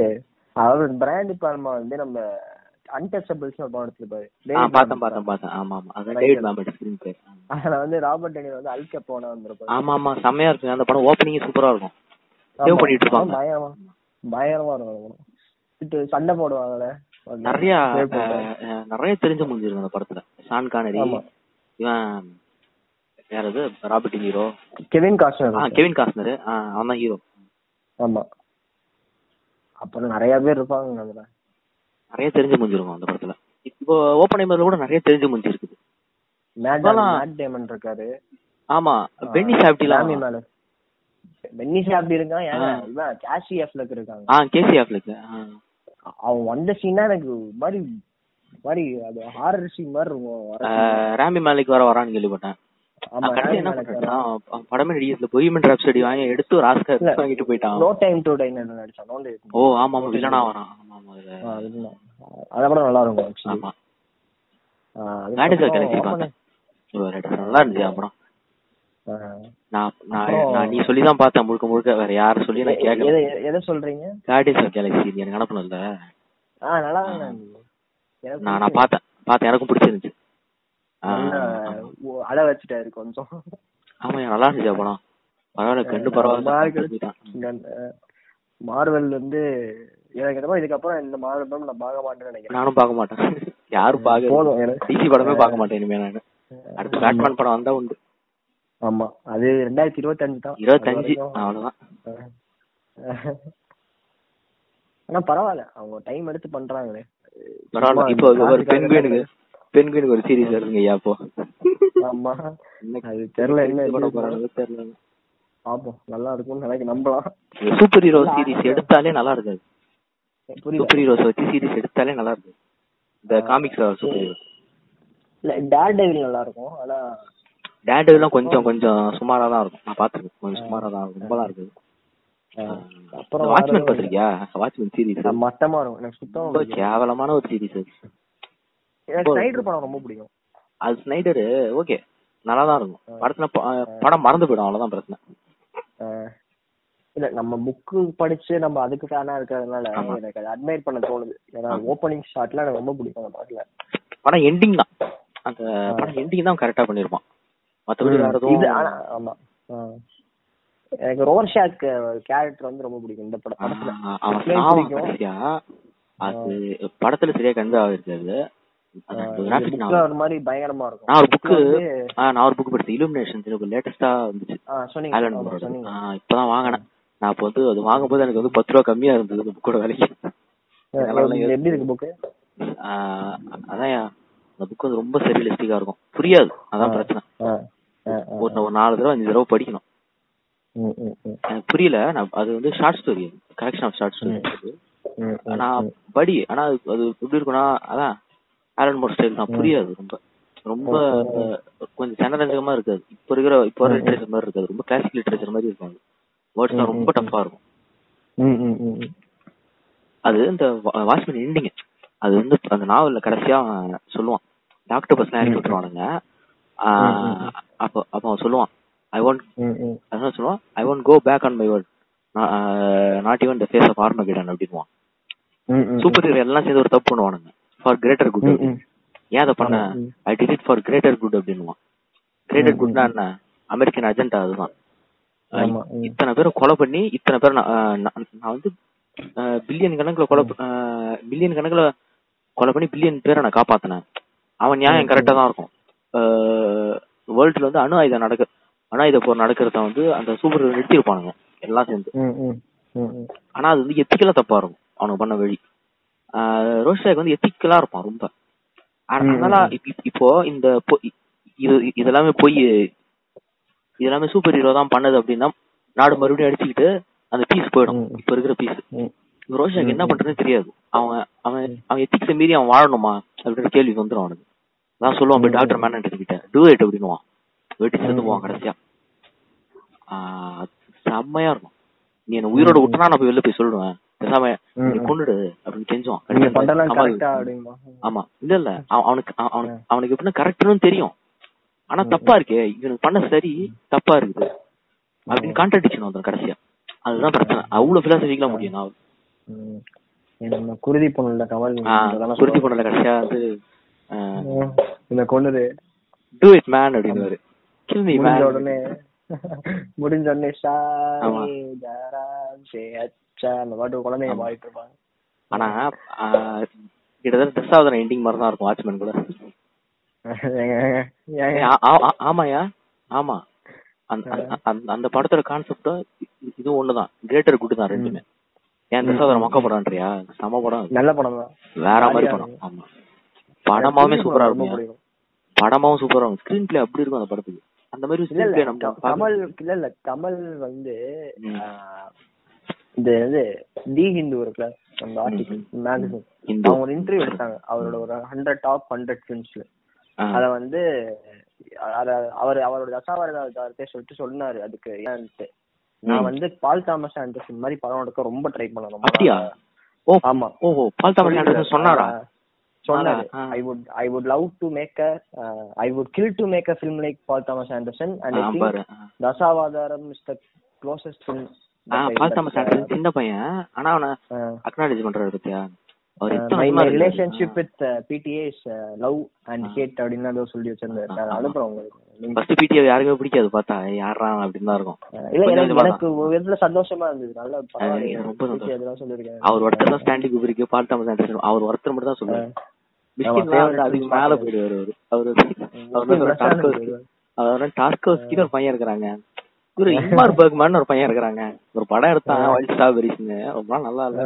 B: அவர் பிராண்ட் பால்மா வந்து நம்ம அன்டச்சபிள்ஸ் ஒரு படம் எடுத்திருப்பாரு.
A: பார்த்தேன் பார்த்தேன் பார்த்தேன். ஆமா ஆமா. அது. டேவிட் மேமட் ஸ்கிரீன் பிளே
B: அதுல வந்து ராபர்ட் டெனியர் வந்து அல்க போன வந்திருப்பாரு.
A: ஆமா ஆமா. செம்மையா இருக்கு அந்த படம் ஓப்பனிங் சூப்பரா இருக்கும். சேவ். பண்ணிட்டு இருப்பாங்க.
B: பயங்கரமா பயங்கரமா இருக்கும். இது சண்டை போடுவாங்கல்ல? வந்து
A: நிறைய நிறைய தெரிஞ்சு முடிஞ்சிருக்கு அந்த படத்துல. ஷான் கானரி
B: ஆமா.
A: இவன் யாரது ராபர்ட் ஹீரோ
B: கெவின் காஸ்டர்
A: ஆ கெவின் காஸ்னர் அவன் தான் ஹீரோ
B: ஆமா. அப்புறம் நிறைய பேர் இருப்பாங்க அதுல.
A: நிறைய தெரிஞ்சு முடிஞ்சிருக்கும் அந்த படத்துல? இப்போ ஓப்பன் ஐமர்ல கூட நிறைய தெரிஞ்சு முடிஞ்சிருக்குது.
B: மேட்
A: இப்பெல்லாம்
B: மேட் டேமன் இருக்காரு.
A: ஆமா பென்னி சாப்டிலாம்
B: ராமி மேல. பென்னி சாப்டி இருக்கான் ஏங்க இவன் கேஷி எஃப்லக் இருக்காங்க.
A: ஆ கேசி ஆஃப்லக்கு
B: அவன் வந்த சீனா எனக்கு மாதிரி மாதிரி அது ஹாரர் சீன் மாதிரி இருக்கும்.
A: ராமி மேலைக்கு வர வரான்னு கேள்விப்பட்டேன். என்ன அவன் படமே நடிக்கிறதுல பொய்மன் ராப்சடி வாங்கி எடுத்து ஒரு ஆஸ்கர்
B: இல்ல.
A: வாங்கிட்டு போயிட்டான்.
B: நோ டைம் டு என்ன நடிச்சான்
A: ஓ ஆமா ஆமா வில்லனா வரான் ஆமா ஆமா.
B: அத. கூட நல்லா இருக்கும்.
A: ஆமா. நல்லா இருந்துச்சு அப்புறம். நான் நான் நீ சொல்லி தான் பார்த்தேன் முழுக்க முழுக்க. வேற யாரும் சொல்லி நான் கேட்கல.
B: எதை சொல்றீங்க?
A: கார்டியன்ஸ் ஆஃப் கேலக்ஸி எனக்கு
B: இருந்துச்சு. எனக்கு
A: நான் நான் பார்த்தேன். பார்த்தேன். எனக்கும் பிடிச்சிருந்துச்சு.
B: அழ வச்சுட்டாரு கொஞ்சம்.
A: ஆமா நல்லா இருந்துச்சு படம். பரவாயில்ல கண்டு பரவாயில்ல
B: மார்வல் வந்து எனக்கு இதுக்கப்புறம் இந்த மார்வல் படம் நான் பார்க்க மாட்டேன்னு நினைக்கிறேன்.
A: நானும் பார்க்க மாட்டேன். யாரும் பார்க்க
B: போதும்
A: டிசி படமே பார்க்க மாட்டேன் இனிமே நான். அடுத்து பேட்மேன் படம் வந்தா உண்டு.
B: ஆமா அது ரெண்டாயிரத்தி இருபத்தஞ்சு தான்.
A: இருபத்தஞ்சு அவ்வளவுதான்.
B: ஆனா பரவாயில்ல. அவங்க டைம் எடுத்து பண்றாங்களே.
A: பரவாயில்ல. இப்போ ஒரு
B: காசுக்காக
A: பெண்குயினுக்கு ஒரு சீரிஸ் வருதுங்க ஐயா அப்போ.
B: ஆமா. அது தெரியல என்ன
A: பண்ண போறாங்க தெரியல.
B: பாப்போம் நல்லா இருக்கும்னு நினைக்க நம்பலாம்.
A: சூப்பர் ஹீரோ சீரிஸ் எடுத்தாலே நல்லா இருக்காது. சூப்பர் ஹீரோஸ் வச்சு சீரிஸ் எடுத்தாலே நல்லா இருக்கு இந்த காமிக்ஸ் சூப்பர் ஹீரோ
B: இல்ல டேர் டெவில் நல்லா இருக்கும் ஆனா
A: டேண்டெல்லாம் கொஞ்சம் கொஞ்சம் சுமாரா தான் இருக்கும். நான் பாத்துருக்கேன் கொஞ்சம் சுமாரா தான் இருக்கும். ரொம்பலாம் இருக்குது.
B: அப்புறம்
A: வாட்ச்மேன் பாத்திருக்கியா வாட்ச்மேன் சீரிஸ்
B: மட்டமா இருக்கும். எனக்கு சுத்தமா
A: ரொம்ப. கேவலமான ஒரு சீரிஸ்
B: எனக்கு ஸ்னைடர் படம் ரொம்ப பிடிக்கும்.
A: அது ஸ்னைடரு ஓகே. நல்லா தான் இருக்கும் படத்துல படம் மறந்து போயிடும் அவ்வளவுதான் பிரச்சனை.
B: இல்ல நம்ம புக்கு படிச்சு நம்ம அதுக்கு ஃபேனா இருக்கிறதுனால. எனக்கு அதை அட்மைர் பண்ண தோணுது. ஏன்னா ஓப்பனிங் ஷாட்லாம் எனக்கு ரொம்ப பிடிக்கும் அந்த பாட்டுல
A: படம் எண்டிங் தான். அந்த படம் எண்டிங் தான் கரெக்டா பண்ணிருப்பான் மத்தபடி வேற எதுவும்
B: ஆனா ஆமா. எனக்கு ரோர்ஷாக் கேரக்டர் வந்து ரொம்ப பிடிக்கும் இந்த படம் படத்துல.
A: அவன் அது படத்துல சரியா கண்டு ஆகிருக்காது.
B: அஹ்
A: ஒரு
B: மாதிரி பயங்கரமா இருக்கும்.
A: நான் ஒரு
B: வந்து-
A: நான் ஒரு புக் படிச்சேன் இலுமினேஷன் இப்போ லேட்டஸ்டா வந்துச்சு. இப்பதான் வாங்கினேன். நான் இப்போ வந்து அது வாங்கும்போது எனக்கு வந்து பத்து ரூபா கம்மியா இருந்தது அந்த புக்கோட விலைக்கு.
B: எப்படி இருக்கு புக்கு
A: அதான் அந்த புக் வந்து ரொம்ப சரியலிஸ்டிக்கா இருக்கும். புரியாது. அதான் பிரச்சனை. ஒரு ஒரு நாலு தடவை அஞ்சு தடவை படிக்கணும். எனக்கு புரியல. நான் அது வந்து short story collection of short story நான் படி ஆனா அது எப்படி இருக்கும்னா அதான் ஆலன் மோர் ஸ்டைல் தான். புரியாது ரொம்ப. ரொம்ப கொஞ்சம் ஜனரஞ்சகமா இருக்காது. இப்போ இருக்கிற இப்போ வர லிட்ரேச்சர் மாதிரி இருக்காது. ரொம்ப கிளாசிக் லிட்ரேச்சர் மாதிரி இருக்கும் அது. வேர்ட்ஸ் ரொம்ப டஃப்பா இருக்கும். அது இந்த வாட்ச்மேன் எண்டிங் அது வந்து அந்த நாவல்ல கடைசியா சொல்லுவான். டாக்டர் பர்சன் இறக்கி விட்டுருவானுங்க. அப்போ அப்போ அவன் சொல்லுவான். ஐ வாண்ட் அதான் சொல்லுவான்? I want go back on my word not even the face of Armageddon அப்படின்வான்
B: ம்,
A: சூப்பர் ஹீரோ எல்லாம் சேர்ந்து ஒரு தப்பு பண்ணுவானுங்க. For greater good. ஏன் அதை பண்ண. I did for greater good அப்படின்வான் greater குட்னா. என்ன? அமெரிக்கன் அஜெண்டா அதுதான். இத்தனை பேரை கொலை பண்ணி இத்தனை பேர் நான் வந்து பில்லியன் கணக்குல கொலை பில்லியன் கணக்குல கொலை பண்ணி பில்லியன் பேரை நான் காப்பாத்தினேன். அவன் நியாயம் கரெக்டா தான் இருக்கும். வேர்ல்டுல வந்து அணு ஆயுதம் நடக்க அணு ஆயுத போர் நடக்கிறத வந்து அந்த சூப்பர் நிறுத்திருப்பானுங்க எல்லாம் சேர்ந்து. ஆனா அது வந்து எத்திக்கலா தப்பா இருக்கும். அவனுக்கு பண்ண வழி. ரோஷாக் வந்து எத்திக்கலா இருப்பான் ரொம்ப அதனால. இப்ப- இந்த இது இதெல்லாமே போய் இதெல்லாமே சூப்பர் ஹீரோ தான் பண்ணது அப்படின்னா நாடு மறுபடியும் அடிச்சுக்கிட்டு அந்த பீஸ் போயிடும். இப்ப இருக்கிற பீஸ். ரோஷாக்கு என்ன. பண்றதுன்னு தெரியாது அவன் அவன் அவன் எத்திக்ஸை மீறி அவன் வாழணுமா அப்படின்ற கேள்வி வந்துடும் அவனுக்கு நான் சொல்லுவான் போய் டாக்டர். மேனன் கிட்ட டூ இட் அப்படின்னுவான் வெட்டி
B: ம்,
A: போவான். கடைசியா ஆஹ் செம்மையா இருக்கும் நீ என்ன உயிரோட. விட்டுனா நான் போய் வெளில போய் சொல்லுவேன் பேசாம நீ. கொண்டுடு அப்படின்னு கெஞ்சுவான். ஆமா. இல்ல இல்ல. அவ- அவனுக்கு அவ- அவனுக்கு அவனுக்கு எப்படின்னா கரெக்ட்னு தெரியும். ஆனா தப்பா இருக்கே. இவனுக்கு பண்ண சரி தப்பா இருக்குது. அப்படின்னு கான்ட்ரடிக்ஷன் வந்துடும் கடைசியா. அதுதான் பிரச்சனை. அவ்வளவு பிலாசபிக்கலா முடியும் நான்.
B: குருதி பொண்ணுல கமல்
A: குருதி. பண்ணல கடைசியா வந்து.
B: இந்த கொண்டுது
A: டூ இட் மேன் அப்படின்னு கில் மீ மேன்
B: உடனே. முடிஞ்ச உடனே. ஷாயே ஜராம் சே அச்சா அந்த பாட்டு குழந்தைங்க. பாடிட்டு இருப்பாங்க
A: ஆனா கிட்டத்தட்ட தசாவதாரம் எண்டிங் மாதிரி தான் இருக்கும் வாட்ச்மேன் கூட. ஆமாயா ஆமா. அந்த- படத்தோட கான்செப்டும் இது ஒண்ணுதான். கிரேட்டர் குட் தான் ரெண்டுமே. ஏன் தசாவதாரம் மொக்க படம்ன்றியா? சம படம்.
B: நல்ல படம் தான்.
A: வேற மாதிரி படம். ஆமா. படமாவே சூப்பரா இருக்கும். படமாவும் சூப்பரா இருக்கும். ஸ்கிரீன் பிளே அப்படி இருக்கும் அந்த படத்துக்கு. அந்த மாதிரி ஸ்கிரீன்
B: இல்ல இல்ல கமல் வந்து இந்த இது தி ஹிந்து இருக்குல்ல அந்த ஆர்டிகல் மேகசின். அவங்க ஒரு இன்டர்வியூ எடுத்தாங்க அவரோட ஒரு ஹண்ட்ரட் டாப் ஹண்ட்ரட் ஃபிலிம்ஸ்ல. அத வந்து அவர் அவரோட தசாவதாரத்தை சொல்லிட்டு சொன்னாரு அதுக்கு ஏன்ட்டு நான். வந்து பால் தாமஸ் ஆண்டர்சன் மாதிரி படம் எடுக்க ரொம்ப ட்ரை.
A: ஓ
B: ஆமா
A: ஓஹோ பால் தமிழ் ஆண்டர்சன் சொன்னாரா
B: சொன்னாரு. I would I would love to make a I would kill to make a film like Paul Thomas Anderson and. Dasavatharam is the closest film
A: சின்ன பையன். ஆனா அவனை அக்னாலேஜ் பண்றாரு பத்தியா? அவர்?
B: Relationship with PTA is love and hate அப்படின்னு ஏதோ சொல்லி வச்சிருந்தாரு நான் அனுப்புறேன் உங்களுக்கு.
A: ஃபர்ஸ்ட் பிடிஏ யாருக்குமே பிடிக்காது பார்த்தா. யாரா அப்படின்னு தான் இருக்கும்.
B: இல்ல எனக்கு ஒரு விதத்துல சந்தோஷமா இருந்தது. நல்ல
A: ரொம்ப சந்தோஷம். அவர் ஒருத்தர் தான் ஸ்டாண்டிங் குபரிக்கு தாமஸ் ஆண்டர்சன் அவர் ஒருத்தர் மட்டும் தான் சொல்லுவாரு. அதுக்கு மேல. போயிடுவாரு அவரு. அவரு டார்கோஸ்கின்னு ஒரு பையன் இருக்கிறாங்க. இவரு இம்மார் பர்க்மேன் ஒரு பையன் இருக்கிறாங்க. ஒரு படம் எடுத்தாங்க ஒயிட் ஸ்ட்ராபெரிஸ்னு ரொம்ப நாள் நல்லா இல்ல.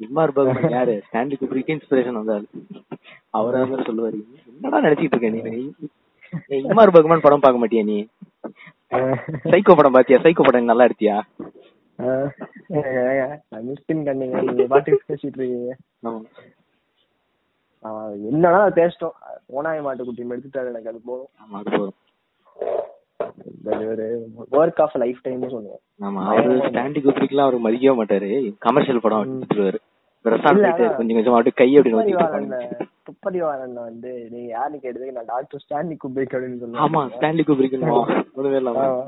A: இம்மார் பர்க்மேன் யாரு? ஸ்டாண்டி குப்ரிக்கு இன்ஸ்பிரேஷன் வந்தாரு அவர் வந்து சொல்லுவாரு. என்னடா நினைச்சிட்டு இருக்க நீ? இம்மார் பர்க்மேன் படம் பார்க்க மாட்டியா நீ? சைக்கோ படம் பாத்தியா சைக்கோ படம் நல்லா எடுத்தியா?
B: மிஸ்கின் கண்ணீங்க நீங்க பாட்டுக்கு பேசிட்டு இருக்கீங்க. என்னன்னா பேசிட்டோம். ஓனாய மாட்டுக்குட்டி எடுத்துட்டாரு எனக்கு அது போதும்.
A: ஆமா அது போதும்.
B: ஒர்க் ஆஃப் லைஃப் டைம்னு சொல்லுவேன்
A: ஆமா அவரு ஸ்டாண்டி குப்ரிக்லாம் அவருக்கு மதிக்கவே மாட்டாரு கமர்ஷியல் படம் எடுத்துருவாரு
B: அதான்.
A: கொஞ்சம் கொஞ்சமா அப்படியே கை.
B: துப்படி வாரன் வந்து நீ யாருன்னு கேட்டதுக்கு நான் டாக்டர் ஸ்டான்லி குப்ரிக் அப்படின்னு சொன்னேன்
A: ஆமா இல்லாம
B: ஆமா.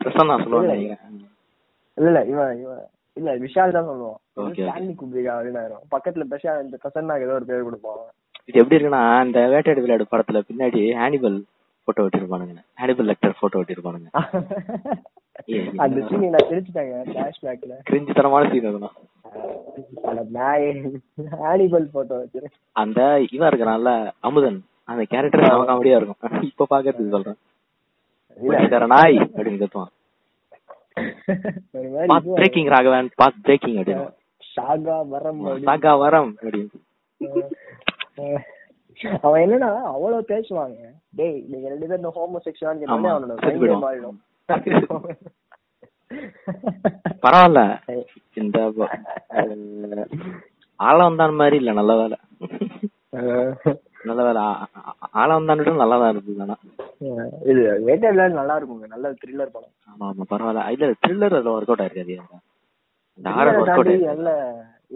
A: பிரசன்னா சொல்லுவாங்க
B: இல்ல. இல்ல இவன் இவன் இல்ல விஷால் தான் சொல்லுவான்
A: okay.
B: ஸ்டான்லி குப்ரிக் அப்படின்னு ஆயிரும் பக்கத்துல பெஷா இந்த பிரசன்னாக்கு ஏதோ ஒரு பேர் கொடுப்பான்
A: இது எப்படி இருக்குன்னா இந்த வேட்டையாடு விளையாடு படத்துல பின்னாடி ஹானிபல் போட்டோ ஒட்டிருப்பானுங்க ஹானிபல் லெக்டர் போட்டோ ஒட்டிருப்பானுங்க ஏய்,
B: அந்த சீனை நான் தெரிச்சுட்டாங்க பிளாஷ்பேக்ல
A: கிரிஞ்சு தரமான சீன்
B: நாய் ஹானிபல் போட்டோ வச்சிரு.
A: அந்த இவன் இருக்கிறான்ல அமுதன். அந்த கேரக்டர் செம காமெடியா இருக்கும். இப்ப பாக்குறதுக்கு சொல்றேன். நாய் அப்படின்னு கத்துவான் path breaking Raghavan. Path breaking அப்படின்னு.
B: ஷாகா வரம்.
A: சாகா வரம் அப்படின்னு.
B: அவன் என்னன்னா அவ்வளவு பேசுவாங்க. டேய் நீங்க ரெண்டு பேரும் இந்த ஹோமோ செக்ஷுவல்
A: ஆமா,
B: அவனோட. மாறிடும்.
A: பரவாயில்ல. இந்த ஆழம் தான் மாதிரி இல்ல நல்ல வேலை. நல்ல வேலை. ஆழம் தான் நல்லா தான் இருக்குது ஆனா
B: இது வேட்டையாடலாம் நல்லா இருக்குங்க. நல்ல த்ரில்லர் படம்.
A: ஆமா ஆமா பரவாயில்ல. இல்ல த்ரில்லர் அதுல ஒர்க் அவுட் ஆயிருக்காது இந்த horror work out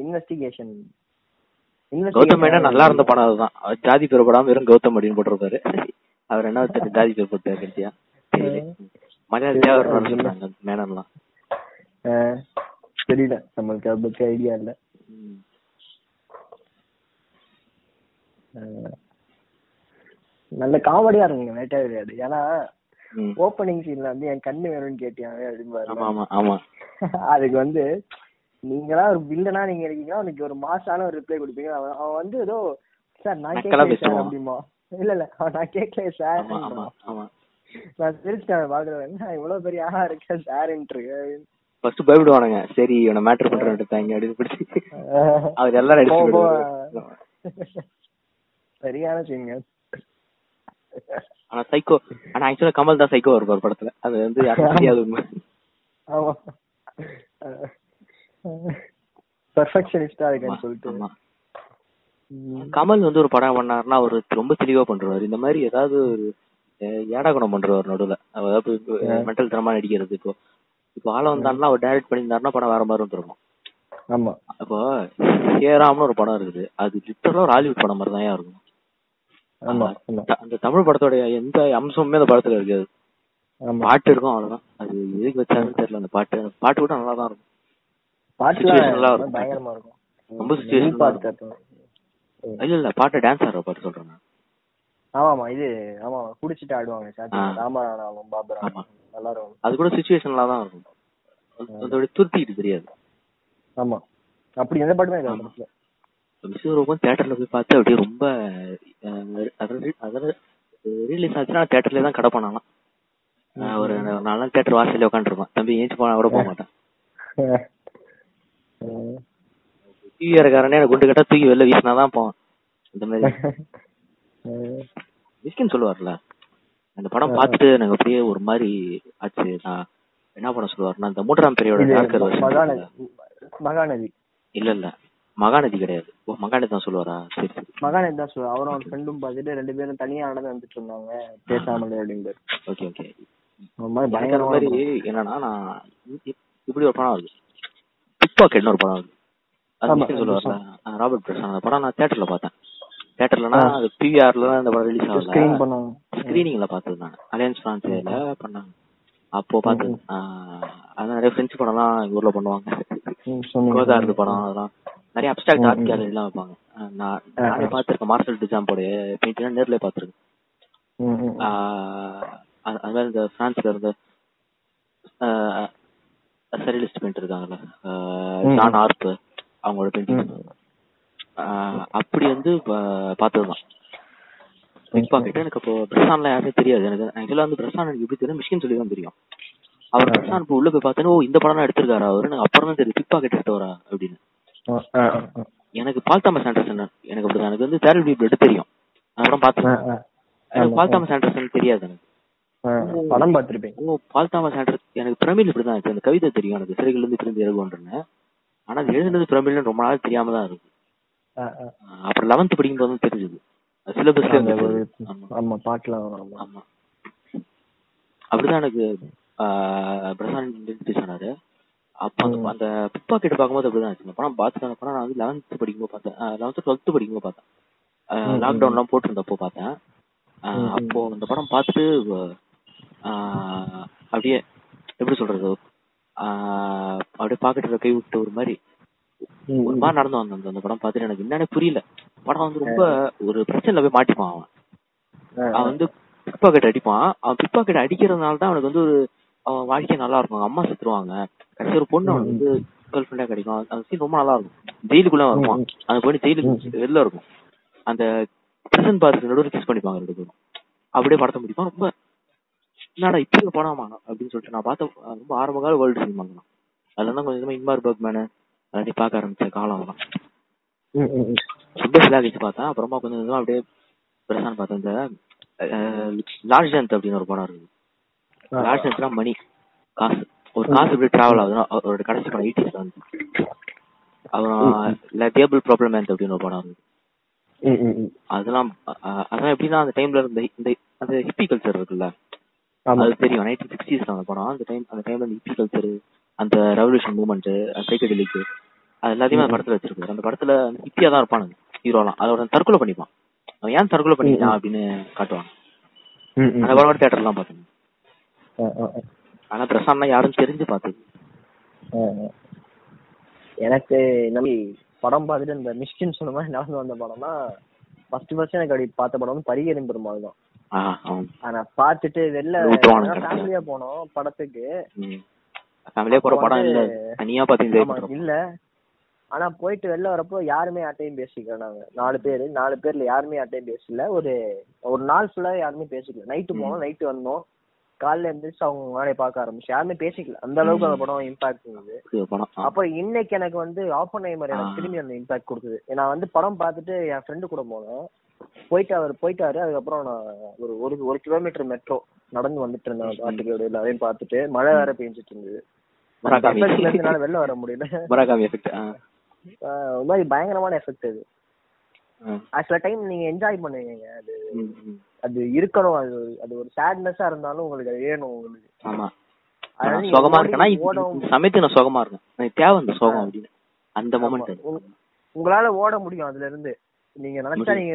B: investigation
A: Gautham Menon நல்லா இருந்த படம் அதுதான். அவர் ஜாதி பேர் போடாம வெறும் கௌதம் அப்படின்னு போட்டிருப்பாரு. அவர் என்ன வச்சாரு ஜாதி பேர் போட்டாரு கட்டியா மலையாள தேவர் சொன்னாங்க மேனன்லாம்.
B: தெரியல. நம்மளுக்கு அதை பத்தி ஐடியா இல்ல. நல்ல காமெடியா இருக்குங்க வேட்டை விளையாடு. ஏன்னா. ஓப்பனிங் சீன்ல வந்து என் கண்ணு வேணும்னு கேட்டியாங்க அப்படின்னு
A: ஆமா ஆமா ஆமா.
B: அதுக்கு வந்து நீங்களா ஒரு வில்லனா நீங்க இருக்கீங்கன்னா அவனுக்கு ஒரு மாசான ஒரு ரிப்ளை கொடுப்பீங்க. அவன் வந்து ஏதோ சார் நான் கேட்கல சார். அப்படிமா இல்ல இல்ல அவன் நான் கேட்கல சார்
A: ஆமா ஆமா ஆமா.
B: நான் சிரிச்சிட்டேன் பாக்குறேன் என்ன இவ்வளவு பெரிய ஆளா இருக்க சார்ன்ட்டு
A: ஃபர்ஸ்ட் பயப்படுவானுங்க. சரி இவனை மேட்டர் பண்றேன் எடுத்தாங்க அப்படின்னு பிடிச்சி. அவர் எல்லாரும் அடிச்சு.
B: சரியான சீனுங்க
A: ஆனா சைக்கோ ஆனா ஆக்சுவலா கமல் தான் சைக்கோ இருப்பார் படத்துல. அது வந்து யாருக்கும் தெரியாது உண்மை.
B: ஆமா. பெர்ஃபெக்ஷனிஸ்டா இருக்கேன்னு சொல்லிட்டு.
A: கமல் வந்து ஒரு படம் பண்ணாருன்னா அவர் ரொம்ப தெளிவா பண்றாரு. இந்த மாதிரி ஏதாவது ஒரு அஹ், ஏடா குணம் பண்றவர் நடுவுல அதாவது மென்டல் தரமா நடிக்கிறது. இப்போ இப்போ ஆள வந்தாருன்னா அவர் டைரக்ட் பண்ணியிருந்தாருன்னா படம் வேற மாதிரி வந்துருக்கும்
B: ஆமா.
A: அப்போ ஏராம்னு ஒரு படம் இருக்குது. அது லிட்டரலா ஒரு ஹாலிவுட் படம் மாதிரி தான் இருக்கும். அந்த தமிழ் படத்தோட எந்த அம்சமுமே அந்த படத்துல இருக்காது. பாட்டு இருக்கும் அவ்வளவுதான். அது எதுக்கு வச்சாங்கன்னு தெரியல அந்த பாட்டு. பாட்டு கூட நல்லா தான் இருக்கும்.
B: பாட்டுலாம். பயங்கரமா இருக்கும்.
A: ரொம்ப
B: பாட்டு கேட்டோம்.
A: இல்ல இல்ல பாட்டு டான்ஸ் ஆடுற பாட்டு சொல்றேன்.
B: ஆமாமா இது ஆமா குடிச்சிட்டு ஆடுவாங்க. ராமராணாவும் பாபரா
A: ஆமா.
B: நல்லா இருக்கும்.
A: அது கூட சுச்சுவேஷன்ல தான் இருக்கும். அது- அதோட துருத்திட்டு தெரியாது.
B: ஆமா. அப்படி எந்த பாட்டுமே இல்ல.
A: விஸ்வரூபம் தியேட்டர்ல போய் பார்த்து அப்படியே ரொம்ப அதாவது ரிலீஸ் ஆச்சுன்னா தியேட்டர்ல தான் கடை பண்ணலாம் ஒரு நாலு நாள் தியேட்டர் வாசல்ல உட்காந்துருப்பேன் தம்பி ஏஞ்சி போனா கூட போக மாட்டேன்.
B: ம்.
A: டிவி காரனே எனக்கு குண்டு கட்டா தூக்கி வெளில வீசினாதான் போவான். இந்த மாதிரி. மிஸ்கின் சொல்லுவார்ல அந்த படம் பார்த்துட்டு எனக்கு அப்படியே ஒரு மாதிரி ஆச்சு. நான் என்ன பண்ண சொல்லுவாருன்னா இந்த மூன்றாம் பெரியோட
B: மகாநதி.
A: இல்ல இல்ல. மகாநதி கிடையாது. ஓ மகாநதி தான் சொல்லுவாரா? சரி சரி.
B: மகாநதி தான் சொல்லுவா அவரும் அவன் ஃப்ரெண்டும் பார்த்துட்டு ரெண்டு பேரும் தனியா நடந்து வந்துட்டு இருந்தாங்க. பேசாமலே அப்படின்னு
A: ஓகே ஓகே.
B: ஒரு மாதிரி
A: அந்த என்னன்னா நான் இப்படி ஒரு படம் வருது. பிக் பாக்கெட்னு ஒரு படம் ஆ, ராபர்ட் பிரசாந்த் அந்த படம் நான் தியேட்டர்ல பார்த்தேன். தியேட்டர்லனா அது பிவிஆர்ல இந்த படம் ரிலீஸ் ஆகல. ஸ்கிரீனிங்ல பார்த்தது நான். அலையன்ஸ் பிரான்ஸ்ல பண்ணாங்க. அப்போ பார்த்தது. அது நிறைய பிரெஞ்சு படம்லாம் ஊர்ல பண்ணுவாங்க. கோதார்டு படம் அதெல்லாம். நிறைய அப்டாக்ட் ஆர்ட் கேலரி எல்லாம் வைப்பாங்க. நான் நானே பார்த்திருக்கேன். மார்சல் டிஜாம்போட பெயிண்டிங் நேர்ல பார்த்திருக்கேன். அது மாதிரி இந்த பிரான்ஸ்ல இருந்த சரியலிஸ்ட் பெயிண்ட் இருக்காங்கல்ல. ஜான் ஆர்ப் அவங்களோட பெயிண்டிங். அப்படி வந்து பார்த்ததுதான். பிக் பாக்கெட் எனக்கு அப்போ பிரசான்லாம் யாருமே தெரியாது. எனக்கு ஆக்சுவலா வந்து பிரசான் எனக்கு எப்படி தெரியும்? மிஷின் சொல்லி தான் தெரியும். அவர் பிரசான் இப்போ உள்ள போய் பார்த்தேன்னு ஓ இந்த படம் எடுத்திருக்காரா அவரு? எனக்கு அப்புறம் தான் தெரியும் பிக் பாக்கெட் எடுத்தவரா? அப்படின்னு. எனக்கு பால் தாமஸ் ஆண்டர்சன் எனக்கு அப்படிதான். எனக்கு வந்து தேரல் பிளட் தெரியும்.
B: ஆ,
A: பார்த்தேன். எனக்கு பால் தாமஸ் ஆண்டர்சன் தெரியாது எனக்கு.
B: படம் பார்த்திருப்பீங்க
A: ஓ பால் தாமஸ் ஆண்டர் எனக்கு பிரமிழ் இப்படிதான் இருக்கு. அந்த கவிதை தெரியும். எனக்கு சிறைகள் இருந்து பிரிந்து எழுதுவோன்றேன் ஆனா அது எழுதுனது பிரமிழ்னு ரொம்ப நாள் தெரியாம தான் இருக்கு அப்புறம் லெவன்த் படிக்கும் போது தெரிஞ்சது.
B: ஒரு
A: ஆமா.
B: பாட்டுல
A: அப்படிதான் எனக்கு பிரசாந்த் ஆனாரு அப்ப அந்த பிக் பாக்கெட் பார்க்கும்போது அப்படிதான் இந்த படம் அந்த படம் நான் வந்து லெவன்த் படிக்கும்போது பார்த்தேன். லெவன்த் டுவெல்த் படிக்கும்போது பார்த்தேன். லாக்டவுன் எல்லாம் போட்டிருந்தப்போ பார்த்தேன். அப்போ அந்த படம் பார்த்துட்டு அப்படியே எப்படி சொல்றது? ஆஹ் அப்படியே பாக்கெட்ல கை விட்டு ஒரு மாதிரி ஒரு. மாதிரி நடந்து வந்தேன் அந்த- படம் பார்த்துட்டு எனக்கு என்னன்னு புரியல. படம் வந்து ரொம்ப ஒரு பிரச்சனையில போய் மாட்டிப்பான் அவன். அவன் வந்து பிக் பாக்கெட் அடிப்பான். அவன் பிக் பாக்கெட் அடிக்கிறதுனால தான் அவனுக்கு வந்து ஒரு அவன் வாழ்க்கை நல்லா இருக்கும். அம்மா செத்துருவாங்க. கடைசி ஒரு பொண்ணு அவனுக்கு வந்து கேர்ள் ஃப்ரெண்டா கிடைக்கும். அந்த- சீன் ரொம்ப நல்லா இருக்கும். ஜெயிலுக்குள்ள வருவான் அந்த பொண்ணு ஜெயிலுக்கு வெளில இருக்கும். அந்த பிரசன் பாருக்கு நடுவில் கிஸ் பண்ணிப்பாங்க ரெண்டு பேரும். அப்படியே படத்தை முடிப்பான். ரொம்ப என்னடா இப்படி ஒரு படமா அப்படின்னு சொல்லிட்டு நான் பார்த்த ரொம்ப ஆரம்ப கால வேர்ல்டு சினிமா தான் அதுல தான் கொஞ்சம் இன்மார் பர்க்மேனு எல்லாத்தையும் பார்க்க ஆரம்பிச்ச காலம்
B: ம்.
A: ரொம்ப சிலாகிச்சு பார்த்தேன் அப்புறமா கொஞ்சம் கொஞ்சமா அப்படியே பிரசான் பார்த்தேன் இந்த லார்ஜ் ஜந்த் அப்படின்னு ஒரு படம் இருக்குது
B: ஆ.
A: லார்ஜ் ஜந்த்னா மணி காசு ஒரு காசு எப்படி டிராவல் ஆகுதுன்னா அவரோட கடைசி படம் எயிட்டிஸ்ல வந்து அப்புறம் டேபிள் ப்ராப்ளம் அப்படின்னு ஒரு படம் இருக்குது
B: ம்.
A: அதெல்லாம் அதெல்லாம் எப்படின்னா அந்த டைம்ல இருந்த இந்த அந்த ஹிப்பி கல்ச்சர் இருக்குல்ல. அது தெரியும். நைன்டீன் சிக்ஸ்டீஸ்ல அந்த படம் அந்த டைம் அந்த டைம்ல ஹிப்பி கல்ச்சர் அந்த ரெவல்யூஷன் மூவ்மெண்ட் சைக்கடெலிக் அது எல்லாத்தையுமே அந்த படத்துல வச்சிருக்காரு அந்த படத்துல ஹிப்பியா தான் இருப்பானுங்க ஹீரோலாம் அதோட தற்கொலை பண்ணிப்பான். அவன் ஏன் தற்கொலை பண்ணிட்டான் அப்படின்னு
B: ம்.
A: அந்த படம்
B: ஆ, ஆ, ஆ.
A: ஆனா பிரசாந்த்னா யாரும் தெரிஞ்சு பார்த்தது.
B: எனக்கு இந்த மாதிரி படம் பார்த்துட்டு இந்த மிஸ்டின்னு சொன்ன மாதிரி நடந்து வந்த படம்னா ஃபர்ஸ்ட் ஃபர்ஸ்ட் எனக்கு அப்படி பார்த்த படம் வந்து பரிகரின் பெருமாள் தான். ஆனா பார்த்துட்டு வெளில. ஃபேமிலியா போனோம் படத்துக்கு.
A: ம். ஃபேமிலியா போற
B: அப்போ
A: படம் இல்ல தனியா
B: ஆனா போயிட்டு வெளில வரப்போ யாருமே யார்ட்டையும் பேசிக்கல நாங்க. நாலு பேர் நாலு பேர்ல யாருமே யார்ட்டையும் பேசல. ஒரு ஒரு நாள் ஃபுல்லா யாருமே பேசிக்கல நைட்டு போனோம் நைட்டு வந்தோம். காலைல எந்திரிச்சு அவங்க வேலையை பார்க்க ஆரம்பிச்சு. யாருமே பேசிக்கல. அந்த அளவுக்கு அந்த படம் இம்பாக்ட் இருந்தது. அப்போ இன்னைக்கு எனக்கு வந்து ஆஃப் மாதிரி எனக்கு. திரும்பி அந்த இம்பாக்ட் கொடுக்குது. நான் வந்து படம் பார்த்துட்டு என் ஃப்ரெண்டு கூட போனேன் போயிட்டு அவர் போயிட்டாரு அதுக்கப்புறம் நான் ஒரு ஒரு ஒரு கிலோமீட்டர் மெட்ரோ நடந்து வந்துட்டு இருந்தேன் பாட்டுக்கு இடையில அதையும் பார்த்துட்டு. மழை வேற பெஞ்சிட்டு இருந்தது. என்னால வெளில வர முடியல. ஒரு மாதிரி பயங்கரமான எஃபெக்ட் அது. சில டைம் நீங்க என்ஜாய் பண்ணுவீங்க. அது. அது இருக்கணும். அது அது ஒரு சேட்னஸா இருந்தாலும் உங்களுக்கு அது வேணும் உங்களுக்கு.
A: ஆமா. சுகமா இந்த சமயத்துக்கு நான் சுகமா இருக்கேன் தேவை அந்த சுகம் அப்படின்னு. அந்த மொமெண்ட்
B: உங்க- உங்களால ஓட முடியும் அதுல இருந்து. நீங்க நினைச்சா. நீங்க.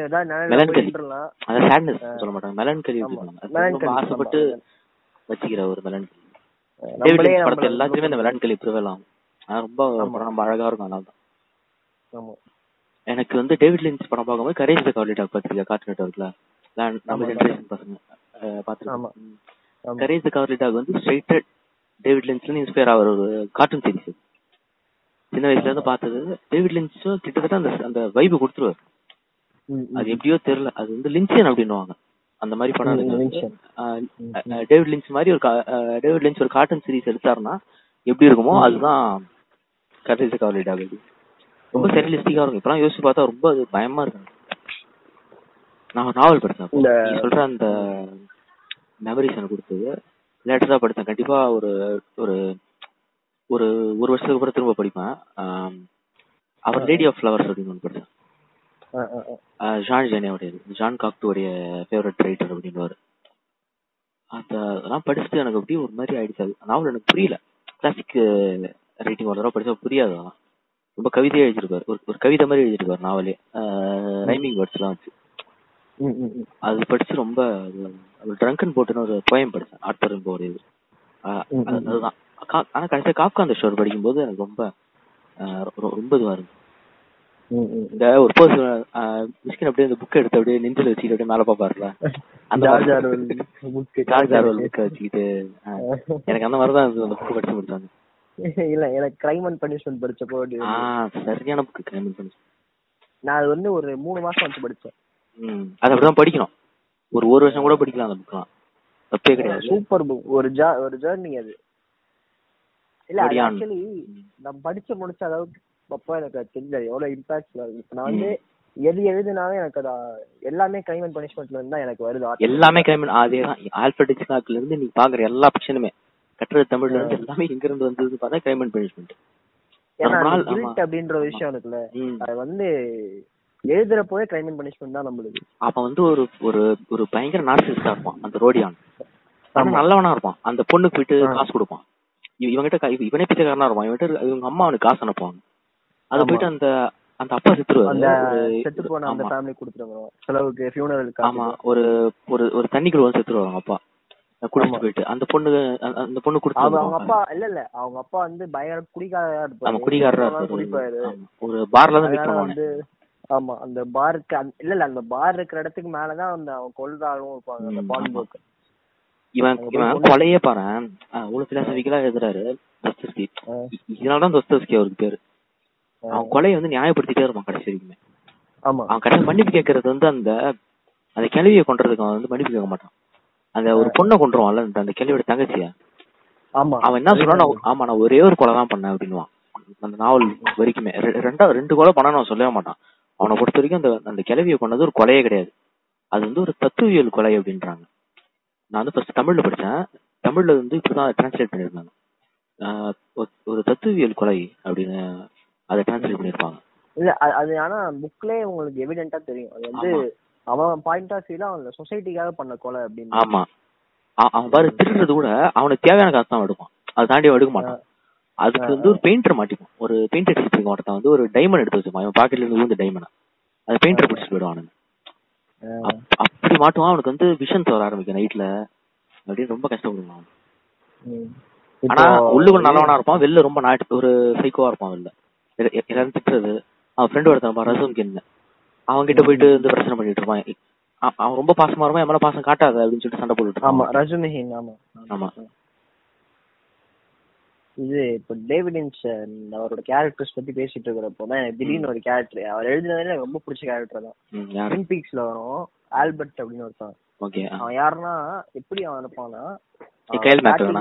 B: போயிட்டுலாம்
A: அந்த sadness சொல்ல மாட்டாங்க மெலன்கலி
B: Melancholy,
A: ஆசைப்பட்டு. வச்சுக்கிற ஒரு மெலன்கலி டேவிட்
B: நம்மள
A: எல்லாத்துலயுமே இந்த மெலன்கலி ப்ரிவல் ஆகும். அது ரொம்ப ரொம்ப அழகா இருக்கும் அதனால தான்
B: ஆமா.
A: எனக்கு வந்து டேவிட் லிஞ்ச் படம் பார்க்கும்போது கரேஜ் த கவர்லி டாக் பார்த்துருக்கேன் கார்ட்டூன் நெட்ஒர்க்ல நம்ம. ஜென்ரேஷன் பசங்க. பார்த்துருக்கோம். கரேஜ் த கவர்லி டாக் வந்து ஸ்ட்ரைட்டட் டேவிட் இருந்து இன்ஸ்பயர் ஆகிற ஒரு கார்ட்டூன் சீரிஸ் சின்ன வயசுல இருந்து பார்த்தது டேவிட் லிஞ்சும் கிட்டத்தட்ட அந்த அந்த வைபு கொடுத்துருவாரு. அது எப்படியோ தெரியல. அது வந்து லின்சியன் அப்படின்னுவாங்க. அந்த மாதிரி ஆஹ் டேவிட் லின்ச் மாதிரி ஒரு டேவிட் லின்ச் ஒரு கார்ட்டூன் சீரிஸ் எடுத்தாருன்னா எப்படி இருக்குமோ அதுதான் கடைசி கவலை இது ரொம்ப செரியலிஸ்டிக்கா இருக்கும். இப்பெல்லாம் யோசிச்சு பார்த்தா ரொம்ப அது பயமா இருக்கு. நான் ஒரு நாவல் படிச்சேன் சொல்ற அந்த மெமரிஸ் எனக்கு கொடுத்தது. லேட்டரா படிச்சேன் கண்டிப்பா ஒரு ஒரு ஒரு ஒரு வருஷத்துக்கு அப்புறம் திரும்ப படிப்பேன். அவர் ஆஃப் ஃப்ளவர்ஸ் அப்படின்னு ஒன்று. ஆஹ் ஜான் ஜெனியோடையது ஜான் காக்டுவோடைய ஃபேவரட் ரைட்டர் அப்படின்னுவாரு. அந்த அதெல்லாம் படிச்சுட்டு எனக்கு அப்படியே ஒரு மாதிரி ஆயிடுச்சு. நாவல் எனக்கு புரியல. கிளாசிக் ரைட்டிங் ஒரு தடவை படிச்சா புரியாது ரொம்ப கவிதையா எழுதிருப்பாரு. ஒரு ஒரு கவிதை மாதிரி எழுதிருப்பாரு நாவலே ரைமிங் வேர்ட்ஸ் எல்லாம் வச்சு. அது படிச்சு ரொம்ப ட்ரங்கன் போட்டுன்னு ஒரு போயம் படிச்சேன். ஆர்த்தர் ஒரு இது. அதுதான். ஆனா கடைசியா காப்கா அந்த ஷோர் படிக்கும்போது எனக்கு ரொம்ப ரொம்ப இதுவா இருக்கு
B: ம், ம்.
A: இந்த ஒரு பர்சன் மிஸ்கின் அப்படியே அந்த புக் எடுத்து அப்படியே நெஞ்சில வச்சுக்கிட்டு அப்படியே மேல பாப்பாருல அந்த
B: ஜார்ஜ்
A: மாதிரி.
B: Orwell book.
A: ஜார்ஜ் ஆர்வல் புக்கை வச்சுக்கிட்டு ஆ. எனக்கு அந்த மாதிரி தான் இருந்தது அந்த புக் படிச்சு முடிச்சாங்க
B: இல்ல எனக்கு கிரைம் அண்ட் பனிஷ்மெண்ட் படிச்சப்போ
A: ஆ
B: இருந்தது.
A: சரியான புக் கிரைம் பண்ணி
B: நான் அது வந்து ஒரு மூணு மாசம் வச்சு படிச்சேன்
A: ம் அது அப்படிதான் படிக்கணும் ஒரு ஒரு வருஷம் கூட படிக்கலாம் அந்த புக்லாம் தப்பே கிடையாது
B: சூப்பர் புக் ஒரு ஜா ஒரு ஜேர்னி அது இல்ல அது
A: சரியான.
B: ஆக்சுவலி நான் படிச்சு முடிச்ச அளவுக்கு அப்போ எனக்கு அது தெரியல எவ்வளவு இம்பாக்ட் இருக்கு நான் வந்து எது எழுதுனாலும் எனக்கு அது எல்லாமே கிரைம் அண்ட் பனிஷ்மெண்ட்ல இருந்து தான் எனக்கு வருது.
A: எல்லாமே கிரைம் அதே தான். ஆல்பர்ட் ஹிச்காக்ல இருந்து நீ பாக்குற எல்லா பிக்ஷனுமே கட்டுரை தமிழ்ல இருந்து எல்லாமே எங்க இருந்து வந்தது பார்த்தா கிரைம் அண்ட் பனிஷ்மெண்ட்
B: ஏன்னா அப்படின்ற ஒரு விஷயம் இருக்குல்ல. அது வந்து எழுதுறப்போவே கிரைம் அண்ட் பனிஷ்மெண்ட் தான் நம்மளுக்கு
A: அப்ப வந்து ஒரு ஒரு ஒரு பயங்கர நார்சிஸ்டா இருப்பான் அந்த ரோடியான். நல்லவனா இருப்பான். அந்த பொண்ணுக்கு போயிட்டு. காசு கொடுப்பான். இவ- இவன்கிட்ட இவனே பிச்சைக்காரனா இருப்பான். இவன்கிட்ட இவங்க அம்மா அவனுக்கு காசு அனுப்புவாங்க. அத. போயிட்டு அந்த அந்த அப்பா செத்துருவாரு.
B: அந்த செத்து போன அந்த. ஃபேமிலி கொடுத்துருவோம் செலவுக்கு ஃபியூனரலுக்கு
A: ஆமா. ஒரு ஒரு ஒரு தண்ணிக்குள்ள செத்துருவாங்க அப்பா.
B: ஆமா.
A: போயிட்டு. அந்த பொண்ணு அந்த- அந்த பொண்ணு
B: அவங்க அவங்க அப்பா இல்ல இல்ல. அவங்க அப்பா வந்து பயங்கர குடிகாரரா இருப்பாரு.
A: ஆமா குடிகாரரா இருப்பாரு. ஒரு பார்ல தான் மீட்
B: வந்து ஆமா அந்த பாருக்கு இல்ல இல்ல. அந்த பார் இருக்கிற இடத்துக்கு மேலதான் அந்த அவன் கொள்றாலும் இருப்பாங்க. அந்த பான். போக்கு.
A: இவன் இவன் கொலையே பாரு அவ்வளவு பிலாசபிக்கலா எழுதுறாரு தஸ்தஸ்கி இதனாலதான் தஸ்தஸ்கி அவருக்கு பேரு. அவன் கொலையை வந்து நியாயப்படுத்திட்டே இருப்பான் கடைசி வரைக்குமே.
B: ஆமா.
A: அவன் கடைசி மன்னிப்பு கேட்கறது வந்து அந்த அந்த கிளவியை கொன்றதுக்கு அவன் வந்து மன்னிப்பு கேட்க மாட்டான். அந்த ஒரு பொண்ணை கொண்டுருவான்ல அந்த கிளவியோட தங்கச்சிய.
B: ஆமா.
A: அவன் என்ன சொல்றான்? ஆமா நான் ஒரே ஒரு கொலை தான் பண்ணேன் அப்படின்னுவான். அந்த நாவல் வரைக்குமே. ரெண்டா ரெண்டு கொலை பண்ண அவன் சொல்லவே மாட்டான். அவனை பொறுத்த வரைக்கும் அந்த அந்த கிளவியை கொண்டது ஒரு கொலையே கிடையாது. அது வந்து ஒரு தத்துவியல் கொலை அப்படின்றாங்க. நான் வந்து ஃபர்ஸ்ட் தமிழ்ல படிச்சேன். தமிழ்ல வந்து இப்படிதான் டிரான்ஸ்லேட் பண்ணிருந்தாங்க ஒரு தத்துவியல் கொலை அப்படின்னு அதை டிரான்ஸ்லேட் பண்ணிருப்பாங்க.
B: இல்ல அது- ஆனா புக்லயே உங்களுக்கு எவிடென்ட்டா தெரியும். அது வந்து. அவன் பாயிண்ட் ஆஃப் வியூல அவன் சொசைட்டிக்காக பண்ண கொலை அப்படின்னு.
A: ஆமா. அவன் பாரு திருடுறது கூட அவனுக்கு தேவையான காசு தான் எடுப்பான். அதை தாண்டி அவன் எடுக்க மாட்டான். அதுக்கு வந்து ஒரு பெயிண்டர் மாட்டிப்பான் ஒரு பெயிண்டர் அடிச்சிருக்க ஒருத்தன் வந்து ஒரு டைமண்ட் எடுத்து வச்சுப்பான் இவன் பாக்கெட்ல இருந்து விழுந்த டைமண்ட் அது பெயிண்டர் பிடிச்சிட்டு அப்- அப்படி மாட்டுவான். அவனுக்கு வந்து விஷன்ஸ் வர ஆரம்பிக்கும் நைட்ல அப்படின்னு ரொம்ப கஷ்டப்படுவான். அவன். ஆனா உள்ளுக்குள்ள நல்லவனா இருப்பான். வெளில ரொம்ப நாட்டு ஒரு சைக்கோவா இருப்பான் வெளில. எல்லாரும் திட்டுறது அவன் ஃப்ரெண்ட் ஒருத்தன் கின்னு அவன் கிட்ட போயிட்டு வந்து பிரச்சனை பண்ணிட்டு இருப்பான். அவன் ரொம்ப பாசமா இருப்பான் என் மேல பாசம் காட்டாத அப்படின்னு சொல்லிட்டு சண்டை போட்டுட்டு
B: ஆமா ரஜுமிஹின் ஆமா.
A: ஆமா.
B: இது இப்ப டேவிட் இன்ச் அவரோட கேரக்டர்ஸ் பத்தி பேசிட்டு இருக்கிறப்போ தான் எனக்கு திடீர்னு ஒரு கேரக்டர் அவர் எழுதினதுல எனக்கு ரொம்ப பிடிச்ச கேரக்டர் தான். ட்வின் பீக்ஸ்ல வரும் ஆல்பர்ட் அப்படின்னு ஒருத்தன்
A: ஓகே
B: அவன் யாருன்னா எப்படி அவன் இருப்பான்னா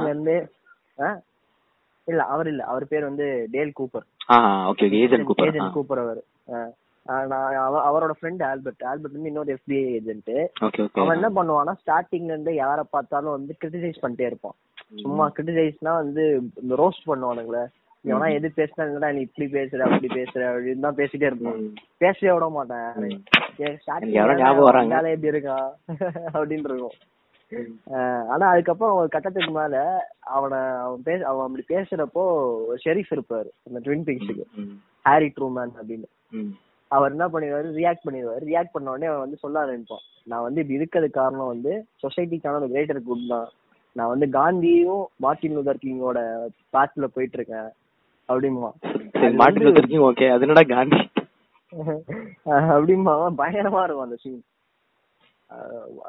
B: இருந்து? இல்ல அவர் இல்ல. அவர் பேர் வந்து Dale Cooper.
A: Okay agent Cooper
B: agent Cooper அவர். நான் அவரோட ஃப்ரெண்ட் ஆல்பர்ட் ஆல்பர்ட் வந்து இன்னொரு எஃபிஐ ஏஜென்ட் அவன் என்ன பண்ணுவான்னா ஸ்டார்டிங்ல இருந்து யாரை பார்த்தாலும் வந்து கிரிட்டிசைஸ் பண்ணிட்டே இருப்பான். சும்மா கிரிட்டிசைஸ்னா வந்து இந்த ரோஸ்ட் பண்ணுவானுங்களே. எவனா எது பேசினா நீ இப்படி பேசுற அப்படி பேசுற அப்படின்னு தான் பேசிட்டே இருப்பான். பேசவே விட மாட்டேன். வேலை எப்படி இருக்கான் அப்படின்னு இருக்கும். ஆனா அதுக்கப்புறம் ஒரு கட்டத்துக்கு மேல அவனை அவன் பேச அவன் அப்படி பேசுறப்போ ஷெரீஃப் இருப்பாரு அந்த ட்வின் பிக்ஸுக்கு ஹாரி ட்ரூமேன் அப்படின்னு. அவர் என்ன பண்ணிடுவாரு? ரியாக்ட் பண்ணிடுவாரு. ரியாக்ட் பண்ண உடனே அவன் வந்து சொல்ல ஆரம்பிப்பான். நான் வந்து இப்படி இருக்கிறதுக்கு காரணம் வந்து சொசைட்டிக்கான ஒரு கிரேட்டர் குட் தான். நான் வந்து காந்தியும் மார்ட்டின் லூதர் கிங்கோட பாத்துல போயிட்டு இருக்கேன் அப்படிமா
A: சரி மார்ட்டின் லூத்தர் கிங் ஓகே அது என்னடா காந்தி?
B: அப்படிமா பயங்கரமா இருக்கும் அந்த சீன்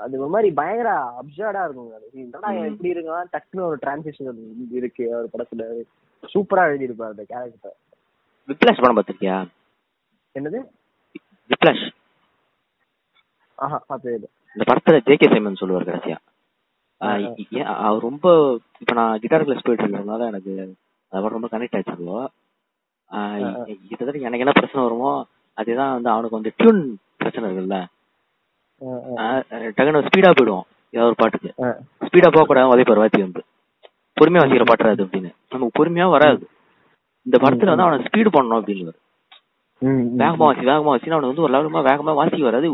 B: அது ஒரு மாதிரி பயங்கர அப்சர்டா சீன் என்னடா இப்படி இருக்கான்? டக்குன்னு ஒரு டிரான்சிஷன் இருக்கு அவர் படத்துல. சூப்பரா எழுதியிருப்பாரு அந்த கேரக்டர்
A: விப்ளாஷ் படம் பார்த்திருக்கியா?
B: என்னது?
A: விப்ளாஷ்
B: ஆஹா இது
A: இந்த படத்துல ஜே கே சைமன் சொல்லுவார் கடைசியா. அவர் ரொம்ப இப்ப நான் கிட்டார் கிளாஸ் போயிட்டு இருக்கிறதுனால எனக்கு அது படம் ரொம்ப கனெக்ட் இ- கிட்டத்தட்ட எனக்கு என்ன பிரச்சனை வருமோ அதுதான் வந்து அவனுக்கு வந்து டியூன் பிரச்சனை இருக்குல்ல. டக்குனு ஸ்பீடா போயிடுவோம். ஏதாவது ஒரு பாட்டுக்கு. ஸ்பீடா போக கூடாது உதைப்பார் வாத்தி வந்து பொறுமையா வாசிக்கிற பாட்டு அது அப்படின்னு. நமக்கு பொறுமையா வராது. இந்த படத்துல வந்து அவனை ஸ்பீடு பண்ணணும் அப்படின்னு வேகமா வாசி வேகமா வாசின்னு அவனுக்கு வந்து ஒரு லெவலுமா வேகமா வாசிக்க வராது.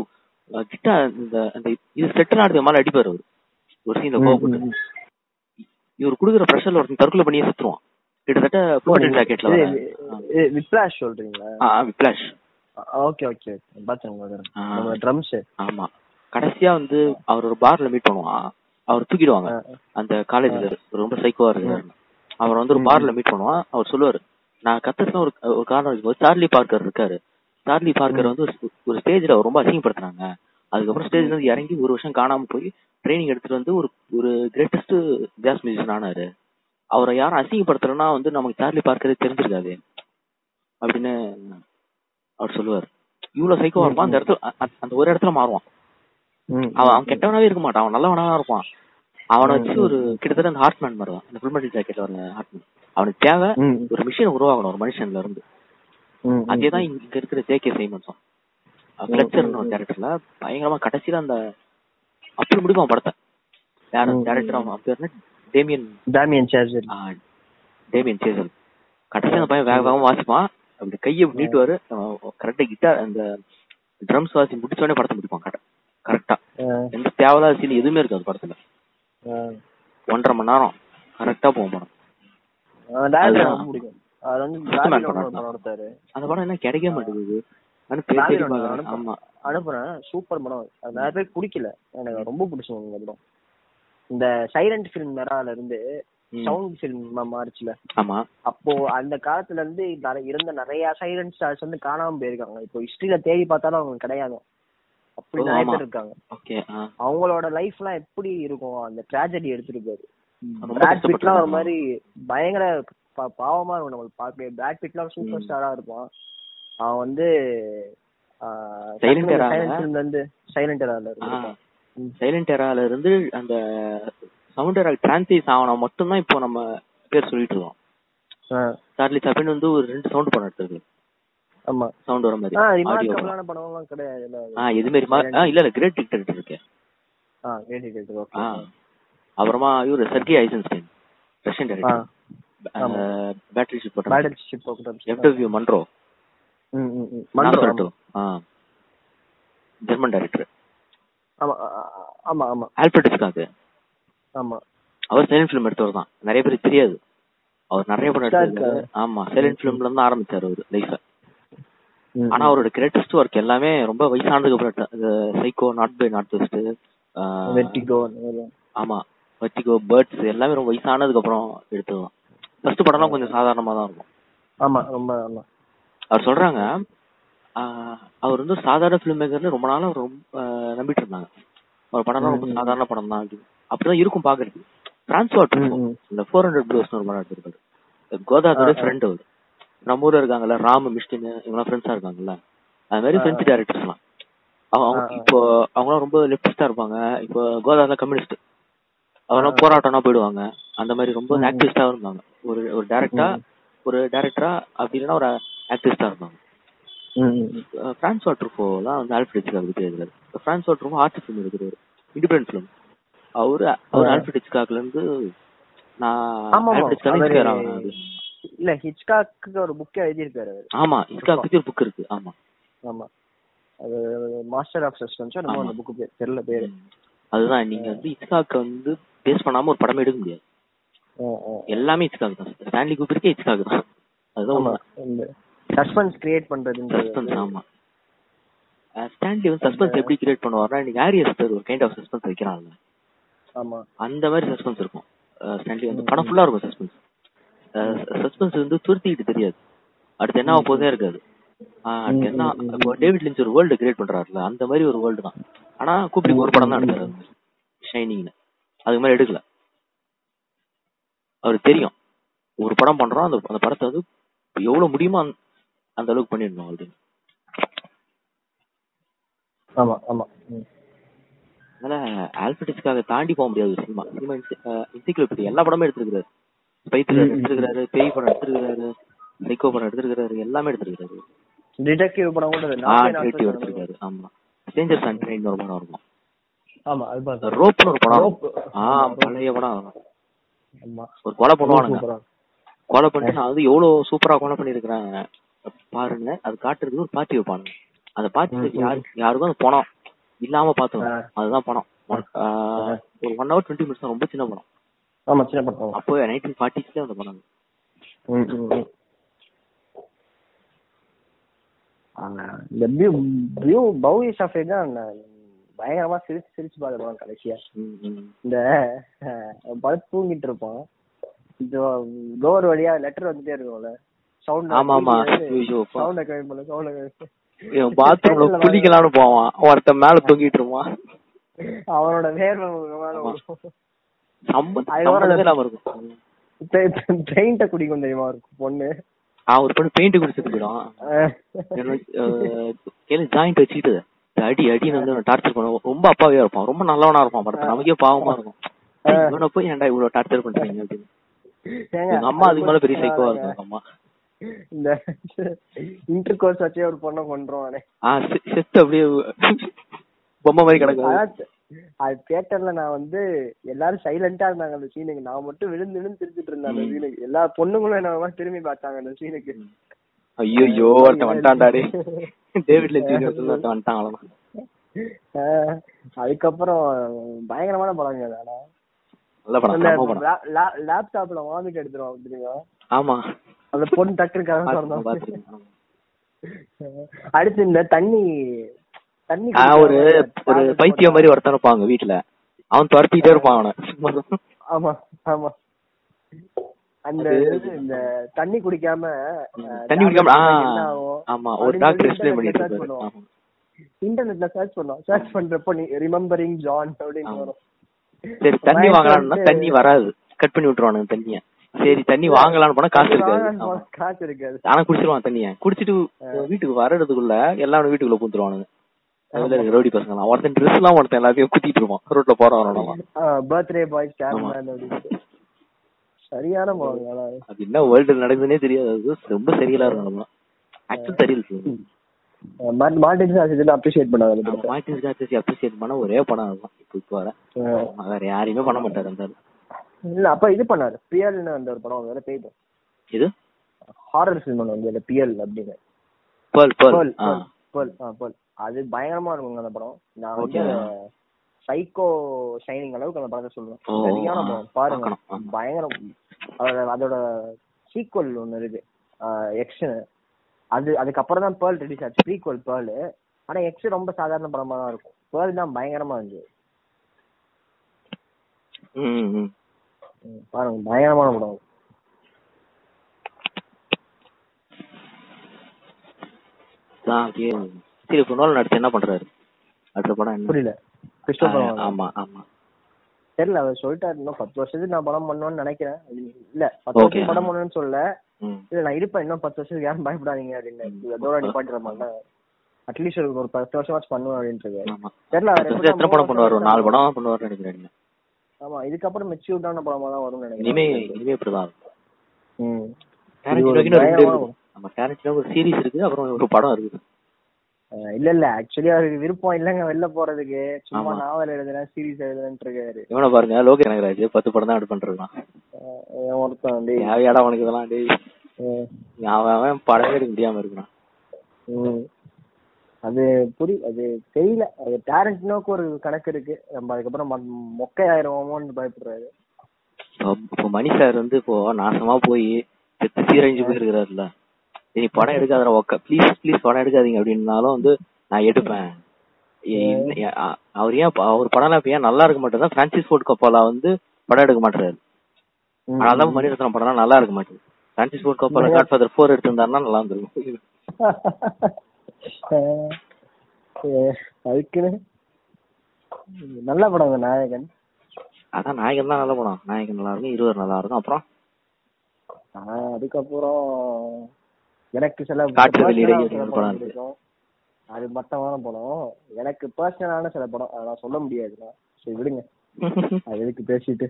A: கிட்ட இந்த அந்த இது செட்டில் ஆடுறது மேல அடிப்பாரு அவரு. ஒரு சீன்ல கோவப்பட்டு. இவர் குடுக்குற ப்ரெஷர்ல ஒருத்தன் தற்கொலை பண்ணியே சுத்துருவான். கிட்டத்தட்ட புல்லட் ஜாக்கெட்ல
B: விப்ளாஷ் சொல்றீங்களா?
A: ஆ விப்ளாஷ்
B: ஓகே ஓகே பாத்தேன் ட்ரம்ஸ்
A: ஆமா. கடைசியா வந்து அவர் ஒரு பார்ல மீட் பண்ணுவான். அவர் தூக்கிடுவாங்க. அந்த காலேஜ்ல ரொம்ப சைக்கோவா இருக்காரு. அவர் வந்து ஒரு பார்ல மீட் பண்ணுவான். அவர் சொல்லுவாரு நான் கத்துறதுல ஒரு ஒரு காரணம் இருக்கும்போது சார்லி பார்க்கர் இருக்காரு. சார்லி பார்க்கர் வந்து ஒரு- ஸ்டேஜ்ல ரொம்ப அசிங்கப்படுத்துனாங்க அதுக்கப்புறம் ஸ்டேஜ்ல இருந்து இறங்கி ஒரு வருஷம் காணாம போய் ட்ரைனிங் எடுத்துட்டு வந்து ஒரு ஒரு கிரேட்டஸ்ட் ஜாஸ் மியூசிஷியன் ஆனாரு. அவரை யாரும் அசிங்கப்படுத்தலன்னா வந்து நமக்கு சார்லி பார்க்கரே தெரிஞ்சிருக்காது. அப்படின்னு அவர் சொல்லுவார். இவ்வளவு சைக்கோவா இருப்பான். அந்த இடத்துல அந்த ஒரு இடத்துல மாறுவான். அவன் அவன் கெட்டவனாவே இருக்க மாட்டான். அவன் நல்லவனா இருப்பான். அவனை வச்சு ஒரு கிட்டத்தட்ட அந்த ஹார்ட்மேன் தான் அந்த ஃபுல் ஜாக்கெட்ல வர ஹார்ட்மேன் அவனுக்கு தேவை ஒரு மிஷினை உருவாக்கணும் ஒரு மனுஷன்ல இருந்து. அதேதான் இங்க இருக்கிற ஜே கே சைமன்ஸும் ஃபிளச்சர்னு ஒரு கேரக்டர்ல பயங்கரமா கடைசியில அந்த அப்படி முடிப்பான் படத்தை.
B: ம்,
A: டேரக்டர் அவன்? பேர் என்ன? டேமியன்
B: டாமியன்
A: ஆ, டேமியன் சேசல் கடைசியா அந்த பையன் வேக வேகமா வாசிப்பான். அப்படி கையை நீட்டுவாரு. கரெக்டா கிட்டார் அந்த ட்ரம்ஸ் வாசி முடிச்ச உடனே படத்தை முடிப்பான் கரெக்டா எந்த தேவையில்லாத சீன் எதுவுமே இருக்காது படத்துல. ஒன்றரை மணி நேரம். கரெக்டா போகும் படம். அந்த படம் என்ன கிடைக்க மாட்டேங்குது?
B: அனுப்புறேன். சூப்பர் படம் அது. நிறைய பேர் பிடிக்கல. எனக்கு ரொம்ப பிடிச்சது இந்த படம். இந்த சைலண்ட் ஃபிலிம் மெரால இருந்து. சவுண்ட் ஃபிலிம் மாறிச்சுல.
A: ஆமா.
B: அப்போ அந்த காலத்துல இருந்து இருந்த நிறைய சைலண்ட் ஸ்டார்ஸ் வந்து காணாம போயிருக்காங்க. இப்போ ஹிஸ்டரியில தேடி பார்த்தாலும் அவங்க கிடையாது. அப்படி நிறைய. பேர் இருக்காங்க.
A: ஓகே
B: அவங்களோட லைஃப் எல்லாம் எப்படி இருக்கும்? அந்த ட்ராஜடி எடுத்திருக்காரு
A: ரொம்ப
B: பிராட் பிட்லாம் ஒரு. மாதிரி பயங்கர பாவமா இருக்கும் நம்மளுக்கு பார்க்கவே. பிராட் பிட்லாம் சூப்பர் ஸ்டாரா இருப்பான். அவன் வந்து இருந்து சைலண்ட் எரால இருந்து
A: சைலண்ட் எரால இருந்து அந்த சவுண்ட் எரா டிரான்சிஸ் ஆவன மட்டும்தான் இப்போ நம்ம பேர் சொல்லிட்டு இருக்கோம்.
B: ஆ,
A: சார்லி சாப்பின் வந்து ஒரு ரெண்டு சவுண்ட் படம் எடுத்தது
B: ஆமா.
A: சவுண்ட் வர மாதிரி. ஆடியோ
B: படம்லாம் கிடையாது.
A: ஆ எது மாதிரி மா- ஆ இல்ல இல்ல கிரேட் டிக்டேட்டர் இருக்கு.
B: ஆ dictator, okay.
A: ஆ அப்புறமா இவரு Sergei Eisenstein Russian director battleship போட்ட
B: Battleship Apocalypse.
A: எஃப்டபிள்யூ மன்ரோ
B: ம், ம், ம்.
A: நான்
B: மன்றோ,
A: சொல்லட்டும் ஆ. ஜெர்மன் டைரக்டர்
B: ஆமா ஆமா ஆமா.
A: ஆல்பர்ட் ஹிச்காக்
B: ஆமா.
A: அவர் சைலண்ட் ஃபிலிம் எடுத்தவர் தான். நிறைய பேருக்கு தெரியாது. அவர் நிறைய படம். எடுத்தாரு ஆமா சைலண்ட் ஃபிலிம்ல இருந்து ஆரம்பிச்சாரு அவரு லைஃப. ஆனா அவரோட கிரேட்டஸ்ட் ஒர்க் எல்லாமே ரொம்ப வயசானதுக்கு அப்புறம் சைக்கோ நாட் பை நாட் வெஸ்ட்
B: மாதிரிலாம்.
A: ஆமா வச்சுக்கோ பேர்ட்ஸ் எல்லாமே ரொம்ப வயசானதுக்கு அப்புறம் எடுத்ததுதான் ஃபர்ஸ்ட் படம்லாம் கொஞ்சம் சாதாரணமா தான் இருக்கும்.
B: ஆமா ரொம்ப ஆமா.
A: அவர் சொல்றாங்க அவர் வந்து சாதாரண ஃபிலிம் மேக்கர்னு ரொம்ப நாளா ரொம்ப நம்பிட்டு இருந்தாங்க. அவர் படம்லாம் ரொம்ப. சாதாரண படம் தான். அப்படின்னு அப்படிதான் இருக்கும் பாக்குறதுக்கு.
B: ம்.
A: இந்த ஃபோர் ஹண்ட்ரட் ப்ளூஸ் ஒரு படம் எடுத்திருக்காரு
B: ஆ.
A: ஃப்ரெண்ட் அவர். நம்ம ஊர்ல இருக்காங்கல்ல ராம் மிஷ்டின் இவங்கலாம் ஃப்ரெண்ட்ஸா இருக்காங்கல்ல அது மாதிரி
B: ஆ.
A: டேரக்டர்ஸ்லாம் அவங்க. இப்போ அவங்களாம் ரொம்ப லெப்டிஸ்டா இருப்பாங்க இப்போ கோதால கம்யூனிஸ்ட் அவங்களாம்
B: ஆ.
A: போராட்டம்னா போயிடுவாங்க அந்த மாதிரி ரொம்ப. ஆக்டிவிஸ்டா இருந்தாங்க ஒரு ஒரு டேரக்டா. ஒரு டேரக்டரா அப்படி இல்லைன்னா ஒரு ஆக்டிவிஸ்டா இருந்தாங்க. அஹ் பிரான்ஸ் வாட்டர்ஃபோ தான் வந்து ஆல்ஃபிரட் ஹிச்காக் எழுதுறாரு பிரான்ஸ் வாட்டர்ஃபோ ஆர்ட் ஃபிலிம் எடுக்கிறாரு இண்டிபெண்டன்ட் ஃபிலிம் அவரு அவர். ஆல்ஃபிரட் ஹிச்காக்ல இருந்து நான். ஆல்ஃபிரட் ஹிச்காக்
B: இல்ல ஹிச்காக்கு ஒரு புக்கே எழுதியிருக்காரு.
A: ஆமா ஹிச்காக் பத்தி ஒரு புக் இருக்கு. ஆமா.
B: ஆமா. அது மாஸ்டர் ஆஃப் சஸ்பென்ஸ்
A: ஆமா.
B: அந்த புக்கு பேர் தெரியல பேரு.
A: அதுதான் நீங்க வந்து ஹிச்காக் வந்து பேஸ் பண்ணாம ஒரு படமே எடுக்க முடியாது. எல்லாமே ஹிச்காக் தான். ஸ்டான்லி கூப்பிருக்கே ஹிச்காக் தான். அதுதான்
B: சஸ்பென்ஸ் கிரியேட் பண்றதுன்றது
A: சஸ்பென்ஸ் ஆமா. ஸ்டான்லி வந்து சஸ்பென்ஸ் எப்படி கிரியேட் பண்ணுவார்னா இன்னைக்கு ஹாரி எஸ்டர் ஒரு கைண்ட் ஆஃப் சஸ்பென்ஸ் வைக்கிறாங்க
B: ஆமா.
A: அந்த மாதிரி சஸ்பென்ஸ் இருக்கும். ஸ்டான்லி வந்து படம். ஃபுல்லா இருக்கும் சஸ்பென்ஸ் சஸ்பென்ஸ் வந்து துருத்திக்கிட்டு தெரியாது. அடுத்து என்ன ஆக போதே இருக்காது. அடுத்து என்ன. இப்போ டேவிட் லிஞ்ச் ஒரு வேர்ல்டு கிரியேட் பண்றாருல அந்த மாதிரி ஒரு வேர்ல்டு தான். ஆனா கூப்பிட்டு ஒரு படம் தான் எடுத்தாரு ஷைனிங்னு அதுக்கு மாதிரி எடுக்கல. அவருக்கு தெரியும். ஒரு படம் பண்றோம் அந்த அந்த படத்தை வந்து எவ்வளவு முடியுமோ அந்த- அளவுக்கு பண்ணிடணும் அப்படின்னு
B: ஆமா ஆமா.
A: அதனால ஆல்பர்டிஸ்க்காக தாண்டி போக முடியாது சினிமா. சினிமா எல்லா படமும் எடுத்திருக்காரு பைத்தியர்
B: ம், ம்.
A: எடுத்திருக்காரு பேய் படம் எடுத்திருக்காரு சைக்கோ படம் எடுத்திருக்காரு எல்லாமே எடுத்திருக்காரு
B: டிடெக்டிவ் படம் கூட அது
A: ஆ டிடெக்டிவ். எடுத்திருக்காரு. ஆமா. ஸ்ட்ரேஞ்சர்ஸ் அண்ட் ட்ரெயின் ஒரு படம் இருக்கும்.
B: ஆமா அது பார்த்தேன்.
A: ரோப்னு ஒரு படம். ஆ பழைய படம்
B: ஆமா.
A: ஒரு கொலை பண்ணுவானுங்க. கொலை பண்ணிட்டு வந்து எவ்வளவு சூப்பரா கொலை பண்ணிருக்கிறேன் பாருங்க. அது காட்டுறதுக்கு ஒரு பார்ட்டி வைப்பானுங்க அந்த பார்ட்டி
B: ம், ம்.
A: யாரு யாருக்கும் அந்த பணம். இல்லாம
B: ஆ.
A: அதுதான் பணம். ஒரு ஒன் ஹவர் டுவெண்ட்டி மினிட்ஸ் ரொம்ப சின்ன படம்.
B: ஆமா சின்ன படம்.
A: அப்போ நைன்டீன் ஃபார்ட்டிஸ்ல அந்த படம்
B: இந்த வியூ வியூ பவுவி ஷாஃபே தான் பயங்கரமா சிரிச்சு சிரிச்சு பார்த்துருவான் கடைசியா. இந்த படுத்து தூங்கிட்டு இருப்பான். டோர் வழியா லெட்டர் வந்துட்டே இருக்கும்ல. சவுண்ட்
A: ஆமா, ஆமா.
B: சவுண்ட பண்ணு சவுண்ட
A: பாத்ரூம்ல குளிக்கலாம்னு போவான். ஒருத்தன் மேல தூங்கிட்டு இருப்பான்.
B: அவனோட வேர்வை பெயிண்ட குடிக்கும் தெரியுமா இருக்கும் பொண்ணு?
A: ஒரு பொண்ணு பெயிண்ட் குடிச்சிட்டு போயிடும் ஜாயிண்ட் வச்சுக்கிட்டு. அடி அடின்னு வந்து டார்ச்சர் பண்ணுவோம் ரொம்ப அப்பாவியா இருப்பான். ரொம்ப நல்லவனா இருப்பான் படத்துல நமக்கே பாவமா இருக்கும். இவனை போய் ஏன்டா இவ்வளவு டார்ச்சர் பண்றீங்க? அப்படின்னு. எங்க அம்மா அதுக்கு மேல பெரிய சைக்கோவா இருக்கும் எங்க அம்மா.
B: இந்த இன்டர் கோர்ஸ் வச்சே ஒரு பொண்ணை கொண்டுருவானே
A: செத்து அப்படியே பொம்மை மாதிரி கிடக்குது.
B: அதான் அது தியேட்டர்ல நான் வந்து எல்லாரும் சைலண்டா இருந்தாங்க அந்த சீனுக்கு நான் மட்டும் விழுந்து விழுந்து திருச்சிட்டு இருந்தேன் அந்த. சீனுக்கு எல்லா பொண்ணுங்களும் என்ன திரும்பி பார்த்தாங்க அந்த சீனுக்கு
A: ஐயோ ஒருத்தன் வந்துட்டான்டாடி டேவிட் லெஞ்ச் ஒருத்தன் வந்துட்டாங்களா
B: அதுக்கப்புறம் பயங்கரமான படங்க லேப்டாப்ல வாமிட் எடுத்துருவான் தெரியுமா?
A: ஆமா.
B: அந்த பொண்ணு டக்குனு கதை. அடுத்து இந்த தண்ணி தண்ணி
A: ஒரு ஒரு பைத்தியம் மாதிரி ஒருத்தன் இருப்பாங்க வீட்டுல அவன் துரத்திட்டே இருப்பான் அவனை.
B: ஆமா ஆமா. அந்த இந்த தண்ணி குடிக்காம
A: தண்ணி குடிக்காம ஆமா ஒரு டாக்டர் எக்ஸ்பிளைன் பண்ணிட்டு.
B: இன்டர்நெட்ல சர்ச் பண்ணோம் சர்ச் பண்றப்போ நீ ரிமெம்பரிங் ஜான் அப்படின்னு. வரும்.
A: சரி தண்ணி வாங்கலாம்னா தண்ணி வராது. கட் பண்ணி விட்டுருவானுங்க தண்ணிய. சரி தண்ணி வாங்கலாம்னு போனா காசு இருக்காது.
B: காசு இருக்காது.
A: ஆனா குடிச்சிருவான் தண்ணிய. குடிச்சிட்டு வீட்டுக்கு வர்றதுக்குள்ள எல்லாரும் வீட்டுக்குள்ள பூந்துருவானுங்க. ரோடி பசங்க ஒருத்தன் ட்ரெஸ் எல்லாம் ஒருத்தன் எல்லாத்தையும் குத்திட்டு இருப்பான். ரோட்ல போறவனோட
B: பர்த்டே பாய் அப்படின்னு சரியான.
A: அது என்ன வேர்ல்டு நடக்குதுன்னே தெரியாது. ரொம்ப சரியில்லா இருக்கும் ஆக்சுவல்
B: மார்ட்- மார்டின் அப்ரிஷியேட் படத்தை.
A: மார்டின் ஸ்கார்செஸி அப்ரிசியேட் பண்ண ஒரே படம் இப்போ இப்போ வர. வேற யாரையுமே பண்ண மாட்டாரு அந்த.
B: இல்ல அப்ப இது பண்ணாரு. பியல்னு அந்த ஒரு படம் வேற போயிட்டு.
A: இது
B: ஹாரர் ஃபிலிம் ஒன்று வந்து பியல் அப்படின்னு.
A: பேர்ல் பேர்ல்
B: பேர்ல் அது பயங்கரமா இருக்குங்க அந்த படம். நான் வந்து. சைக்கோ ஷைனிங் அளவுக்கு அந்த படத்தை சொல்லுவேன். சரியான படம். பாருங்க. பயங்கரம் அதோட சீக்வல் ஒன்னு இருக்கு. எக்ஸ் அது அதுக்கப்புறம் தான் பேர்ல் ரிலீஸ் ஆச்சு. ப்ரீக்வல் பேர்ல் ஆனா எக்ஸ் ரொம்ப சாதாரண படமா தான் இருக்கும். பேர்ல் தான் பயங்கரமா இருந்துச்சு பாருங்க. பயங்கரமான படம்.
A: தான் சரி நோல் நடிச்சு என்ன பண்றாரு? அடுத்த படம் என்ன?
B: புரியல. கிறிஸ்டோபர்.
A: ஆமா ஆமா.
B: தெரியல அவர் சொல்லிட்டாரு இன்னும் பத்து வருஷத்துக்கு நான் படம் பண்ணுவேன்னு நினைக்கிறேன். இல்ல பத்து. வருஷம் படம் பண்ணுவேன்னு சொல்ல
A: ம்.
B: இல்ல நான் இருப்பேன் இன்னும் பத்து வருஷத்துக்கு யாரும் பயப்படாதீங்க அப்படின்னு. இதோட நிப்பாட்டிட மாட்டேன் அட்லீஸ்ட் ஒரு பத்து வருஷமாச்சும் பண்ணுவேன் அப்படின்றது
A: ஆமா.
B: தெரியல அவர்
A: எத்தனை படம் பண்ணுவார்? ஒரு நாலு படம் பண்ணுவார்னு நினைக்கிறேன்
B: ஆமா இதுக்கப்புறம் மெச்சூர்டான படமா தான்
A: இனிமே
B: நினைக்கிறேன்.
A: இனிமே இப்படிதான் இருக்கும்.
B: ம்.
A: நம்ம டேரண்டினோ ஒரு சீரிஸ் இருக்கு அப்புறம் ஒரு படம் இருக்குது.
B: இல்ல இல்ல. ஆக்சுவலி அவருக்கு விருப்பம் இல்லங்க வெளில போறதுக்கு. சும்மா. நாவல் எழுதுறேன் சீரிஸ் எழுதுறேன்ட்டு இருக்காரு.
A: இவனை பாருங்க. லோகே கனகராஜ் பத்து படம் தான்
B: அஹ் இவன் ஒருத்தன் டேய்.
A: தேவையாடா அவனுக்கு இதெல்லாம் டேய். அவன் அவன் படமே எடுக்க முடியாம இருக்கிறான்.
B: அது புரி அது தெரியல. அது டேரண்ட்னோக்கு ஒரு கணக்கு இருக்கு. நம்ம அதுக்கப்புறம் மொக்கை ஆயிருவோமோன்னு பயப்படுறாரு.
A: இப்போ இப்போ மணி சார் வந்து இப்போ நாசமா போய் செத்து சீரழிஞ்சு போயிருக்கிறாருல்ல. நீ படம் எடுக்காத ஒக்க ப்ளீஸ் ப்ளீஸ் படம் எடுக்காதீங்க அப்படின்னாலும் வந்து நான் எடுப்பேன். அவர் ஏன் அவர் படம் இப்ப ஏன் நல்லா இருக்க மாட்டேங்குது பிரான்சிஸ் ஃபோர்ட் கப்பாலா வந்து படம் எடுக்க மாட்டாரு. அதனால மணிரத்னம் படம் நல்லா இருக்க மாட்டேங்குது. Francis Ford Coppola Godfather four எடுத்திருந்தாருன்னா நல்லா இருந்திருக்கும்.
B: அதுக்குன்னு நல்ல படம் நாயகன்.
A: அதான் நாயகன் தான் நல்ல படம். நாயகன் நல்லா இருக்கும் இருவர் நல்லா இருக்கும். அப்புறம்?
B: அதுக்கப்புறம் எனக்கு சில
A: இருக்கு.
B: அது மட்டமான படம். எனக்கு பர்சனலான சில படம் அதை நான் சொல்ல முடியாதுண்ணா சரி விடுங்க. அது எதுக்கு பேசிட்டு?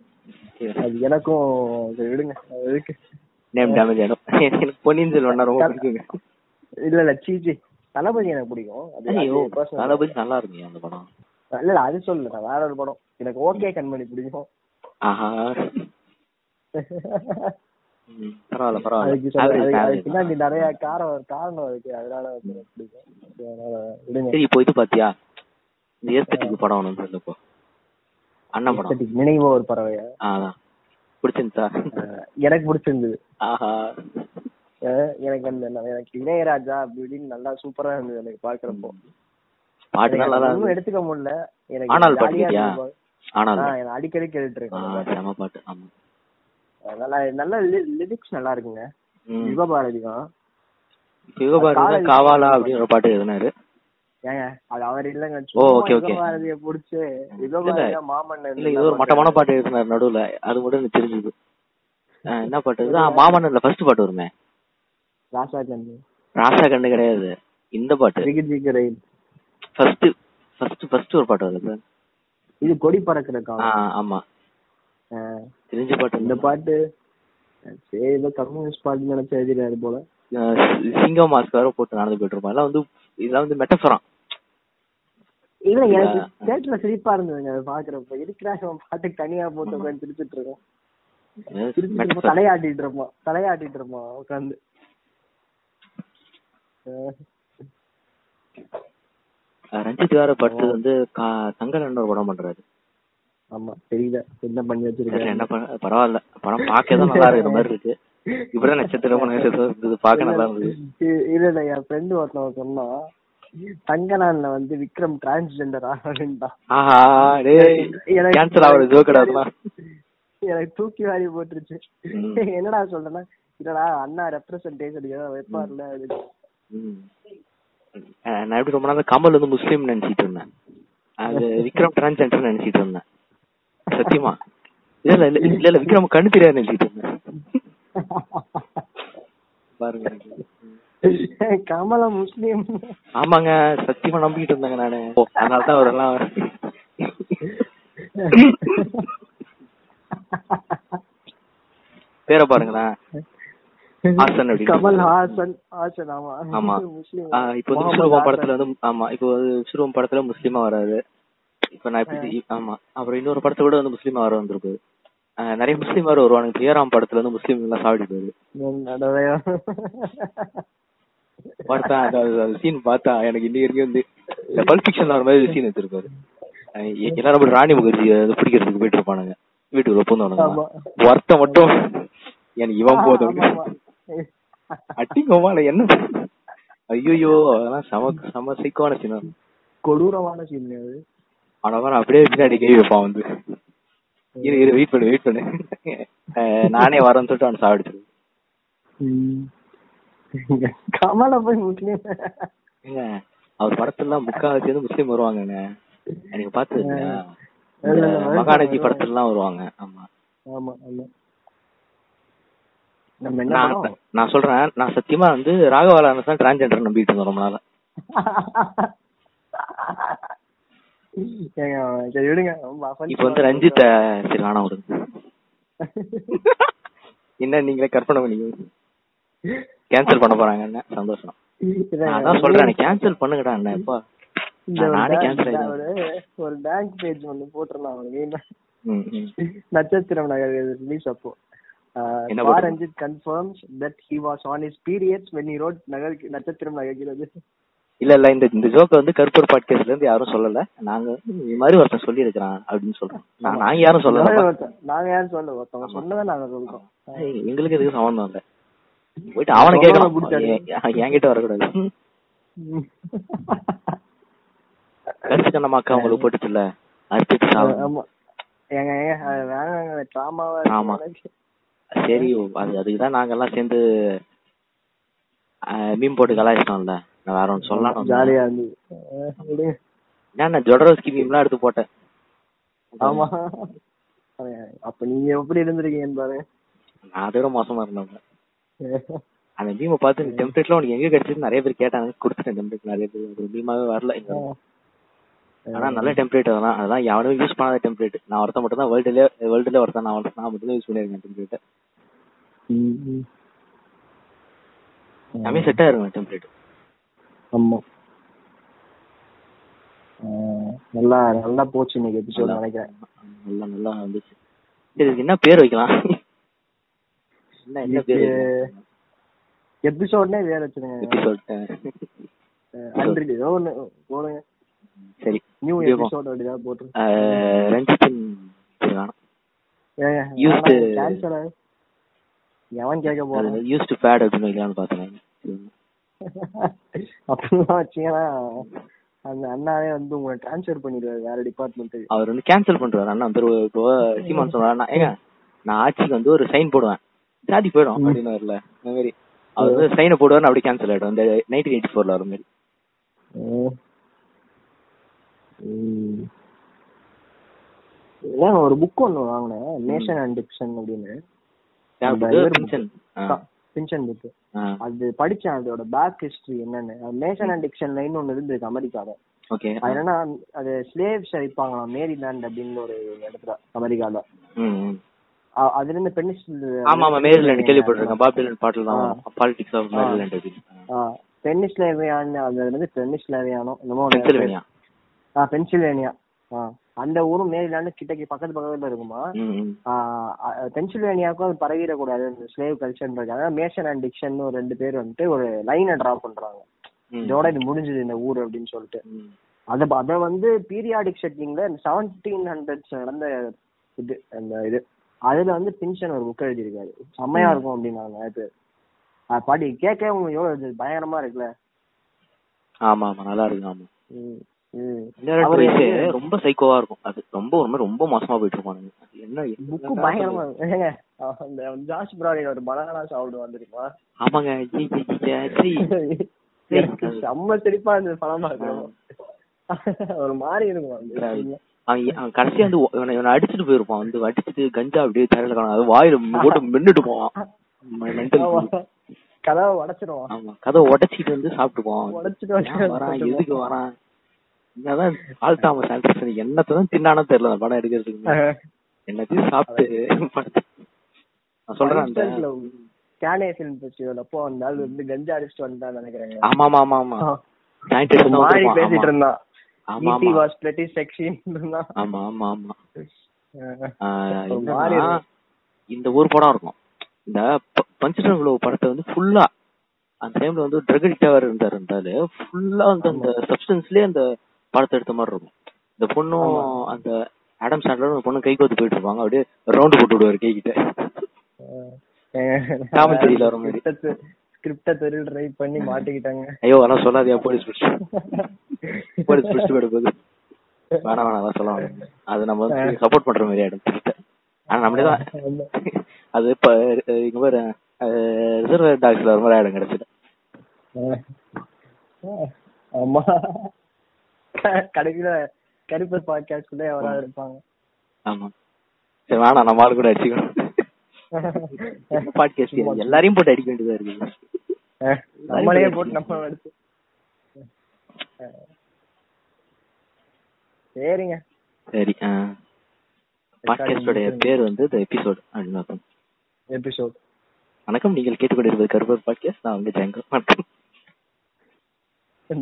B: அது எனக்கும் சரி விடுங்க. அது எதுக்கு?
A: நேம் டேமேஜ் ஆயிடும். எனக்கு பொன்னியின் செல்வன் ரொம்ப பிடிக்குங்க.
B: இல்ல இல்ல சீச்சி தளபதி எனக்கு பிடிக்கும். அது.
A: தளபதி நல்லா இருக்குங்க அந்த படம்?
B: இல்ல இல்ல அது சொல்லல. வேற ஒரு படம். எனக்கு ஓகே கண்மணி பிடிக்கும்.
A: ஆஹா. பரவாயில்ல பரவாயில்ல.
B: பின்னாடி. நிறைய காரணம் காரணம் இருக்கு. அதனால சரி,
A: இப்போ இது பாத்தியா? இந்த ஏஸ்தட்டிக் படம் ஒன்று இப்போ. அண்ணன் படம்.
B: நினைவோ ஒரு பறவையா
A: அதான். பிடிச்சிருந்தா
B: எனக்கு பிடிச்சிருந்தது.
A: ஆஹா.
B: எனக்கு அந்த எனக்கு இளையராஜா அப்படி இப்படின்னு நல்லா சூப்பரா இருந்தது எனக்கு பாக்குறப்போ
A: பாட்டு நல்லா.
B: எடுத்துக்க முடியல. எனக்கு
A: ஆனால் பாட்டு. ஆனால்
B: அடிக்கடி கேட்டுட்டு இருக்கேன் பாட்டு.
A: ஆமா.
B: நல்லா நல்ல லிரிக்ஸ் நல்லா இருக்குங்க. தான்
A: சிவபாரதி தான்
B: காதல்
A: காவாலா அப்படின்னு ஒரு பாட்டு எழுதினாரு.
B: ஏங்க அது அவர் இல்லங்க.
A: ஓ.
B: யுகபாரதிய புடிச்சு யுகபாரதியா மாமன்னன்
A: இல்ல இது ஒரு மட்டமான பாட்டு எழுதினாரு நடுவுல. அது மட்டும் எனக்கு தெரிஞ்சுது. என்ன பாட்டு இது? ஆ, மாமன்னன்ல ஃபர்ஸ்ட் பாட்டு வருமே.
B: ராசா கண்ணு
A: ராசா கண்ணு கிடையாது. இந்த பாட்டு.
B: ஜிகி ஜிகி ரயில்.
A: ஃபர்ஸ்ட் ஃபர்ஸ்ட் ஃபர்ஸ்ட் ஒரு பாட்டு வருது.
B: இது கொடி பறக்கிற
A: ஆமா. தெரிஞ்ச பாட்டு.
B: இந்த பாட்டு சரி ஏதோ கம்யூனிஸ்ட் பாட்டு நினைச்சு எழுதிடாரு போல.
A: சிங்கம் மாஸ்க் வேற போட்டு நடந்து போயிட்டு இருப்பான். வந்து இதெல்லாம் வந்து மெட்டஃபரான்
B: இல்ல எனக்கு. தேட்டர்ல சிரிப்பா இருந்ததுங்க அதை பாக்குறப்ப இருக்கிறா அவன் பாட்டுக்கு தனியா போட்டு உட்காந்து சிரிச்சிட்டு இருப்போம் தலையாட்டிட்டு இருப்போம் தலையாட்டிட்டு இருப்போம் உட்காந்து
A: ரஞ்சித் வேற படுத்தது வந்து கா- தங்கலன்னு ஒரு படம் பண்றாரு.
B: ஆமா தெரியல. என்ன பண்ணி வச்சிருக்காரு
A: என்ன பண்ண பரவாயில்ல. படம் பார்க்க தான் நல்லா இருக்கிற மாதிரி இருக்கு. இப்படிதான் நட்சத்திரம் இருந்தது பார்க்க நல்லா இருந்தது
B: இல்ல இல்ல என் ஃப்ரெண்டு ஒருத்தவன் சொன்னான் தங்கநாள்ல வந்து விக்ரம் டிரான்ஸ்ஜெண்டர் எனக்கு-
A: கேன்சல் ஜோக்கடா
B: எனக்கு தூக்கி வாரி போட்டுருச்சு. என்னடா சொல்றேன்னா இல்லடா அண்ணா ரெப்ரசன்டேஷன் வைப்பார்ல
A: நான் எப்படி ரொம்ப நாள் கமல் வந்து முஸ்லீம் நினைச்சிட்டு இருந்தேன். அது விக்ரம் டிரான்ஸ்ஜெண்டர் நினைச்சிட்டு இருந்தேன். சத்தியமா? இல்ல இல்ல இல்ல இல்ல, விக்ரம் கண்ணு தெரியாது நினைச்சிட்டு இருந்தேன். பாருங்க
B: கமலா முஸ்லீம்.
A: ஆமாங்க சத்தியமா நம்பிக்கிட்டு இருந்தாங்க நானு. அதனாலதான் அவரெல்லாம் பேரை பாருங்களேன். ஹாசன்
B: கமல் ஹாசன் ஹாசன் ஆமா.
A: ஆமா. இப்போ வந்து. படத்துல வந்து ஆமா இப்போ விஸ்வரூபம் படத்துல முஸ்லீமா வராது இப்ப நான் இப்படி ஆமா. அப்புறம் இன்னொரு படத்துல கூட வந்து முஸ்லீமா வர வந்திருக்கு. நிறைய முஸ்லீம் வர வருவானுங்க. ஜெயராம் படத்துல வந்து முஸ்லீம் எல்லாம் சாவடி போயிரு பார்த்தா அந்த சீன் பார்த்தா எனக்கு இன்னைக்கு வரைக்கும் வந்து இந்த பல்ப் ஃபிக்ஷன்ல வர மாதிரி சீன் எடுத்திருப்பாரு. எல்லாரும் அப்படி ராணி முகர்ஜி வந்து பிடிக்கிறதுக்கு போயிட்டு இருப்பானுங்க. வீட்டுக்குள்ள பூந்தவனுங்க. வருத்தம் மட்டும். எனக்கு இவன் போதும். அட்டிங்கோமால என்ன? ஐயோ அதெல்லாம் சம சம சைக்கோன சீன்
B: கொடூரமான சீன் அது.
A: அவன் அப்படியே பின்னாடி கை வைப்பான் வந்து. இரு இரு வெயிட் பண்ணு வெயிட் பண்ணு. நானே வரேன்னு சொல்லிட்டு அவன் சாப்பிடுச்சு.
B: கமலா போய் முஸ்லீம்
A: ஏங்க அவர் படத்துலாம் முக்காவாசி வந்து முஸ்லீம் வருவாங்கங்க. எனக்கு பார்த்து மகாநதி படத்துலலாம் வருவாங்க. ஆமா.
B: ஆமா
A: நான் சொல்றேன் நான் சத்தியமா வந்து ராகவாலான தான் டிரான்ஜெண்டர் நம்பிட்டு இருந்தேன் ரொம்ப நாளா.
B: சரி விடுங்க
A: இப்ப வந்து
B: ஆ
A: ரஞ்சித் சரி வேணாம் விடுங்க என்ன நீங்களே கற்பனை பண்ணீங்க கேன்சல் பண்ண போறாங்க என்ன? சந்தோஷம். அதான் சொல்றேன் கேன்சல் பண்ணுங்கடா என்ன?
B: இந்த
A: நான்
B: ஒரு பேங்க் பேஜ் ஒன்னு போட்டிருந்தான் அவனுக்கு
A: ம், ம்.
B: நட்சத்திரம் நகர் ரிலீஸ் அப்போ? Ranjith confirms that he was on periods when he wrote Nagar Natchathiram Nagargiradhu.
A: இல்ல இல்ல இந்த இந்த ஜோக்க வந்து கருப்பூர் பாட்காஸ்ட்ல இருந்து யாரும் சொல்லல. நாங்க இது மாதிரி ஒருத்தன் சொல்லி இருக்கிறான் அப்படின்னு சொல்றோம். நான் நாங்க யாரும் சொல்லல.
B: நாங்க யாரும் சொல்ல ஒருத்தவங்க சொன்னதை நாங்க சொல்றோம்.
A: எங்களுக்கு இதுக்கு சம்பந்தம் இல்ல? போயிட்டு அவனை கேட்கலாம் என்கிட்ட வரக்கூடாது. கருத்து கண்ணம்மா அக்கா உங்களுக்கு போட்டுச்சுல்ல? அர்ப்பிச்சு சாவு.
B: ஆமா. ஏங்க ஏங்க அது வேணாங்க ட்ராமாவா
A: ஆமா. சரி அது அதுக்கு தான் நாங்க எல்லாம் சேர்ந்து மீன் போட்டு கலாய்ச்சிட்டோம்ல. நான் வேற ஒன்று சொல்லலாம்
B: ஜாலியா இருந்து அஹ் விடுங்க.
A: நான் ஜொடரோஸ்கி மீம்லாம் எடுத்து போட்டேன்.
B: ஆமா. அப்ப நீங்க எப்படி இருந்திருக்கீங்கன்னு பாருங்க
A: நான் அதை விட மோசமா இருந்தேன் அந்த மீமை பார்த்து டெம்ப்ளேட்ல உனக்கு எங்க கிடைச்சது நிறைய பேர் கேட்டாங்க. கொடுத்துட்டேன் டெம்ப்ளேட் நிறைய பேர் ஒரு மீமாவே வரல. ஆனா நல்ல டெம்ப்ளேட் அதெல்லாம் அதெல்லாம் எவனும் யூஸ் பண்ணாத டெம்ப்ளேட் நான் ஒருத்தன் மட்டும் தான் வேர்ல்டுல வேர்ல்டுல ஒருத்தன் நான் ஒருத்தன் நான் மட்டும் யூஸ் பண்ணிருக்கேன் டெம்ப்ளேட். எல்லாமே செட் ஆயிருங்க டெம்ப்ளேட்
B: ஆமா. நல்லா நல்லா போச்சு இன்னைக்கு எபிசோட் நினைக்கிறேன்.
A: நல்லா நல்லா வந்துச்சு. இதுக்கு என்ன பேர் வைக்கலாம்? என்ன பேர்
B: எபிசோட்னே வேற வச்சிருங்க.
A: எபிசோட்
B: ஹண்ட்ரட் ஏதோ ஒண்ணு போடுங்க.
A: சரி
B: நியூ. எபிசோட் அப்படிதான் போட்டுரு
A: அஹ், ரஞ்சித்தின்
B: கேன்சல் எவன் கேட்க போறான்?
A: யூஸ்டு பேட் அப்படின்னு வைக்கலாம்னு பார்த்தேன்.
B: அப்படிலாம் வச்சீங்கன்னா அந்த அண்ணாவே வந்து உங்களை ட்ரான்ஸ்ஃபர் பண்ணிடுவாரு வேற டிபார்ட்மெண்ட்டுக்கு
A: அவர் வந்து கேன்சல் பண்றாரு அண்ணா. ஒரு- இப்போ சீமான் சொன்னாரு ஏங்க நான் ஆட்சிக்கு வந்து ஒரு சைன் போடுவேன். ஜாதி போயிடும் அப்படின்னு வரல அந்த மாதிரி. அவர் வந்து சைனை போடுவார் அப்படியே கேன்சல் ஆயிடும். இந்த நைன்டீன் எயிட்டி ஃபோர்ல வர மாதிரி.
B: ஒரு புக் ஒண்ணு வாங்கினேன். நேஷன் அண்ட் டிக்ஷன் அப்படின்னு.
A: பின்ஷன்
B: புக் அது படிச்சேன் அதோட பேக் ஹிஸ்டரி என்னன்னு. நேஷன் அண்ட் டிக்ஷன் லைன் ஒண்ணு இருந்திருக்கு அமெரிக்கால.
A: ஓகே
B: அது என்னன்னா அது ஸ்லேவ்ஸ் வைப்பாங்களாம் மேரிலாண்ட் அப்படின்னு ஒரு இடத்துல அமெரிக்கால. அதுல இருந்து பெனிஸ்
A: ஆமா ஆமா மேரிலாண்ட் கேள்விப்பட்டிருக்கேன். பாப் டிலன் பாட்டில் தான் பாலிடிக்ஸ் ஆஃப் மேரிலாண்ட் அப்படின்னு.
B: பென்னிஸ்லேவியான் அதுல இருந்து பென்னிஸ்லேவியானோ என்னமோ.
A: பென்சில்வேனியா
B: ஆ பென்சில்வேனியா அந்த ஊரும் மேரிலாண்டு கிட்டக்கு பக்கத்து பக்கத்துல இருக்குமா? பென்சில்வேனியாவுக்கும் அது பரவிடக்கூடாது இந்த ஸ்லேவ் கல்ச்சர்ன்றது மேஷன் அண்ட் டிக்ஷன் ஒரு ரெண்டு பேர் வந்துட்டு ஒரு லைனை டிரா பண்றாங்க. இதோட இது முடிஞ்சது இந்த ஊர் அப்படின்னு சொல்லிட்டு. அத அத வந்து பீரியாடிக் செட்டிங்ல செவன்டீன் ஹண்ட்ரட்ஸ் நடந்த இது அந்த இது. அதுல வந்து பின்ஷன் ஒரு புக் எழுதியிருக்காரு. செம்மையா இருக்கும் அப்படின்னாங்க அது. பாடி கேட்க உங்களுக்கு எவ்வளவு பயங்கரமா இருக்குல்ல?
A: ஆமா ஆமா நல்லா இருக்கு ஆமா. ரொம்ப சைக்கோவா இருக்கும். அது ரொம்ப ஒரு மாதிரி ரொம்ப மோசமா போயிட்டு இருப்பானுங்க என்ன
B: புக்கு பயங்கரமா அந்த ஜார்ஜ் பிராடின் ஒரு பனானா சாப்பிடுவான் தெரியுமா?
A: ஆமாங்க.
B: செம்ம சிரிப்பா இருந்தது படமா இருக்கும். ஒரு மாதிரி இருக்கும்.
A: அவன் கடைசியா வந்து இவனை அடிச்சுட்டு போயிருப்பான். வந்து அடிச்சுட்டு கஞ்சா அப்படியே தரையில காணும் அது வாயில போட்டு மின்னுட்டு போவான்.
B: கதவை உடைச்சிருவான்.
A: ஆமா. கதவை உடைச்சிட்டு வந்து சாப்பிட்டு போவான் எதுக்கு வரான்? என்னதான் ஆல் தாமஸ் என்னத்தான் தின்னானோ தெரியல அந்த படம் எடுக்கிறதுக்கு என்னத்தையும் சாப்பிட்டு நான் சொல்றேன் அந்த
B: கேனே ஃபிலிம் ஃபெஸ்டிவல் அப்போ அந்த ஆள் வந்து கஞ்சா அடிச்சுட்டு வந்தான் நினைக்கிறேன்
A: ஆமா ஆமா ஆமா ஆமா வந்திருப்பான்.
B: பேசிட்டு
A: ஆமா.
B: இருந்தான்.
A: ஆமா
B: வாஸ் பிளட்டி செக்ஸி
A: ஆமா ஆமா ஆமா. இந்த ஒரு படம் இருக்கும். இந்த பஞ்சடன் குளோவ் படத்தை வந்து ஃபுல்லா அந்த டைம்ல வந்து ட்ரக் அடிக்டாவர் இருந்தாரு இருந்தாரு. ஃபுல்லா வந்து அந்த சப்ஸ்டன்ஸ்லயே அந்த படத்தை எடுத்த மாதிரி இருக்கும். இந்த பொண்ணும் அந்த ஆடம் சாண்ட்லரும் அந்த பொண்ணு கை கோத்து போயிட்டு இருப்பாங்க. அப்படியே ரவுண்ட் போட்டு விடுவாரு கை கிட்ட காமெடியில வர மாதிரி.
B: ஸ்கிரிப்ட தெரு ட்ரை பண்ணி மாட்டிக்கிட்டாங்க.
A: ஐயோ அதெல்லாம் சொல்லாதயா போலீஸ் பிடிச்சு. போலீஸ் பிடிச்சு போயிட போகுது வேணாம் வேணாம் அதான் சொல்ல அது நம்ம வந்து சப்போர்ட் பண்ற மாதிரி ஆயிடும் ஆனா நம்மளே தான் அது இப்ப இங்க பாரு ரிசர்வ் டாக்ஸ்ல ஒரு மாதிரி ஆயிடும் கிடைச்சிட்டு
B: ஆமா. கடைசியில கருப்பு பாட்காஸ்ட்குள்ளே எவராவது இருப்பாங்க.
A: ஆமா. சரி வேணாம் நம்ம ஆளு கூட அடிச்சுக்கணும். பாட்காஸ்ட் எல்லாரையும் போட்டு அடிக்க வேண்டியதா இருக்கு.
B: நம்மளே போட்டு நம்ம எடுத்து சரிங்க.
A: சரி பாட்காஸ்டோட பேர் வந்து த எபிசோட் அப்படின்னு.
B: எபிசோட்
A: வணக்கம் நீங்கள் கேட்டுக்கொண்டிருப்பது கருப்பர் பாட்காஸ்ட். நான் உங்க ஜாங்கோ வணக்கம்.